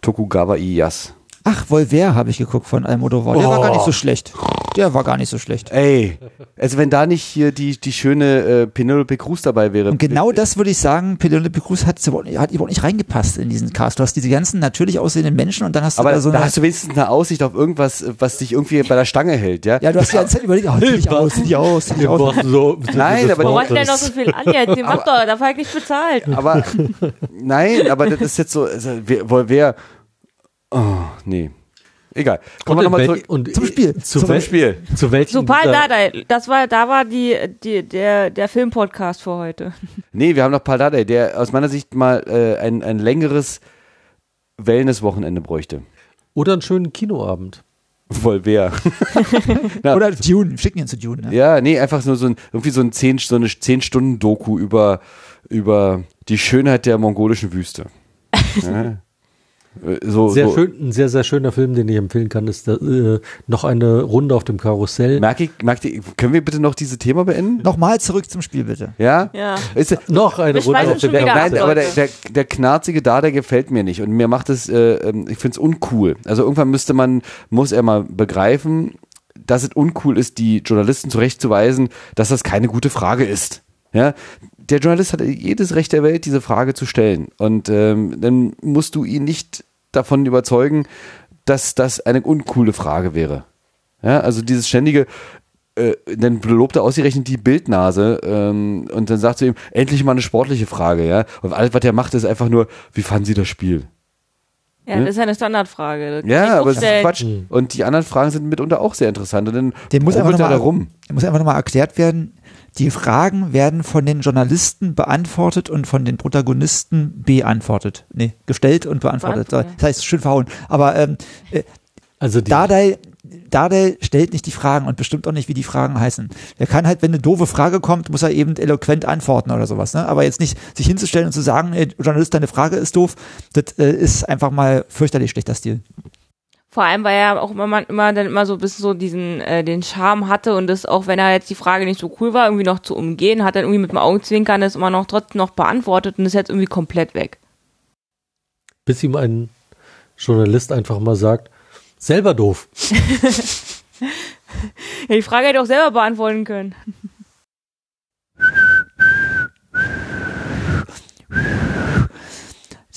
D: Tokugawa Ieyasu.
C: Ach, Volver habe ich geguckt von Almodovar. Der war gar
D: Oh.
C: nicht so schlecht. Der war gar nicht so schlecht.
D: Ey, also wenn da nicht hier die, die schöne äh, Penelope Cruz dabei wäre.
C: Und genau das würde ich sagen, Penelope Cruz hat, überhaupt nicht- hat überhaupt nicht reingepasst in diesen Cast. Du hast diese ganzen natürlich aussehenden Menschen und dann hast du
D: Aber
C: da so
D: da
C: eine,
D: hast du wenigstens eine Aussicht auf irgendwas, was dich irgendwie bei der Stange hält, ja?
C: ja, du hast die ganze Zeit überlegt, oh, zieh dich aus, zieh dich aus, zieh dich aus.
E: so,
D: Nein,
E: das
D: aber-
F: Warum denn noch so viel an jetzt? Den macht doch, dafür hat nicht bezahlt.
D: Aber nein, aber das ist jetzt so, also, wer, wer, oh, nee. Egal. Kommen wir nochmal zurück
E: und
C: Zum Spiel.
E: Zu,
C: Zum
E: wel
D: Spiel.
E: zu
F: Paul
E: dieser-
F: Dardai, das war, da war die, die, der, der Filmpodcast für heute. <laughs>
D: Nee, wir haben noch Paul Dardai, der aus meiner Sicht mal äh, ein, ein längeres Wellness-Wochenende bräuchte.
E: Oder einen schönen Kinoabend.
D: Ja. <laughs>
C: Oder Dune, schicken ihn zu Dune. Ne?
D: Ja, nee, einfach nur so ein, irgendwie so ein 10, so eine 10-Stunden-Doku über, über die Schönheit der mongolischen Wüste. <laughs> Ja. Äh, So,
E: Sehr
D: so.
E: schön, ein sehr, sehr schöner Film, den ich empfehlen kann, ist äh, noch eine Runde auf dem Karussell.
D: Merk ich, merkt ihr, können wir bitte noch dieses Thema beenden?
C: Nochmal zurück zum Spiel, bitte.
D: Ja?
F: Ja.
D: Ist,
E: Noch eine
F: Wir
E: Runde auf dem. Karussell.
D: Nein, aber der, der, der knarzige da, der gefällt mir nicht. Und mir macht es, äh, ähm, ich finde es uncool. Also irgendwann müsste man, muss er mal begreifen, dass es uncool ist, die Journalisten zurechtzuweisen, dass das keine gute Frage ist. Ja, der Journalist hat jedes Recht der Welt, diese Frage zu stellen. Und ähm, dann musst du ihn nicht davon überzeugen, dass das eine uncoole Frage wäre. Ja, also dieses ständige, äh, dann lobt er ausgerechnet die Bildnase ähm, und dann sagt sie ihm, endlich mal eine sportliche Frage, ja. Und alles, was er macht, ist einfach nur, wie fanden Sie das Spiel?
F: Ja,
D: Ne?
F: das ist ja eine Standardfrage. Das
D: Ja, aber es ist. Quatsch. Und die anderen Fragen sind mitunter auch sehr interessant. Und dann
C: Dem einfach
D: er da
C: muss einfach nochmal erklärt werden, die Fragen werden von den Journalisten beantwortet und von den Protagonisten beantwortet. Nee, gestellt und beantwortet.
F: Beantwortet.
C: Das heißt, schön verhauen. Aber ähm, äh,
E: Also
C: Dardai, Dardai stellt nicht die Fragen und bestimmt auch nicht, wie die Fragen heißen. Er kann halt, wenn eine doofe Frage kommt, muss er eben eloquent antworten oder sowas. Ne? Aber jetzt nicht sich hinzustellen und zu sagen, ey, Journalist, deine Frage ist doof, das äh, ist einfach mal fürchterlich schlechter Stil.
F: Vor allem, weil er auch immer, immer dann immer so ein bisschen so diesen, äh, den Charme hatte und das auch, wenn er jetzt die Frage nicht so cool war, irgendwie noch zu umgehen, hat dann irgendwie mit dem Augenzwinkern das immer noch trotzdem noch beantwortet und ist jetzt irgendwie komplett weg.
E: bis ihm ein Journalist einfach mal sagt, selber doof. <laughs>
F: Ja, die Frage hätte auch selber beantworten können.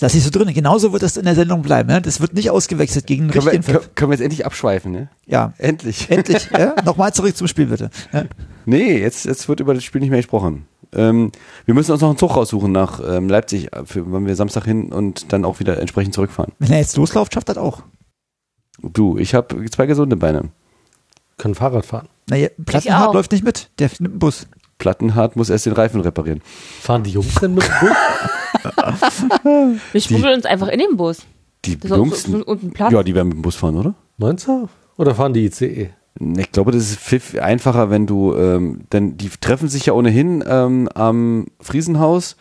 C: Das ich so drin. Genauso wird das in der Sendung bleiben. Ne? Das wird nicht ausgewechselt gegen einen
D: Können wir,
C: richtigen
D: können,
C: Pfiff.
D: können wir jetzt endlich abschweifen, ne?
C: Ja,
D: Endlich. <laughs>
C: endlich. <laughs> ja? Nochmal zurück zum Spiel, bitte. Ja?
D: Nee, jetzt, jetzt wird über das Spiel nicht mehr gesprochen. Ähm, wir müssen uns noch einen Zug raussuchen nach ähm, Leipzig, für, wenn wir Samstag hin und dann auch wieder entsprechend zurückfahren.
C: Wenn er jetzt loslauft, schafft das auch.
D: Du, ich habe zwei gesunde Beine.
E: Kann Fahrrad fahren.
C: Naja, Plattenhardt läuft nicht mit. Der nimmt einen Bus.
D: Plattenhart muss erst den Reifen reparieren.
E: Fahren die Jungs denn mit dem Bus? <laughs>
F: Wir schmuggeln uns einfach in den Bus.
D: Die
F: Das ist auch
D: Jungs,
F: unten Platz.
D: ja, die werden mit dem Bus fahren, oder?
E: Meinst du? Oder fahren die ICE?
D: Ich glaube, das ist pfiff einfacher, wenn du, ähm, denn die treffen sich ja ohnehin ähm, am Friesenhaus,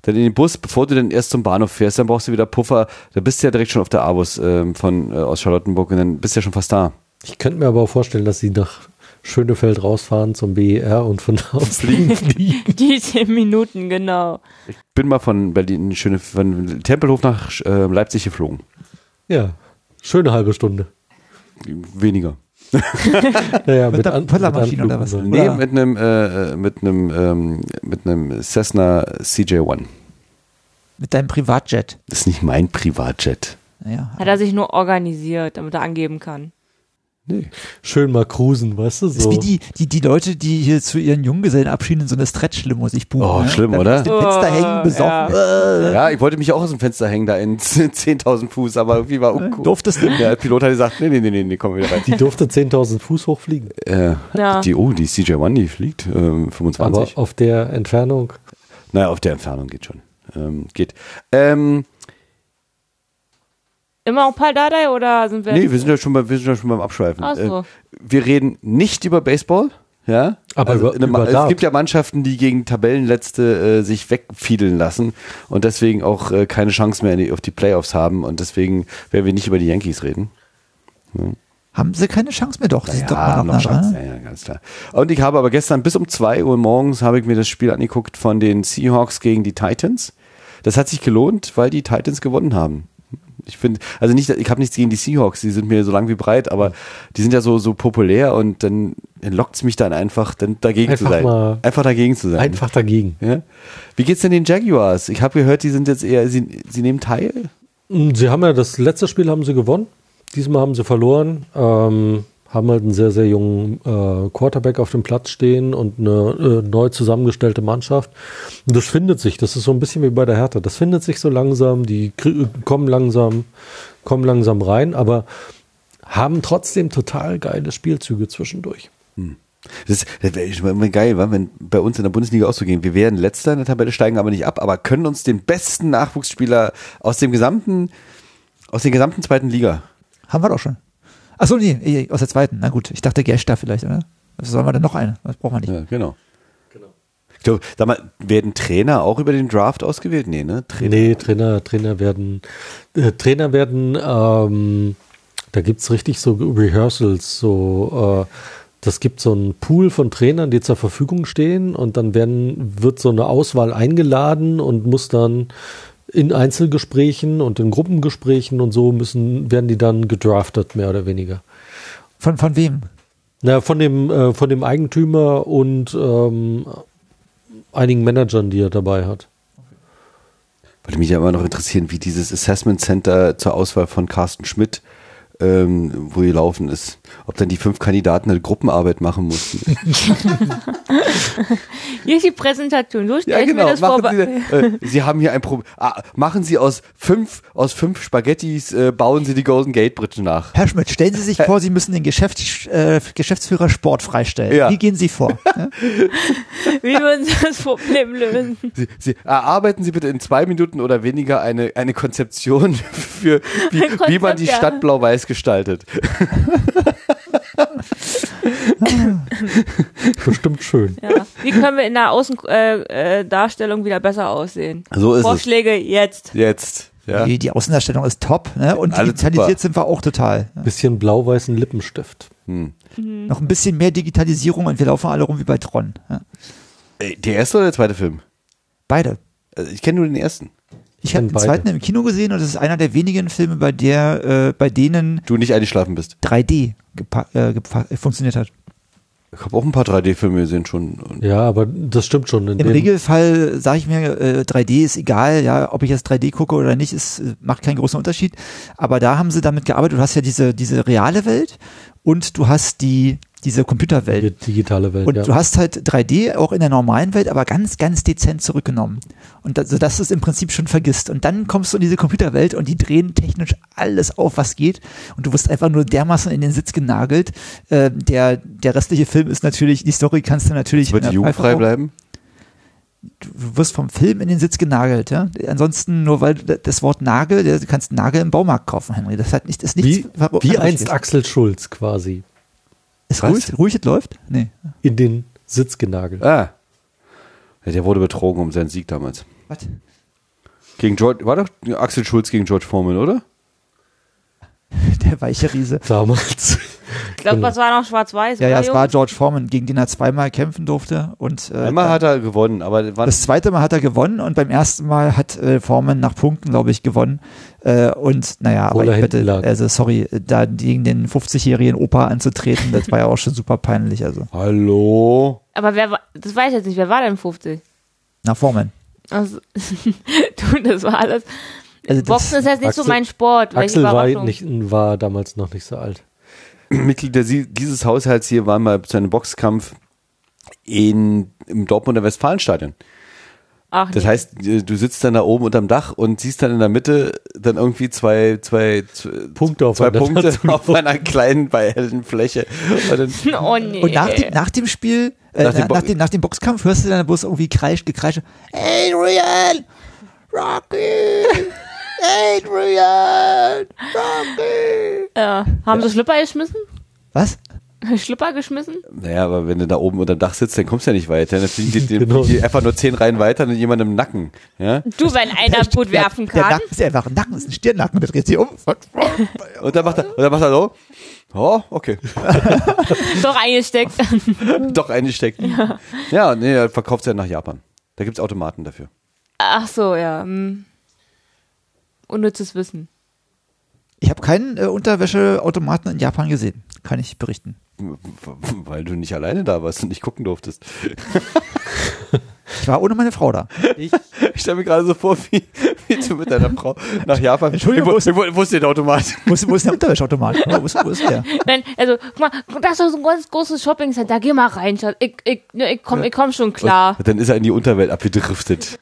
D: dann in den Bus, bevor du dann erst zum Bahnhof fährst, dann brauchst du wieder Puffer, da bist du ja direkt schon auf der Abus ähm, von äh, aus Charlottenburg und dann bist du ja schon fast da.
E: Ich könnte mir aber auch vorstellen, dass sie nach Schönefeld rausfahren zum BER und von da aus fliegen. <laughs> <laughs>
F: Die zehn Minuten, genau.
D: Ich bin mal von Berlin, schöne, von Tempelhof nach äh, Leipzig geflogen.
E: Ja, schöne halbe Stunde.
D: Weniger. <laughs>
E: Naja,
C: Mit der Pöllermaschine oder was?
D: Nee,
C: Oder-
D: mit einem äh, mit einem ähm, mit einem Cessna CJ1.
C: Mit deinem Privatjet.
D: Das ist nicht mein Privatjet.
C: Naja.
F: Hat er sich nur organisiert, damit er angeben kann.
D: Nee.
E: Schön mal cruisen, weißt du?
C: Das ist
E: So.
C: wie die, die, die Leute, die hier zu ihren Junggesellenabschieden in so eine Stretch-Limo sich buchen.
D: Oh,
C: ne?
D: schlimm, oder?
C: Aus dem Fenster
F: Oh,
C: hängen, besoffen. Äh,
D: Ja, ich wollte mich auch aus dem Fenster hängen, da in <laughs> 10.000 Fuß, aber irgendwie war uncool.
C: Durftest du?
D: Der Pilot hat gesagt, nee, nee, nee, nee, nee komm wieder rein.
E: Die durfte 10.000 Fuß hochfliegen.
D: Äh,
F: Ja.
D: die, oh, die CJ1, die fliegt ähm, 25.
E: Aber auf der Entfernung.
D: naja, auf der Entfernung geht schon. Ähm, geht. Ähm,
F: Immer auch Paul Dardai oder sind wir?
D: nee, wir sind ja schon, bei, wir sind ja schon beim Abschweifen.
F: Ach so.
D: Äh, wir reden nicht über Baseball. Ja,
E: Aber über-
D: eine,
E: über
D: es
E: Dart.
D: gibt ja Mannschaften, die gegen Tabellenletzte äh, sich wegfiedeln lassen und deswegen auch äh, keine Chance mehr in die, auf die Playoffs haben und deswegen werden wir nicht über die Yankees reden.
C: Haben sie keine Chance mehr? Doch, die sind doch
D: Ja,
C: mal
D: noch Chance.
C: dran.
D: Ja, ja, ganz klar. Und ich habe aber gestern bis um 2 Uhr morgens habe ich mir das Spiel angeguckt von den Seahawks gegen die Titans. Das hat sich gelohnt, weil die Titans gewonnen haben. Ich finde, also nicht, ich habe nichts gegen die Seahawks, die sind mir so lang wie breit, aber die sind ja so, so populär und dann lockt es mich dann einfach, dann dagegen zu
E: Einfach
D: sein.
E: mal-
D: einfach dagegen zu sein.
E: Einfach dagegen.
D: Ja? Wie geht's denn den Jaguars? Ich habe gehört, die sind jetzt eher, sie, sie nehmen teil.
E: Sie haben ja das letzte Spiel haben sie gewonnen. Diesmal haben sie verloren. Ähm, haben halt einen sehr, sehr jungen äh, Quarterback auf dem Platz stehen und eine äh, neu zusammengestellte Mannschaft. Und das findet sich. Das ist so ein bisschen wie bei der Hertha. Das findet sich so langsam. Die kommen langsam, kommen langsam rein, aber haben trotzdem total geile Spielzüge zwischendurch.
D: Das, das wäre schon immer geil, wenn bei uns in der Bundesliga auch so gehen. Wir werden letzter in der Tabelle, steigen aber nicht ab, aber können uns den besten Nachwuchsspieler aus dem gesamten, aus der gesamten zweiten Liga.
C: Haben wir doch schon. Achso, nee, aus der zweiten. Na gut, ich dachte Gersta vielleicht, oder? Was sollen wir denn noch eine? Das brauchen wir nicht.
D: Ja, genau. Ich glaube, sag mal, werden Trainer auch über den Draft ausgewählt? Nee, ne? Trainer.
E: Nee, Trainer, Trainer werden, äh, Trainer werden, ähm, da gibt's richtig so Rehearsals, so, äh, das gibt so einen Pool von Trainern, die zur Verfügung stehen und dann werden, wird so eine Auswahl eingeladen und muss dann in Einzelgesprächen und in Gruppengesprächen und so müssen, werden die dann gedraftet, mehr oder weniger.
C: Von, von wem?
E: Na, von dem, äh, von dem Eigentümer und ähm, einigen Managern, die er dabei hat.
D: Würde mich ja immer noch interessieren, wie dieses Assessment Center zur Auswahl von Carsten Schmidt, ähm, wo laufen ist. Ob dann die fünf Kandidaten eine Gruppenarbeit machen mussten. <laughs>
F: Hier ist die Präsentation. So stelle
D: Ja,
F: ich mir
D: genau.
F: das vor.
D: Machen Sie, äh, Sie haben hier ein Problem. Ah, machen Sie aus fünf, aus fünf Spaghettis, äh, bauen Sie die Golden Gate Bridge nach.
C: Herr Schmidt, stellen Sie sich vor, Sie müssen den Geschäfts äh, Geschäftsführer Sport freistellen.
D: Ja.
C: Wie gehen Sie vor? <laughs> Ja?
F: Wie würden Sie das Problem lösen?
D: Sie, Sie erarbeiten Sie bitte in zwei Minuten oder weniger eine, eine Konzeption <laughs> für, wie,
F: Ein
D: wie man die
F: Konzept, ja.
D: Stadt blau-weiß gestaltet. <laughs>
E: Bestimmt schön.
F: Ja. Wie können wir in der Außendarstellung äh, äh, Darstellung wieder besser aussehen?
D: So ist es.
F: Vorschläge jetzt.
D: Jetzt. Ja.
C: Die, die Außendarstellung ist top ne? und
D: Alles
C: digitalisiert
D: super.
C: sind wir auch total. Ja.
E: Bisschen blau-weißen Lippenstift.
D: Hm.
C: Noch ein bisschen mehr Digitalisierung und wir laufen alle rum wie bei Tron. Ja.
D: Der erste oder der zweite Film?
C: Beide.
D: Also Ich kenne nur den ersten.
C: Ich habe den
E: beide.
C: zweiten im Kino gesehen und das ist einer der wenigen Filme, bei der, äh, bei denen
D: Du nicht eingeschlafen bist.
C: 3D gepa- äh, äh, funktioniert hat.
D: Ich habe auch ein paar 3D-Filme gesehen schon.
E: Ja, aber das stimmt schon. In
C: Im
E: dem,
C: Regelfall sage ich mir, äh, 3D ist egal, ja, ob ich jetzt 3D gucke oder nicht, ist, macht keinen großen Unterschied. Aber da haben sie damit gearbeitet. Du hast ja diese, diese reale Welt und du hast die, diese Computerwelt.
E: die digitale Welt.
C: Und
E: ja.
C: du hast halt 3D auch in der normalen Welt, aber ganz, ganz dezent zurückgenommen. Und da, sodass du es im Prinzip schon vergisst. Und dann kommst du in diese Computerwelt und die drehen technisch alles auf, was geht. Und du wirst einfach nur dermaßen in den Sitz genagelt. Äh, der, der restliche Film ist natürlich, die Story kannst du natürlich.
D: wird die jugendfrei bleiben?
C: Du wirst vom Film in den Sitz genagelt, ja. Ansonsten nur weil du das Wort Nagel, du kannst Nagel im Baumarkt kaufen, Henry. Das hat nicht, ist nichts.
E: wie, wie einst Axel Schulz quasi.
C: Ist
D: Was?
C: ruhig, ruhig, es läuft? Nee.
E: In den Sitz genagelt.
D: Ah. Ja, der wurde betrogen um seinen Sieg damals.
C: Was?
D: Gegen George, war doch Axel Schulz gegen George Foreman, oder? <laughs>
C: Der weiche Riese.
E: Damals.
F: Ich glaube,
E: Genau.
F: das war noch schwarz-weiß.
C: Ja, ja, es war? George Foreman, gegen den er zweimal kämpfen durfte. Und, äh,
D: Einmal hat er gewonnen, aber war
C: das zweite Mal hat er gewonnen und beim ersten Mal hat äh, Foreman nach Punkten, glaube ich, gewonnen. Äh, und naja,
E: Obwohl
C: aber
E: er
C: ich bitte,
E: lag.
C: also sorry, da gegen den 50-jährigen Opa anzutreten, das war ja auch schon super peinlich. Also, <laughs>
D: Hallo?
F: Aber wer war, das weiß ich jetzt nicht, wer war denn 50?
C: nach Foreman.
F: Also, <laughs> du, das war alles.
C: Also das-
F: Boxen ist jetzt nicht so
E: Axel-
F: mein Sport.
E: Axel war, nicht, war damals noch nicht so alt. <clears throat>
D: Mitglieder dieses Haushalts hier waren mal zu einem Boxkampf in, im Dortmunder Westfalenstadion.
F: Ach,
D: Das
F: nee.
D: heißt, äh, du sitzt dann da oben unterm Dach und siehst dann in der Mitte dann irgendwie zwei, zwei, zwei
E: Punkte
D: zwei
E: aufeinander
D: Punkte auf einer kleinen, bei hellen Fläche. Und dann, <laughs>
F: Oh nee.
C: Und nach dem, nach dem Spiel, äh,
D: Nach dem
C: nach, dem, nach dem Boxkampf hörst du dann bloß irgendwie Kreisch, Gekreisch. Adrian! Rocky! <laughs> Adrian! Rocky!
F: ja. Haben sie Schlüpper geschmissen?
C: Was?
F: Schlüpper geschmissen?
D: naja, aber wenn du da oben unterm Dach sitzt, dann kommst du ja nicht weiter. Dann fliegen die, die, <laughs>
E: Genau.
D: die einfach nur zehn Reihen weiter und jemand im Nacken. Ja?
F: Du, wenn einer gut werfen
C: Der
F: kann.
C: Nacken ist ja einfach ein Nacken, ist ein Stirnnacken, der dreht sich um. <laughs>
D: Und dann macht er, und dann macht er so. Oh, okay. <laughs>
F: Doch eingesteckt.
D: Doch eingesteckt. Ja, ja nee, er verkauft ja nach Japan. Da gibt's Automaten dafür.
F: Ach so, ja. hm. Unnützes Wissen.
C: Ich habe keinen äh, Unterwäscheautomaten in Japan gesehen, kann ich berichten.
D: Weil du nicht alleine da warst und nicht gucken durftest.
C: Ich war ohne meine Frau da.
D: Ich stelle mir gerade so vor, wie, wie du mit deiner Frau nach Japan.
C: Entschuldigung,
D: wo,
C: wo ist-
D: wo, ist der Automat?
C: Wo ist, wo ist der Unterwäscheautomat? Wo ist, wo ist der?
F: Nein, also, guck mal, das ist doch so ein ganz großes Shoppingcenter. Geh mal rein, Schatz. Ich, ich, ne, ich komm, ich komm schon klar.
D: Und dann ist er in die Unterwelt abgedriftet.